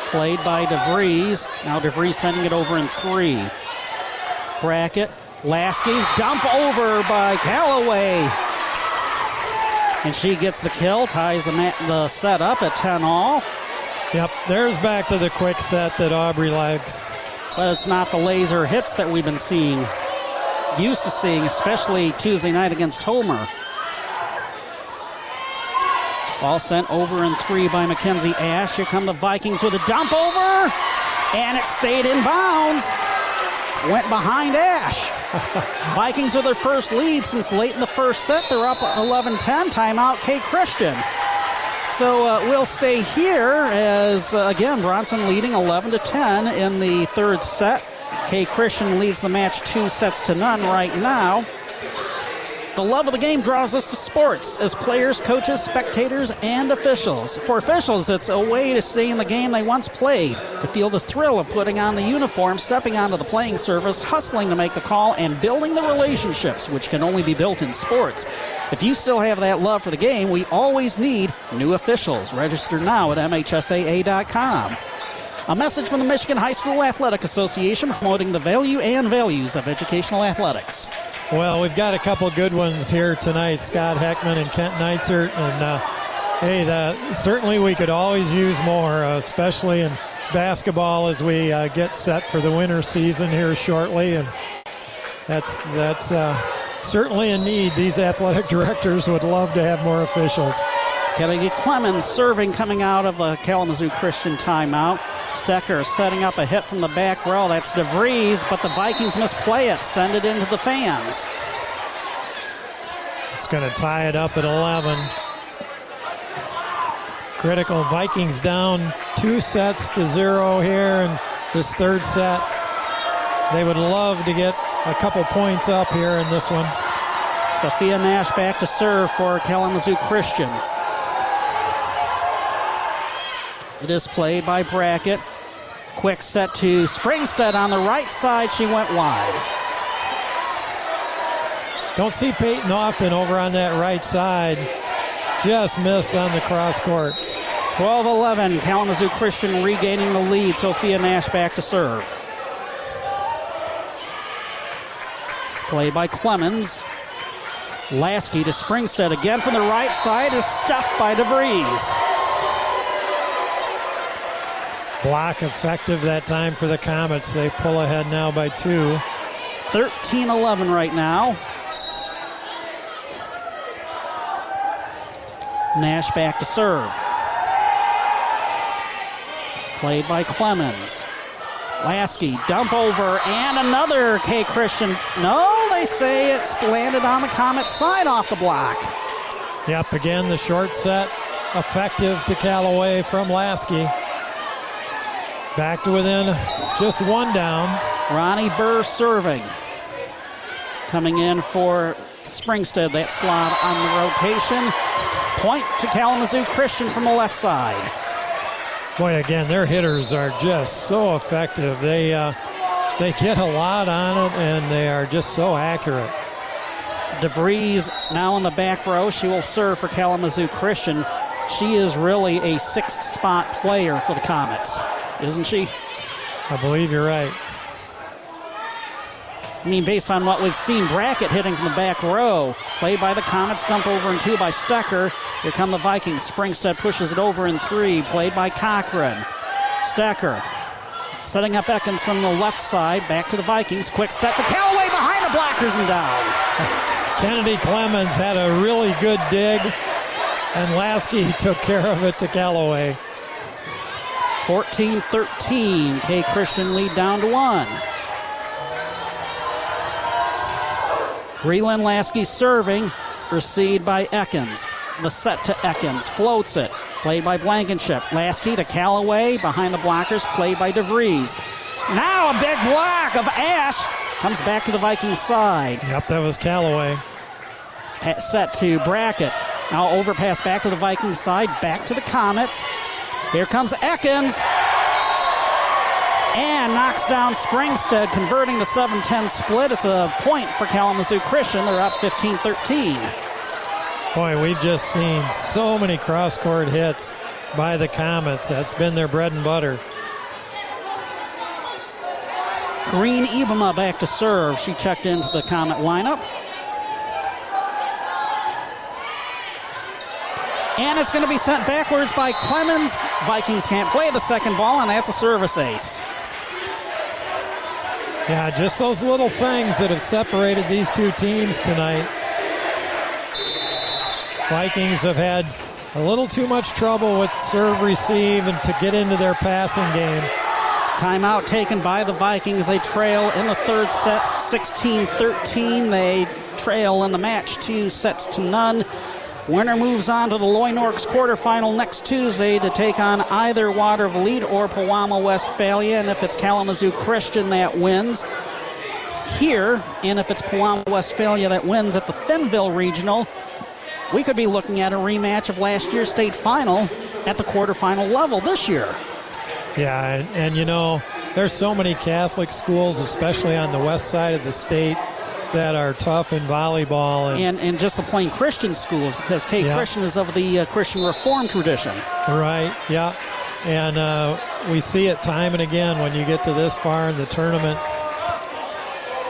Played by DeVries. Now DeVries sending it over in three. Brackett. Lasky. Dump over by Callaway. And she gets the kill, ties the, mat, the set up at 10 all. Yep, there's back to the quick set that Aubrey likes. But it's not the laser hits that we've been seeing, used to seeing, especially Tuesday night against Homer. Ball sent over in three by Mackenzie Ash. Here come the Vikings with a dump over, and it stayed in bounds. Went behind Ash. *laughs* Vikings with their first lead since late in the first set. They're up 11 10. Timeout, K. Christian. So uh, we'll stay here as, uh, again, Bronson leading 11 to 10 in the third set. K. Christian leads the match two sets to none right now. The love of the game draws us to sports as players, coaches, spectators, and officials. For officials, it's a way to stay in the game they once played, to feel the thrill of putting on the uniform, stepping onto the playing surface, hustling to make the call, and building the relationships, which can only be built in sports. If you still have that love for the game, we always need new officials. Register now at MHSAA.com. A message from the Michigan High School Athletic Association promoting the value and values of educational athletics. Well, we've got a couple good ones here tonight Scott Heckman and Kent Neitzert. And uh, hey, that, certainly we could always use more, uh, especially in basketball as we uh, get set for the winter season here shortly. And that's, that's uh, certainly a need. These athletic directors would love to have more officials. Kennedy Clemens serving coming out of a Kalamazoo Christian timeout. Stecker setting up a hit from the back row. That's DeVries, but the Vikings misplay it. Send it into the fans. It's going to tie it up at 11. Critical Vikings down two sets to zero here in this third set. They would love to get a couple points up here in this one. Sophia Nash back to serve for Kalamazoo Christian. It is played by Brackett. Quick set to Springstead on the right side. She went wide. Don't see Peyton often over on that right side. Just missed on the cross court. 12 11. Kalamazoo Christian regaining the lead. Sophia Nash back to serve. Play by Clemens. Lasky to Springstead again from the right side is stuffed by DeVries. Block effective that time for the Comets. They pull ahead now by two. 13 11 right now. Nash back to serve. Played by Clemens. Lasky, dump over, and another K Christian. No, they say it's landed on the Comet side off the block. Yep, again, the short set effective to Callaway from Lasky. Back to within just one down. Ronnie Burr serving. Coming in for Springstead, that slot on the rotation. Point to Kalamazoo Christian from the left side. Boy, again, their hitters are just so effective. They uh, they get a lot on it, and they are just so accurate. DeVries now in the back row. She will serve for Kalamazoo Christian. She is really a sixth spot player for the Comets isn't she? I believe you're right. I mean, based on what we've seen, Brackett hitting from the back row. Played by the Comets, dump over in two by Stecker. Here come the Vikings. Springstead pushes it over in three. Played by Cochran. Stecker setting up Ekins from the left side. Back to the Vikings. Quick set to Callaway behind the blockers and down. *laughs* Kennedy Clemens had a really good dig, and Lasky *laughs* took care of it to Callaway. 14 13. K Christian lead down to one. Breland Lasky serving, received by Ekins. The set to Ekins, floats it, played by Blankenship. Lasky to Callaway, behind the blockers, played by DeVries. Now a big block of Ash comes back to the Vikings side. Yep, that was Callaway. Set to Brackett. Now overpass back to the Vikings side, back to the Comets. Here comes Ekins. And knocks down Springstead, converting the 7 10 split. It's a point for Kalamazoo Christian. They're up 15 13. Boy, we've just seen so many cross court hits by the Comets. That's been their bread and butter. Green Ibama back to serve. She checked into the Comet lineup. And it's going to be sent backwards by Clemens. Vikings can't play the second ball, and that's a service ace. Yeah, just those little things that have separated these two teams tonight. Vikings have had a little too much trouble with serve receive and to get into their passing game. Timeout taken by the Vikings. They trail in the third set 16 13. They trail in the match two sets to none. Winner moves on to the Loy Norrix quarterfinal next Tuesday to take on either Watervliet or Pewamo Westphalia. And if it's Kalamazoo Christian that wins, here, and if it's Pewamo Westphalia that wins at the Fennville Regional, we could be looking at a rematch of last year's state final at the quarterfinal level this year. Yeah, and, and you know, there's so many Catholic schools, especially on the west side of the state, that are tough in volleyball. And, And, and just the plain Christian schools, because K Yeah. Christian is of the uh, Christian Reform tradition. right, yeah. And uh, we see it time and again when you get to this far in the tournament.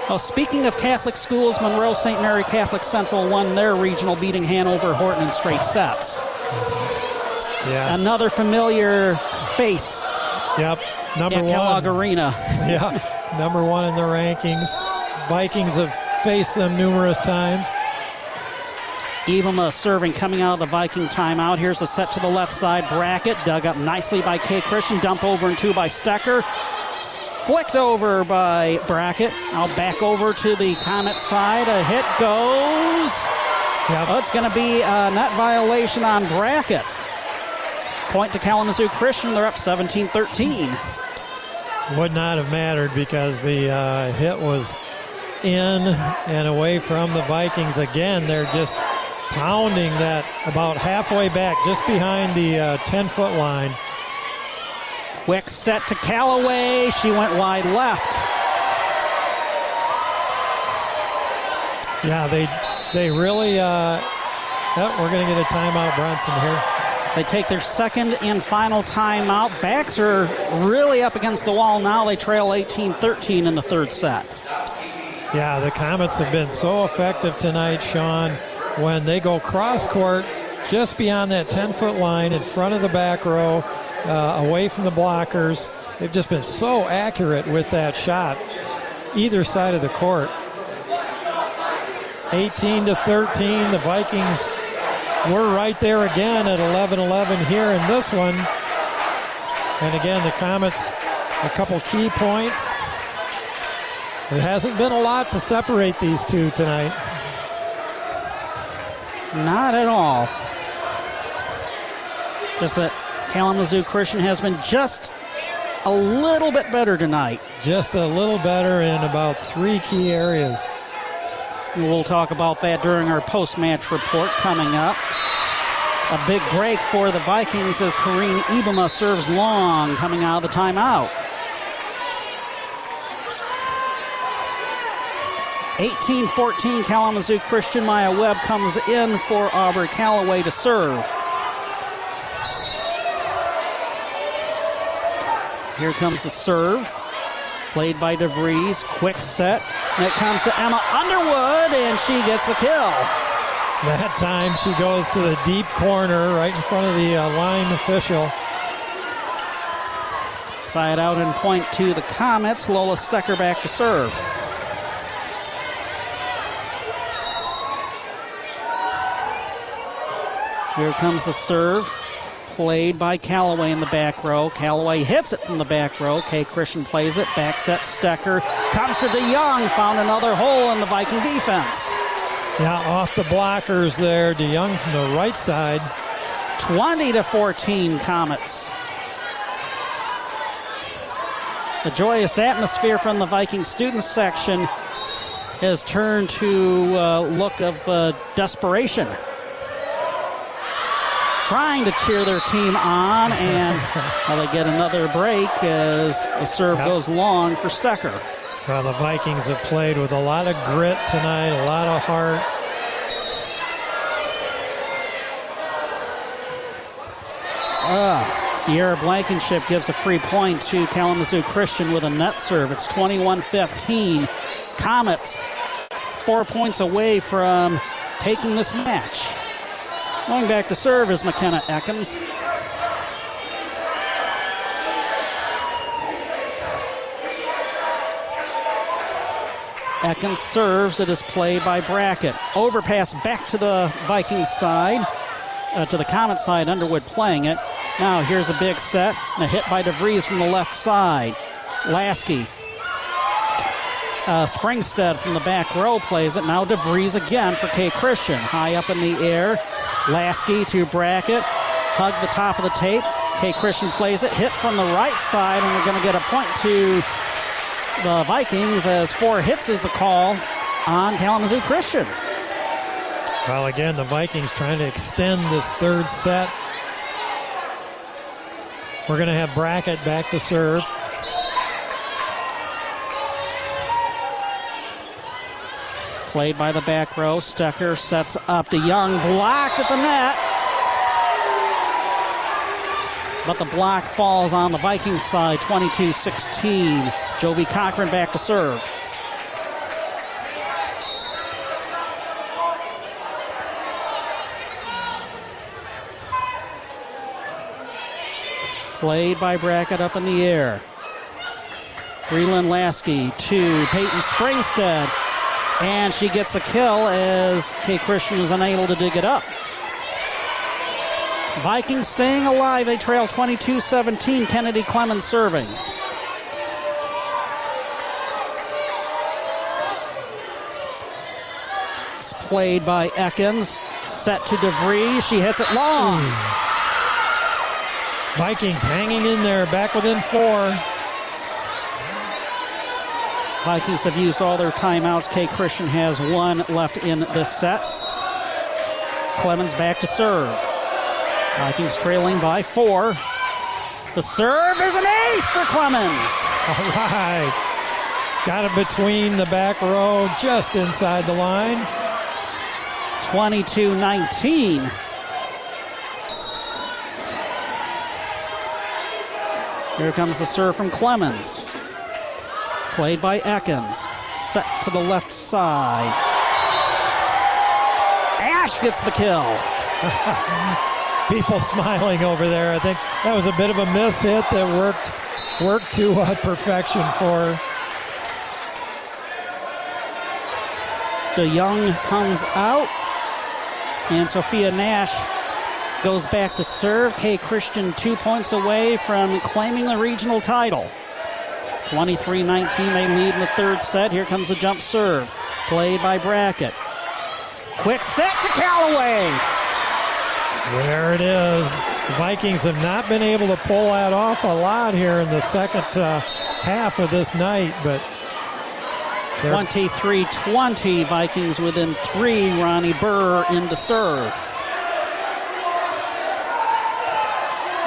Well, speaking of Catholic schools, Monroe St. Mary Catholic Central won their regional, beating Hanover Horton in straight sets. Yes. Another familiar face. Yep, number at one. Kellogg Arena. *laughs* yeah, number one in the rankings. Vikings have faced them numerous times. Evama serving coming out of the Viking timeout. Here's a set to the left side Brackett. Dug up nicely by K. Christian. Dump over and two by Stecker. Flicked over by Brackett. Now back over to the Comet side. A hit goes. Oh, it's going to be a net violation on Brackett. Point to Kalamazoo Christian. They're up 17 13. Would not have mattered because the uh, hit was in and away from the Vikings. Again, they're just pounding that about halfway back, just behind the 10 foot line. Quick set to Callaway. She went wide left. Yeah, they they really. Uh, oh, we're going to get a timeout, Bronson here. They take their second and final timeout. Backs are really up against the wall now. They trail 18 13 in the third set. Yeah, the Comets have been so effective tonight, Sean, when they go cross court just beyond that 10 foot line in front of the back row, uh, away from the blockers. They've just been so accurate with that shot, either side of the court. 18 to 13, the Vikings were right there again at 11 11 here in this one. And again, the Comets, a couple key points. There hasn't been a lot to separate these two tonight. Not at all. Just that Kalamazoo Christian has been just a little bit better tonight. Just a little better in about three key areas. We'll talk about that during our post match report coming up. A big break for the Vikings as Kareen Ibama serves long coming out of the timeout. 18-14 Kalamazoo Christian. Maya Webb comes in for Aubrey Callaway to serve. Here comes the serve. Played by DeVries. Quick set. And it comes to Emma Underwood, and she gets the kill. That time she goes to the deep corner right in front of the uh, line official. Side out and point to the Comets. Lola Stecker back to serve. Here comes the serve. Played by Callaway in the back row. Callaway hits it from the back row. K Christian plays it. Back set Stecker. Comes to DeYoung. Found another hole in the Viking defense. Yeah, off the blockers there. DeYoung from the right side. 20 to 14 Comets. The joyous atmosphere from the Viking students section has turned to a look of uh, desperation. Trying to cheer their team on, and *laughs* well, they get another break as the serve Yep. goes long for Stecker. Well, the Vikings have played with a lot of grit tonight, a lot of heart. Ah, Sierra Blankenship gives a free point to Kalamazoo Christian with a net serve. It's 21 15. Comets four points away from taking this match. Going back to serve is McKenna Ekins. Ekins serves. It is played by Brackett. Overpass back to the Vikings side uh, to the Comet side. Underwood playing it. Now here's a big set and a hit by DeVries from the left side. Lasky. Uh, Springstead from the back row plays it. Now DeVries again for K. Christian. High up in the air. Lasky to Brackett. Hug the top of the tape. K. Christian plays it. Hit from the right side, and we're going to get a point to the Vikings as four hits is the call on Kalamazoo Christian. Well, again, the Vikings trying to extend this third set. We're going to have Brackett back to serve. Played by the back row. Stecker sets up DeYoung, blocked at the net. But the block falls on the Vikings side, 22 16. Jovi Cochran back to serve. Played by Brackett up in the air. Breland Lasky to Peyton Springstead. And she gets a kill as K Christian is unable to dig it up. Vikings staying alive. They trail 22 17. Kennedy Clemens serving. It's played by Ekins. Set to DeVries. She hits it long. Vikings hanging in there, back within four. Vikings have used all their timeouts. K. Christian has one left in this set. Clemens back to serve. Vikings trailing by four. The serve is an ace for Clemens. All right. Got it between the back row, just inside the line. 22 19. Here comes the serve from Clemens. Played by Atkins. Set to the left side. Ash gets the kill. *laughs* People smiling over there. I think that was a bit of a miss hit that worked worked to uh, perfection for her. DeYoung comes out, and Sophia Nash goes back to serve. K. Christian two points away from claiming the regional title. 23 19, they lead in the third set. Here comes a jump serve. Played by Brackett. Quick set to Callaway. There it is. Vikings have not been able to pull that off a lot here in the second uh, half of this night, but 23 20, Vikings within three. Ronnie Burr in to serve.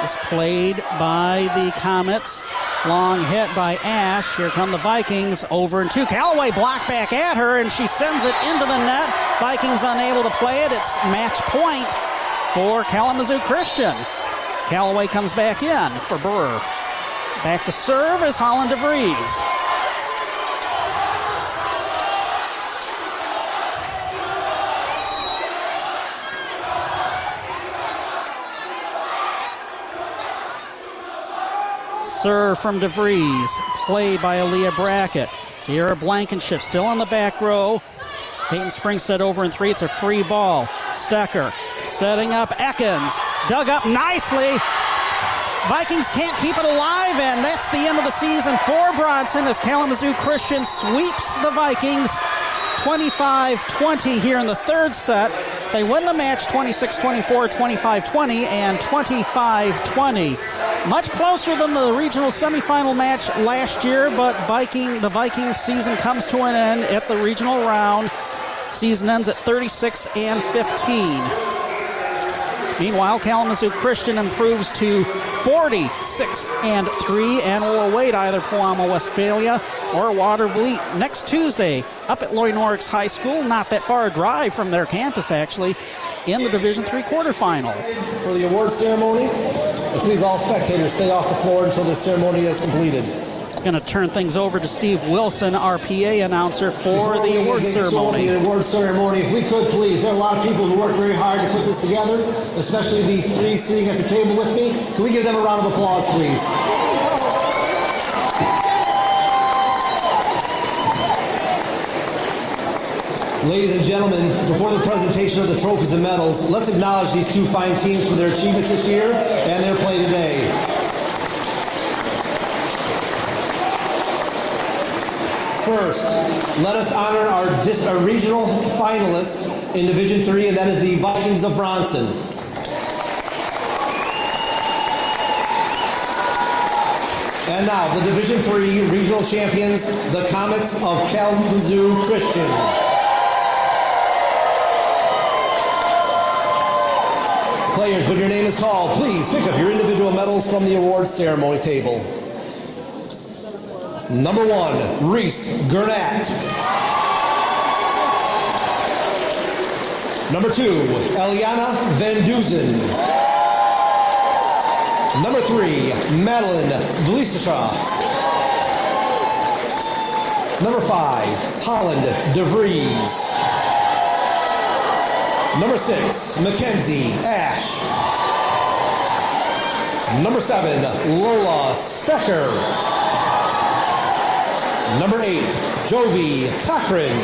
Is played by the Comets. Long hit by Ash. Here come the Vikings over and two. Callaway blocked back at her, and she sends it into the net. Vikings unable to play it. It's match point for Kalamazoo Christian. Callaway comes back in for Burr. Back to serve is Holland DeVries. Serve from DeVries, played by Aleah Brackett. Sierra Blankenship still on the back row. Peyton Springstead over in three. It's a free ball. Stecker setting up Ekins. Dug up nicely. Vikings can't keep it alive, and that's the end of the season for Bronson as Kalamazoo Christian sweeps the Vikings 25 20 here in the third set. They win the match 26 24, 25 20, and 25 20. Much closer than the regional semifinal match last year, but Viking the Vikings season comes to an end at the regional round. Season ends at 36 and 15. Meanwhile, Kalamazoo Christian improves to 46 and 3 and will await either Pewamo Westphalia or Watervliet next Tuesday up at Loy Norrix High School, not that far a drive from their campus actually, in the Division Three quarterfinal. For the award ceremony, please all spectators stay off the floor until the ceremony is completed. Going to turn things over to Steve Wilson, our PA announcer, for Before the award ceremony. The award ceremony, if we could please, there are a lot of people who worked very hard to put this together, especially these three sitting at the table with me. Can we give them a round of applause, please? Ladies and gentlemen, before the presentation of the trophies and medals, let's acknowledge these two fine teams for their achievements this year and their play today. First, let us honor our, our regional finalists in Division Three, and that is the Vikings of Bronson. And now the Division Three regional champions, the Comets of Kalamazoo Christian. Players, when your name is called, please pick up your individual medals from the awards ceremony table. Number one, Reese Gurnett. Number two, Eliana Van Duzen. Number three, Madeline Vlisisha. Number five, Holland DeVries. Number six, Mackenzie Ash. Number seven, Lola Stecker. Number eight, Jovi Cochran.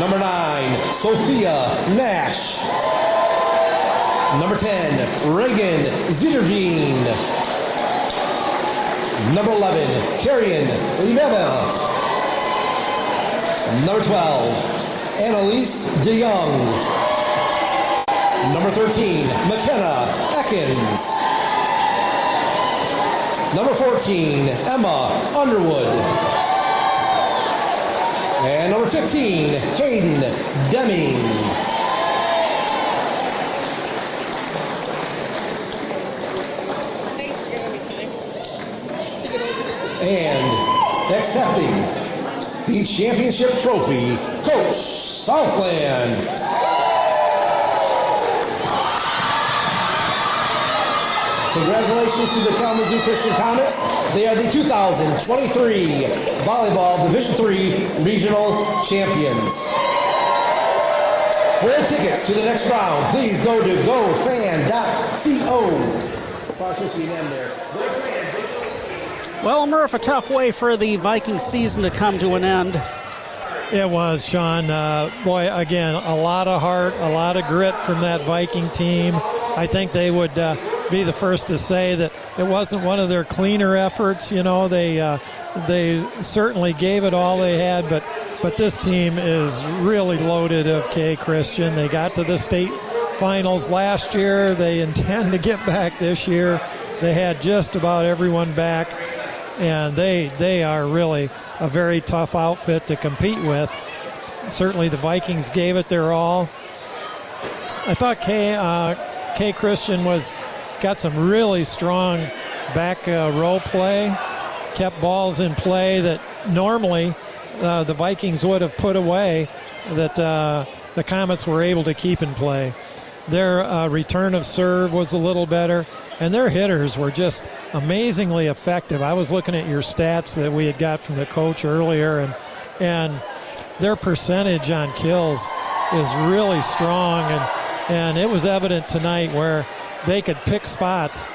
Number nine, Sophia Nash. Number 10, Reagan Zitterveen. Number 11, Carrion Limeva. Number 12, Annalise DeYoung. Number 13, McKenna Ekins. Number 14, Emma Underwood. And number 15, Hayden Deming. And accepting the championship trophy, Coach Southland. Congratulations to the Kalamazoo Christian Comets. They are the 2023 Volleyball Division III Regional Champions. For tickets to the next round, please go to gofan.co. Probably supposed to be an M there. Well, Murph, a tough way for the Viking season to come to an end. It was, Sean. Uh, boy, again, a lot of heart, a lot of grit from that Viking team. I think they would uh, be the first to say that it wasn't one of their cleaner efforts. You know, they uh, they certainly gave it all they had, but but this team is really loaded of K Christian. They got to the state finals last year. They *laughs* intend to get back this year. They had just about everyone back, and they they are really a very tough outfit to compete with. Certainly, the Vikings gave it their all. I thought K uh, K Christian was got some really strong back uh, row play, kept balls in play that normally uh, the Vikings would have put away, that uh, the Comets were able to keep in play. Their uh, return of serve was a little better, and their hitters were just amazingly effective. I was looking at your stats that we had got from the coach earlier, and and their percentage on kills is really strong, and and it was evident tonight where they could pick spots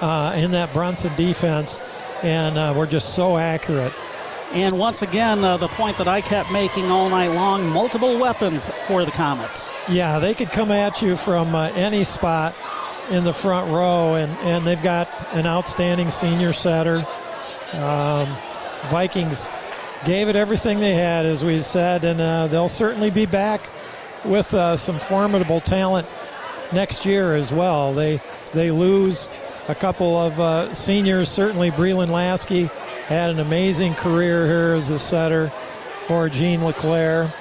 uh, in that Bronson defense, and uh, were just so accurate. And once again, uh, the point that I kept making all night long multiple weapons for the Comets. Yeah, they could come at you from uh, any spot in the front row, and, and they've got an outstanding senior setter. Um, Vikings gave it everything they had, as we said, and uh, they'll certainly be back with uh, some formidable talent next year as well. They they lose a couple of uh, seniors. Certainly, Breland Lasky had an amazing career here as a setter for Jean LeClaire.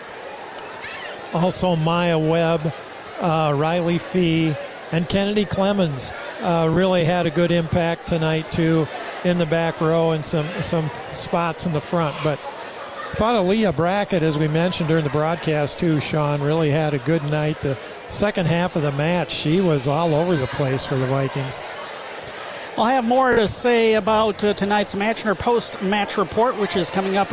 Also, Maya Webb, uh, Riley Fee, and Kennedy Clemens uh, really had a good impact tonight too in the back row and some some spots in the front. But thought Aleah Brackett, as we mentioned during the broadcast too, Sean really had a good night. The second half of the match, she was all over the place for the Vikings. I'll have more to say about uh, tonight's match in our post match report, which is coming up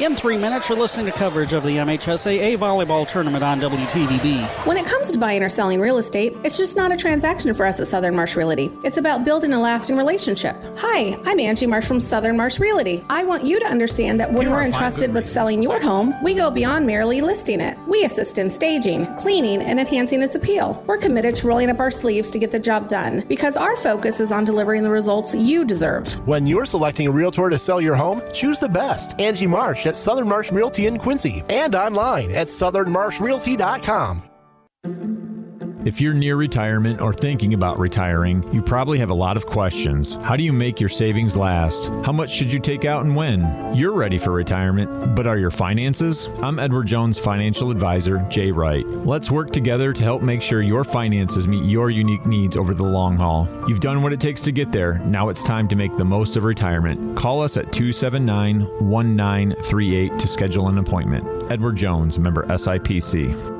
in three minutes. You're listening to coverage of the MHSAA volleyball tournament on WTVB. When it comes to buying or selling real estate, it's just not a transaction for us at Southern Marsh Realty. It's about building a lasting relationship. Hi, I'm Angie Marsh from Southern Marsh Realty. I want you to understand that when we're entrusted with selling your home, we go beyond merely listing it. We assist in staging, cleaning, and enhancing its appeal. We're committed to rolling up our sleeves to get the job done because our focus is on delivering the results you deserve. When you're selecting a realtor to sell your home, choose the best. Angie Marsh at Southern Marsh Realty in Quincy and online at southernmarshrealty.com. If you're near retirement or thinking about retiring, you probably have a lot of questions. How do you make your savings last? How much should you take out and when? You're ready for retirement, but are your finances? I'm Edward Jones financial advisor, Jay Wright. Let's work together to help make sure your finances meet your unique needs over the long haul. You've done what it takes to get there. Now it's time to make the most of retirement. Call us at 279 1938 to schedule an appointment. Edward Jones, member SIPC.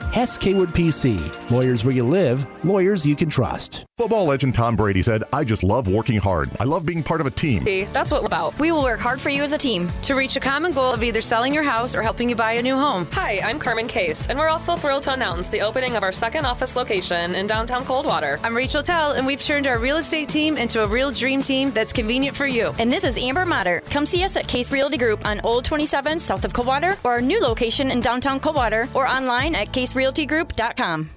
Hess Kaywood PC. Lawyers where you live, lawyers you can trust. Football legend Tom Brady said, I just love working hard. I love being part of a team. See, that's what we're about. We will work hard for you as a team. To reach a common goal of either selling your house or helping you buy a new home. Hi, I'm Carmen Case, and we're also thrilled to announce the opening of our second office location in downtown Coldwater. I'm Rachel Tell, and we've turned our real estate team into a real dream team that's convenient for you. And this is Amber Motter. Come see us at Case Realty Group on Old 27 south of Coldwater or our new location in downtown Coldwater or online at caserealtygroup.com.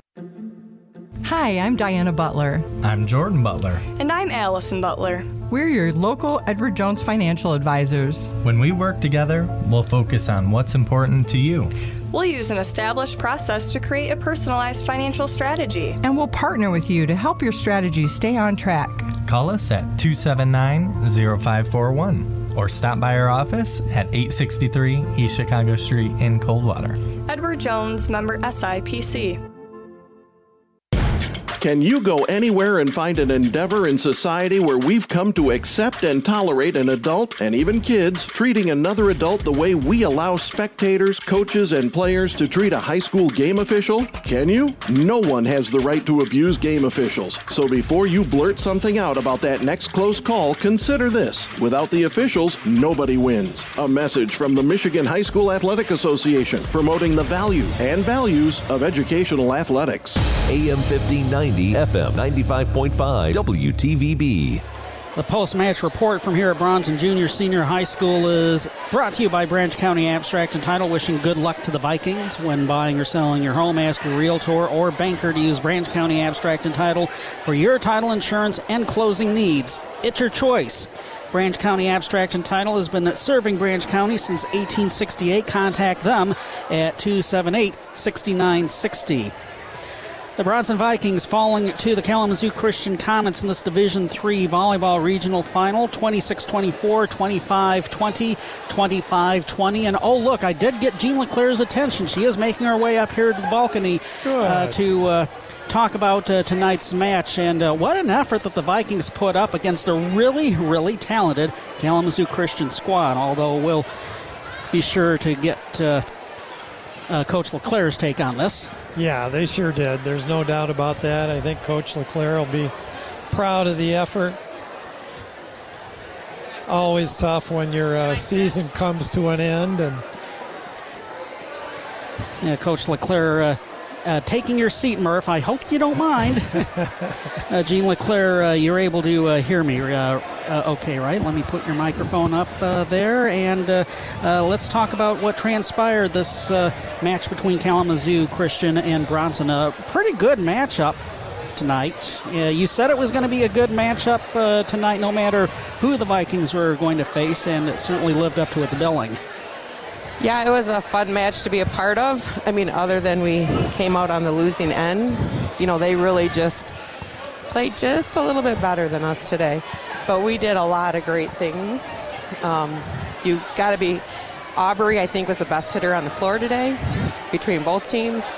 Hi, I'm Diana Butler. I'm Jordan Butler. And I'm Allison Butler. We're your local Edward Jones financial advisors. When we work together, we'll focus on what's important to you. We'll use an established process to create a personalized financial strategy. And we'll partner with you to help your strategy stay on track. Call us at 279 0541 or stop by our office at 863 East Chicago Street in Coldwater. Edward Jones, member SIPC. Can you go anywhere and find an endeavor in society where we've come to accept and tolerate an adult and even kids treating another adult the way we allow spectators, coaches, and players to treat a high school game official? Can you? No one has the right to abuse game officials. So before you blurt something out about that next close call, consider this. Without the officials, nobody wins. A message from the Michigan High School Athletic Association promoting the value and values of educational athletics. AM 1590, FM 95.5, WTVB. The post match report from here at Bronson Junior Senior High School is brought to you by Branch County Abstract and Title, wishing good luck to the Vikings when buying or selling your home. Ask your realtor or banker to use Branch County Abstract and Title for your title insurance and closing needs. It's your choice. Branch County Abstract and Title has been serving Branch County since 1868. Contact them at 278 6960. The Bronson Vikings falling to the Kalamazoo Christian Comets in this Division Three volleyball regional final 26 24, 25 20, 25 20. And oh, look, I did get Jean LeClair's attention. She is making her way up here to the balcony uh, to. Uh, talk about uh, tonight's match and uh, what an effort that the Vikings put up against a really, really talented Kalamazoo Christian squad. Although we'll be sure to get uh, uh Coach LeClair's take on this. Yeah, they sure did. There's no doubt about that. I think Coach LeClair will be proud of the effort. Always tough when your uh, season comes to an end, and yeah, Coach LeClair. Uh, uh, taking your seat, Murph. I hope you don't mind. *laughs* uh, Jean LeClair, uh, you're able to uh, hear me. Uh, okay, right? Let me put your microphone up uh, there, and let's talk about what transpired this match between Kalamazoo Christian and Bronson. A pretty good matchup tonight. you said it was going to be a good matchup tonight, no matter who the Vikings were going to face, and it certainly lived up to its billing. Yeah, it was a fun match to be a part of. I mean, other than we came out on the losing end, you know, they really just played just a little bit better than us today. But we did a lot of great things. Um, you got to be. Aubrey, I think, was the best hitter on the floor today between both teams.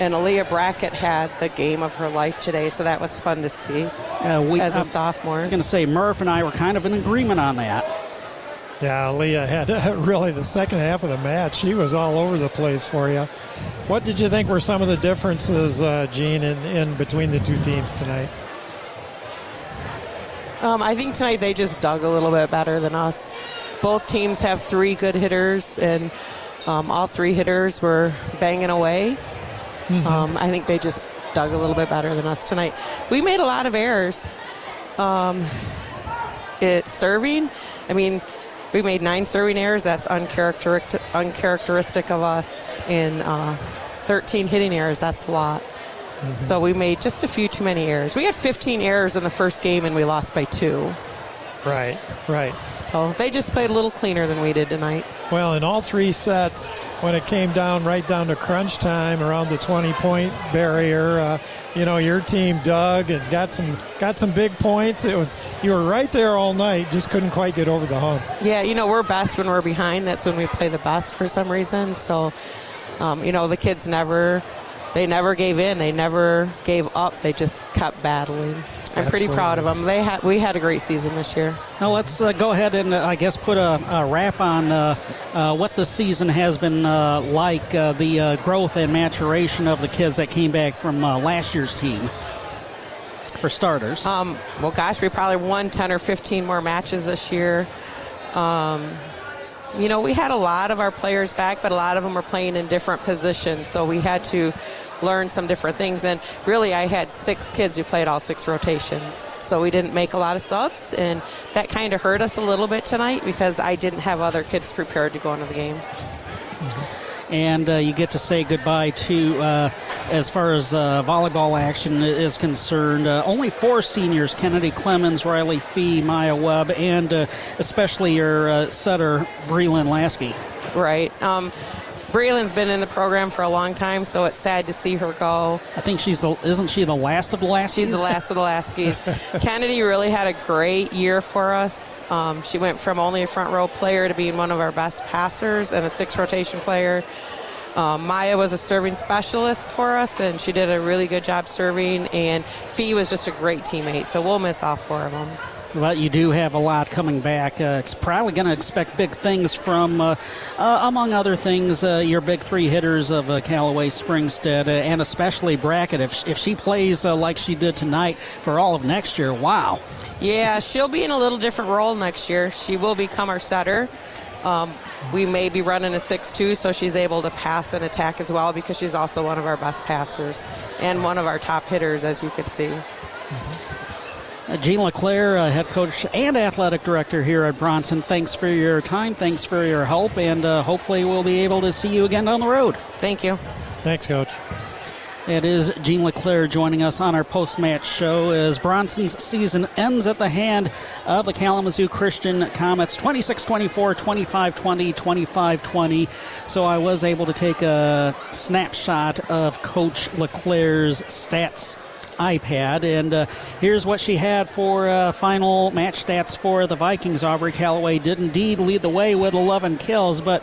And Aleah Brackett had the game of her life today, so that was fun to see uh, we, as a sophomore. I was going to say, Murph and I were kind of in agreement on that. Yeah, Leah had *laughs* really the second half of the match. She was all over the place for you. What did you think were some of the differences, uh, Jean, in, in between the two teams tonight? Um, I think tonight they just dug a little bit better than us. Both teams have three good hitters, and um, all three hitters were banging away. Mm-hmm. Um, I think they just dug a little bit better than us tonight. We made a lot of errors. Um, it serving. I mean, we made nine serving errors. That's uncharacteristic, uncharacteristic of us. In uh, 13 hitting errors, that's a lot. Mm-hmm. So we made just a few too many errors. We had 15 errors in the first game, and we lost by two. Right, right. So they just played a little cleaner than we did tonight. Well, in all three sets, when it came down right down to crunch time around the 20 point barrier, uh, you know, your team dug and got some got some big points. It was you were right there all night, just couldn't quite get over the hump. Yeah, you know, we're best when we're behind. That's when we play the best for some reason. So, um, you know, the kids never they never gave in. They never gave up. They just kept battling. I'm Absolutely. pretty proud of them. They had we had a great season this year. Now let's uh, go ahead and uh, I guess put a, a wrap on uh, uh what the season has been uh, like, uh, the growth and maturation of the kids that came back from last year's team. For starters, um, well, gosh, we probably won 10 or 15 more matches this year. Um, you know, we had a lot of our players back, but a lot of them were playing in different positions, so we had to learn some different things. And really, I had six kids who played all six rotations, so we didn't make a lot of subs, and that kind of hurt us a little bit tonight because I didn't have other kids prepared to go into the game. Mm-hmm and uh, you get to say goodbye to, uh, as far as uh, volleyball action is concerned, uh, only four seniors Kennedy Clemens, Riley Fee, Maya Webb, and uh, especially your uh, setter, Breland Lasky. Right. Um, Breland's been in the program for a long time, so it's sad to see her go. I think she's the isn't she the last of the last? She's the last of the Laskies. *laughs* Kennedy really had a great year for us. Um, she went from only a front row player to being one of our best passers and a six rotation player. Um, Maya was a serving specialist for us, and she did a really good job serving. And Fee was just a great teammate, so we'll miss all four of them. But you do have a lot coming back. Uh, it's probably going to expect big things from, uh, uh, among other things, uh, your big three hitters of uh, Callaway Springstead, uh, and especially Brackett. If, if she plays like she did tonight for all of next year, wow. Yeah, she'll be in a little different role next year. She will become our setter. Um, we may be running a 6-2 so she's able to pass and attack as well because she's also one of our best passers and one of our top hitters as you could see mm-hmm. Uh, Jean LeClaire, uh, head coach and athletic director here at Bronson. Thanks for your time. Thanks for your help, and uh, hopefully we'll be able to see you again down the road. Thank you. Thanks, coach. It is Jean LeClaire joining us on our post-match show as Bronson's season ends at the hand of the Kalamazoo Christian Comets 26-24, 25-20, 25-20. So I was able to take a snapshot of Coach LeClaire's stats iPad. And uh, here's what she had for uh, final match stats for the Vikings. Aubrey Callaway did indeed lead the way with 11 kills, but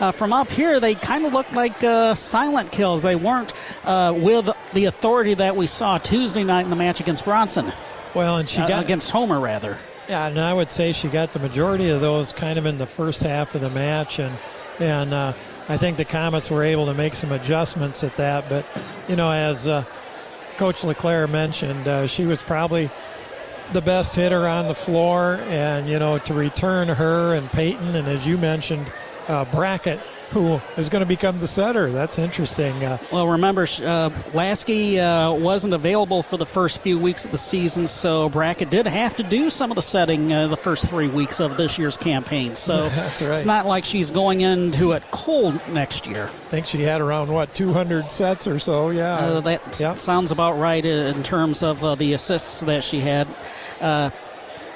uh, from up here, they kind of looked like uh, silent kills. They weren't uh, with the authority that we saw Tuesday night in the match against Bronson. Well, and she uh, got against Homer rather. Yeah, and I would say she got the majority of those kind of in the first half of the match, and and I think the Comets were able to make some adjustments at that. But you know, as Coach LeClaire mentioned, uh, she was probably the best hitter on the floor, and you know to return her and Peyton, and as you mentioned, uh, Brackett who is going to become the setter. That's interesting. Uh, well, remember, uh, Lasky uh, wasn't available for the first few weeks of the season, so Brackett did have to do some of the setting uh, the first three weeks of this year's campaign. So *laughs* right. it's not like she's going into it cold next year. I think she had around, what, 200 sets or so? Yeah. Uh, that yep. sounds about right in terms of uh, the assists that she had.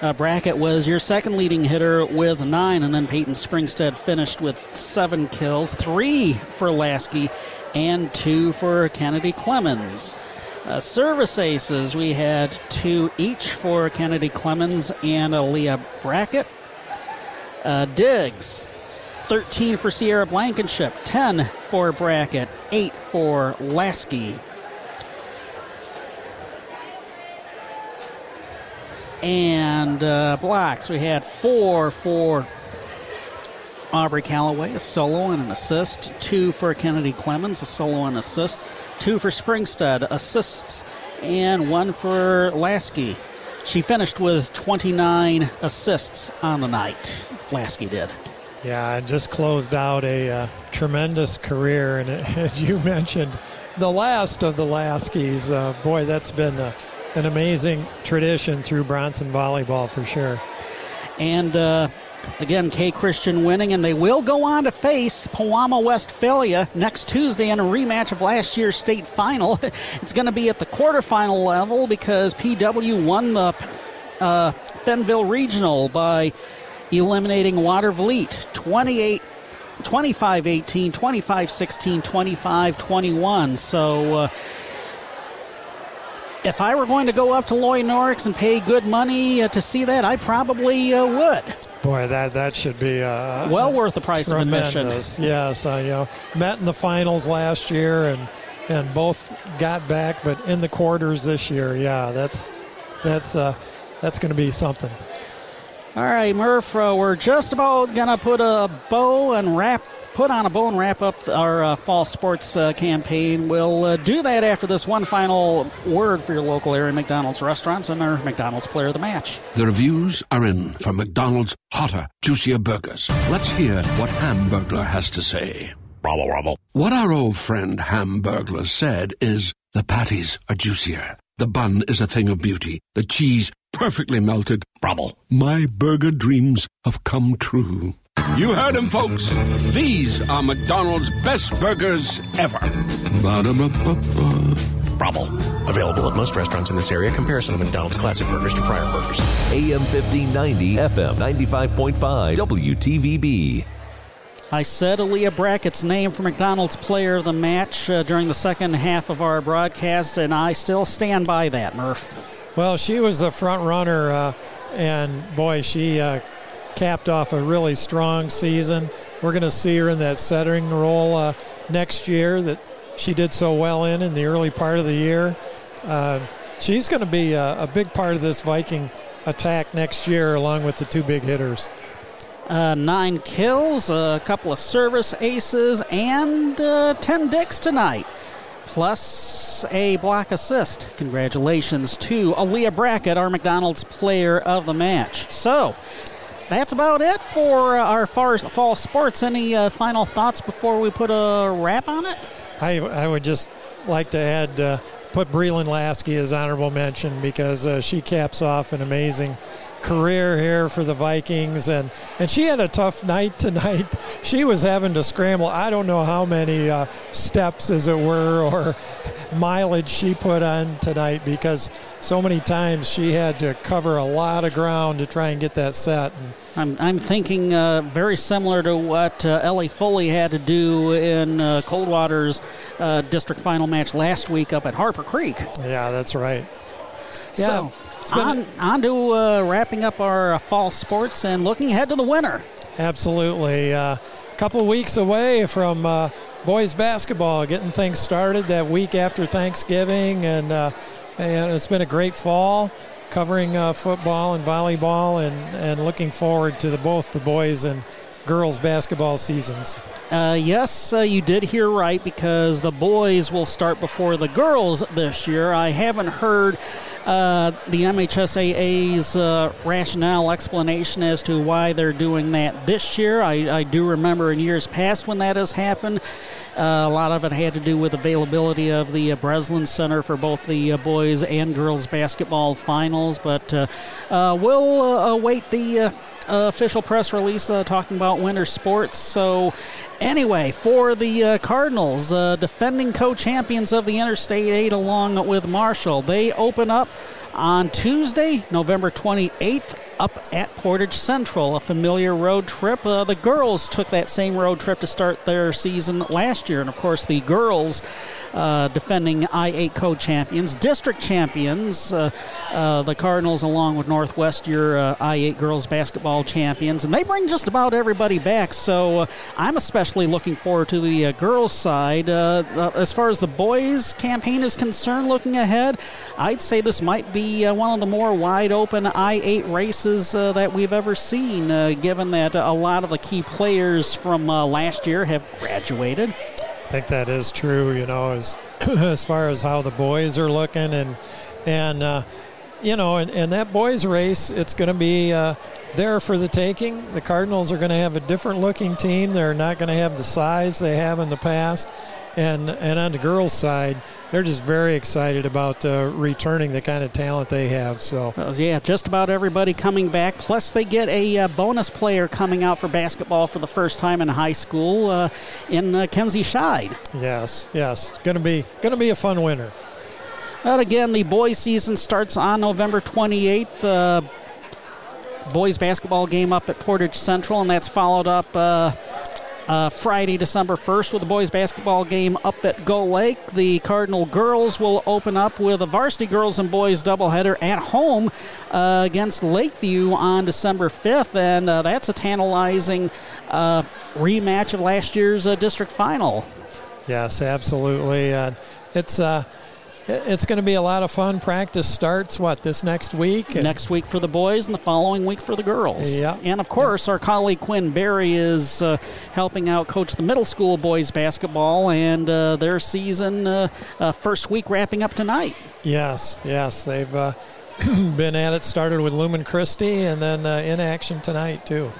Uh, Brackett was your second leading hitter with nine, and then Peyton Springstead finished with seven kills, three for Lasky, and two for Kennedy Clemens. Uh, service aces, we had two each for Kennedy Clemens and Aleah Brackett. Uh, Digs, 13 for Sierra Blankenship, 10 for Brackett, 8 for Lasky. And uh, blocks. We had four for Aubrey Callaway, a solo and an assist. Two for Kennedy Clemens, a solo and assist. Two for Springstead, assists, and one for Lasky. She finished with 29 assists on the night. Lasky did. Yeah, and just closed out a uh, tremendous career. And *laughs* as you mentioned, the last of the Laskies. Uh, boy, that's been uh, an amazing tradition through Bronson volleyball for sure. And uh, again, K Christian winning, and they will go on to face Pewamo Westphalia next Tuesday in a rematch of last year's state final. *laughs* it's going to be at the quarterfinal level because PW won the uh, Fennville Regional by eliminating Watervliet 28 25 18, 25 16, 25 21. So. Uh, if I were going to go up to Loy Norrix and pay good money uh, to see that, I probably uh, would. Boy, that that should be uh, well worth the price tremendous. of admission. Yes, I you know met in the finals last year and and both got back, but in the quarters this year. Yeah, that's that's uh, that's going to be something. All right, Murph, uh, we're just about going to put a bow and wrap put on a bow and wrap up our uh, fall sports uh, campaign. We'll uh, do that after this one final word for your local area McDonald's restaurants and our McDonald's player of the match. The reviews are in for McDonald's hotter, juicier burgers. Let's hear what Hamburglar has to say. Bravo, bravo. What our old friend Hamburglar said is the patties are juicier. The bun is a thing of beauty. The cheese perfectly melted. Bravo. My burger dreams have come true. You heard him, folks. These are McDonald's best burgers ever. Ba-da-ba-ba-ba. Bravo. Available at most restaurants in this area. Comparison of McDonald's classic burgers to prior burgers. AM 1590, FM 95.5, WTVB. I said Aleah Brackett's name for McDonald's player of the match uh, during the second half of our broadcast, and I still stand by that, Murph. Well, she was the front runner, uh, and boy, she uh, capped off a really strong season. We're going to see her in that settering role uh, next year that she did so well in in the early part of the year. Uh, she's going to be a, a, big part of this Viking attack next year, along with the two big hitters. Uh, nine kills, a couple of service aces, and uh, 10 digs tonight, plus a block assist. Congratulations to Aleah Brackett, our McDonald's player of the match. So, that's about it for uh, our fall sports. Any uh, final thoughts before we put a wrap on it? I, I would just like to add, uh, put Breland Lasky as honorable mention because uh, she caps off an amazing career here for the Vikings, and and she had a tough night tonight. *laughs* She was having to scramble. I don't know how many uh, steps, as it were, or *laughs* mileage she put on tonight because so many times she had to cover a lot of ground to try and get that set. And I'm, I'm thinking uh, very similar to what uh, Ellie Foley had to do in uh, Coldwater's uh, district final match last week up at Harper Creek. Yeah, that's right. Yeah. So, on, on to uh, wrapping up our fall sports and looking ahead to the winter. Absolutely. A uh, couple of weeks away from uh, boys basketball, getting things started that week after Thanksgiving, and, uh, and it's been a great fall covering uh, football and volleyball, and, and looking forward to the, both the boys and girls basketball seasons. Uh, yes, uh, you did hear right because the boys will start before the girls this year. I haven't heard uh, the MHSAA's uh, rationale explanation as to why they're doing that this year. I, I do remember in years past when that has happened. Uh, a lot of it had to do with availability of the uh, Breslin Center for both the boys and girls basketball finals. But we'll await the official press release talking about winter sports. So, anyway, for the Cardinals, defending co champions of the Interstate 8 along with Marshall, they open up on Tuesday, November 28th, up at Portage Central, a familiar road trip. Uh, the girls took that same road trip to start their season last year, and of course, the girls uh, defending I-8 co-champions, district champions, uh, uh, the Cardinals, along with Northwest, your uh, I-8 girls basketball champions, and they bring just about everybody back. So uh, I'm especially looking forward to the girls' side. as far as the boys' campaign is concerned, looking ahead, I'd say this might be one of the more wide open I-8 races that we've ever seen, given that a lot of the key players from last year have graduated think that is true. You know, as *clears throat* as far as how the boys are looking, and and uh, you know, and, and that boys race, it's going to be uh, there for the taking. The Cardinals are going to have a different looking team. They're not going to have the size they have in the past, and and on the girls' side, they're just very excited about uh, returning the kind of talent they have. So yeah, just about everybody coming back. Plus, they get a uh, bonus player coming out for basketball for the first time in high school uh, in uh, Kenzie Scheid. Yes, yes, going to be going to be a fun winter. But again, the boys' season starts on November 28th. Uh, boys basketball game up at Portage Central, and that's followed up uh, uh, Friday, December 1st, with the boys basketball game up at Gull Lake. The Cardinal girls will open up with a varsity girls and boys doubleheader at home uh, against Lakeview on December 5th, and uh, that's a tantalizing uh, rematch of last year's uh, district final. Yes, absolutely. it's it's going to be a lot of fun. Practice starts what this next week? Next week for the boys, and the following week for the girls. Yeah. And of course, our colleague Quinn Berry is uh, helping out coach the middle school boys basketball, and uh, their season uh, uh first week wrapping up tonight. Yes, yes, they've uh, *clears throat* been at it. Started with Lumen Christi, and then uh, in action tonight too.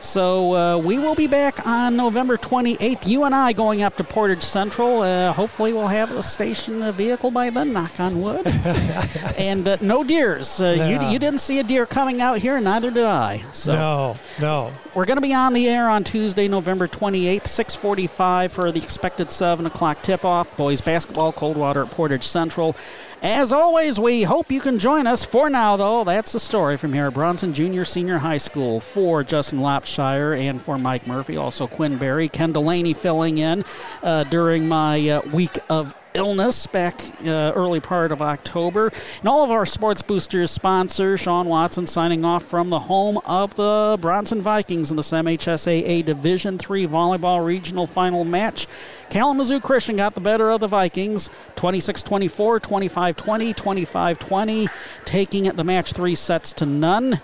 So uh, we will be back on November 28th. You and I going up to Portage Central. Uh, hopefully, we'll have a station a vehicle by then. Knock on wood. *laughs* and uh, no deers. Uh, you, you didn't see a deer coming out here, neither did I. So no, no. We're going to be on the air on Tuesday, November 28th, 6:45 for the expected seven o'clock tip-off. Boys basketball, Coldwater at Portage Central. As always, we hope you can join us. For now, though, that's the story from here at Bronson Junior Senior High School. For Justin Lopshire and for Mike Murphy, also Quinn Berry, Ken Delaney filling in uh, during my uh, week of illness back uh, early part of October. And all of our Sports Boosters sponsor, Sean Watson signing off from the home of the Bronson Vikings in the MHSAA Division Three Volleyball Regional Final match. Kalamazoo Christian got the better of the Vikings 26 24, 25 20, 25 20, taking the match three sets to none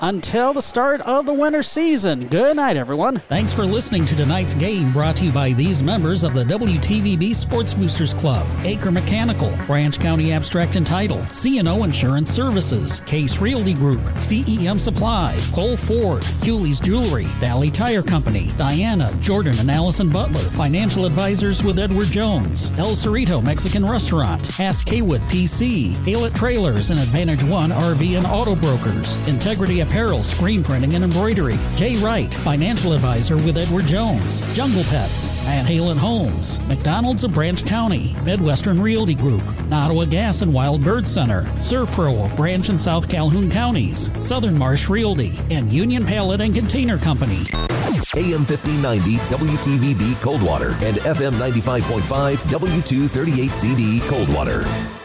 until the start of the winter season. Good night, everyone. Thanks for listening to tonight's game brought to you by these members of the WTVB Sports Boosters Club Acre Mechanical, Branch County Abstract and Title, CNO Insurance Services, Case Realty Group, CEM Supply, Cole Ford, Hewley's Jewelry, Valley Tire Company, Diana, Jordan, and Allison Butler, Financial Advisors with Edward Jones, El Cerrito Mexican Restaurant, Ask Haywood PC, Halet Trailers, and Advantage One RV and Auto Brokers, Integrity apparel, screen printing, and embroidery. Jay Wright, financial advisor with Edward Jones. Jungle Pets, Van Halen Homes. McDonald's of Branch County. Midwestern Realty Group. Nottawa Gas and Wild Bird Center. Servpro of Branch and South Calhoun Counties. Southern Marsh Realty. And Union Pallet and Container Company. AM 1590 WTVB Coldwater and FM 95.5 W238CD Coldwater.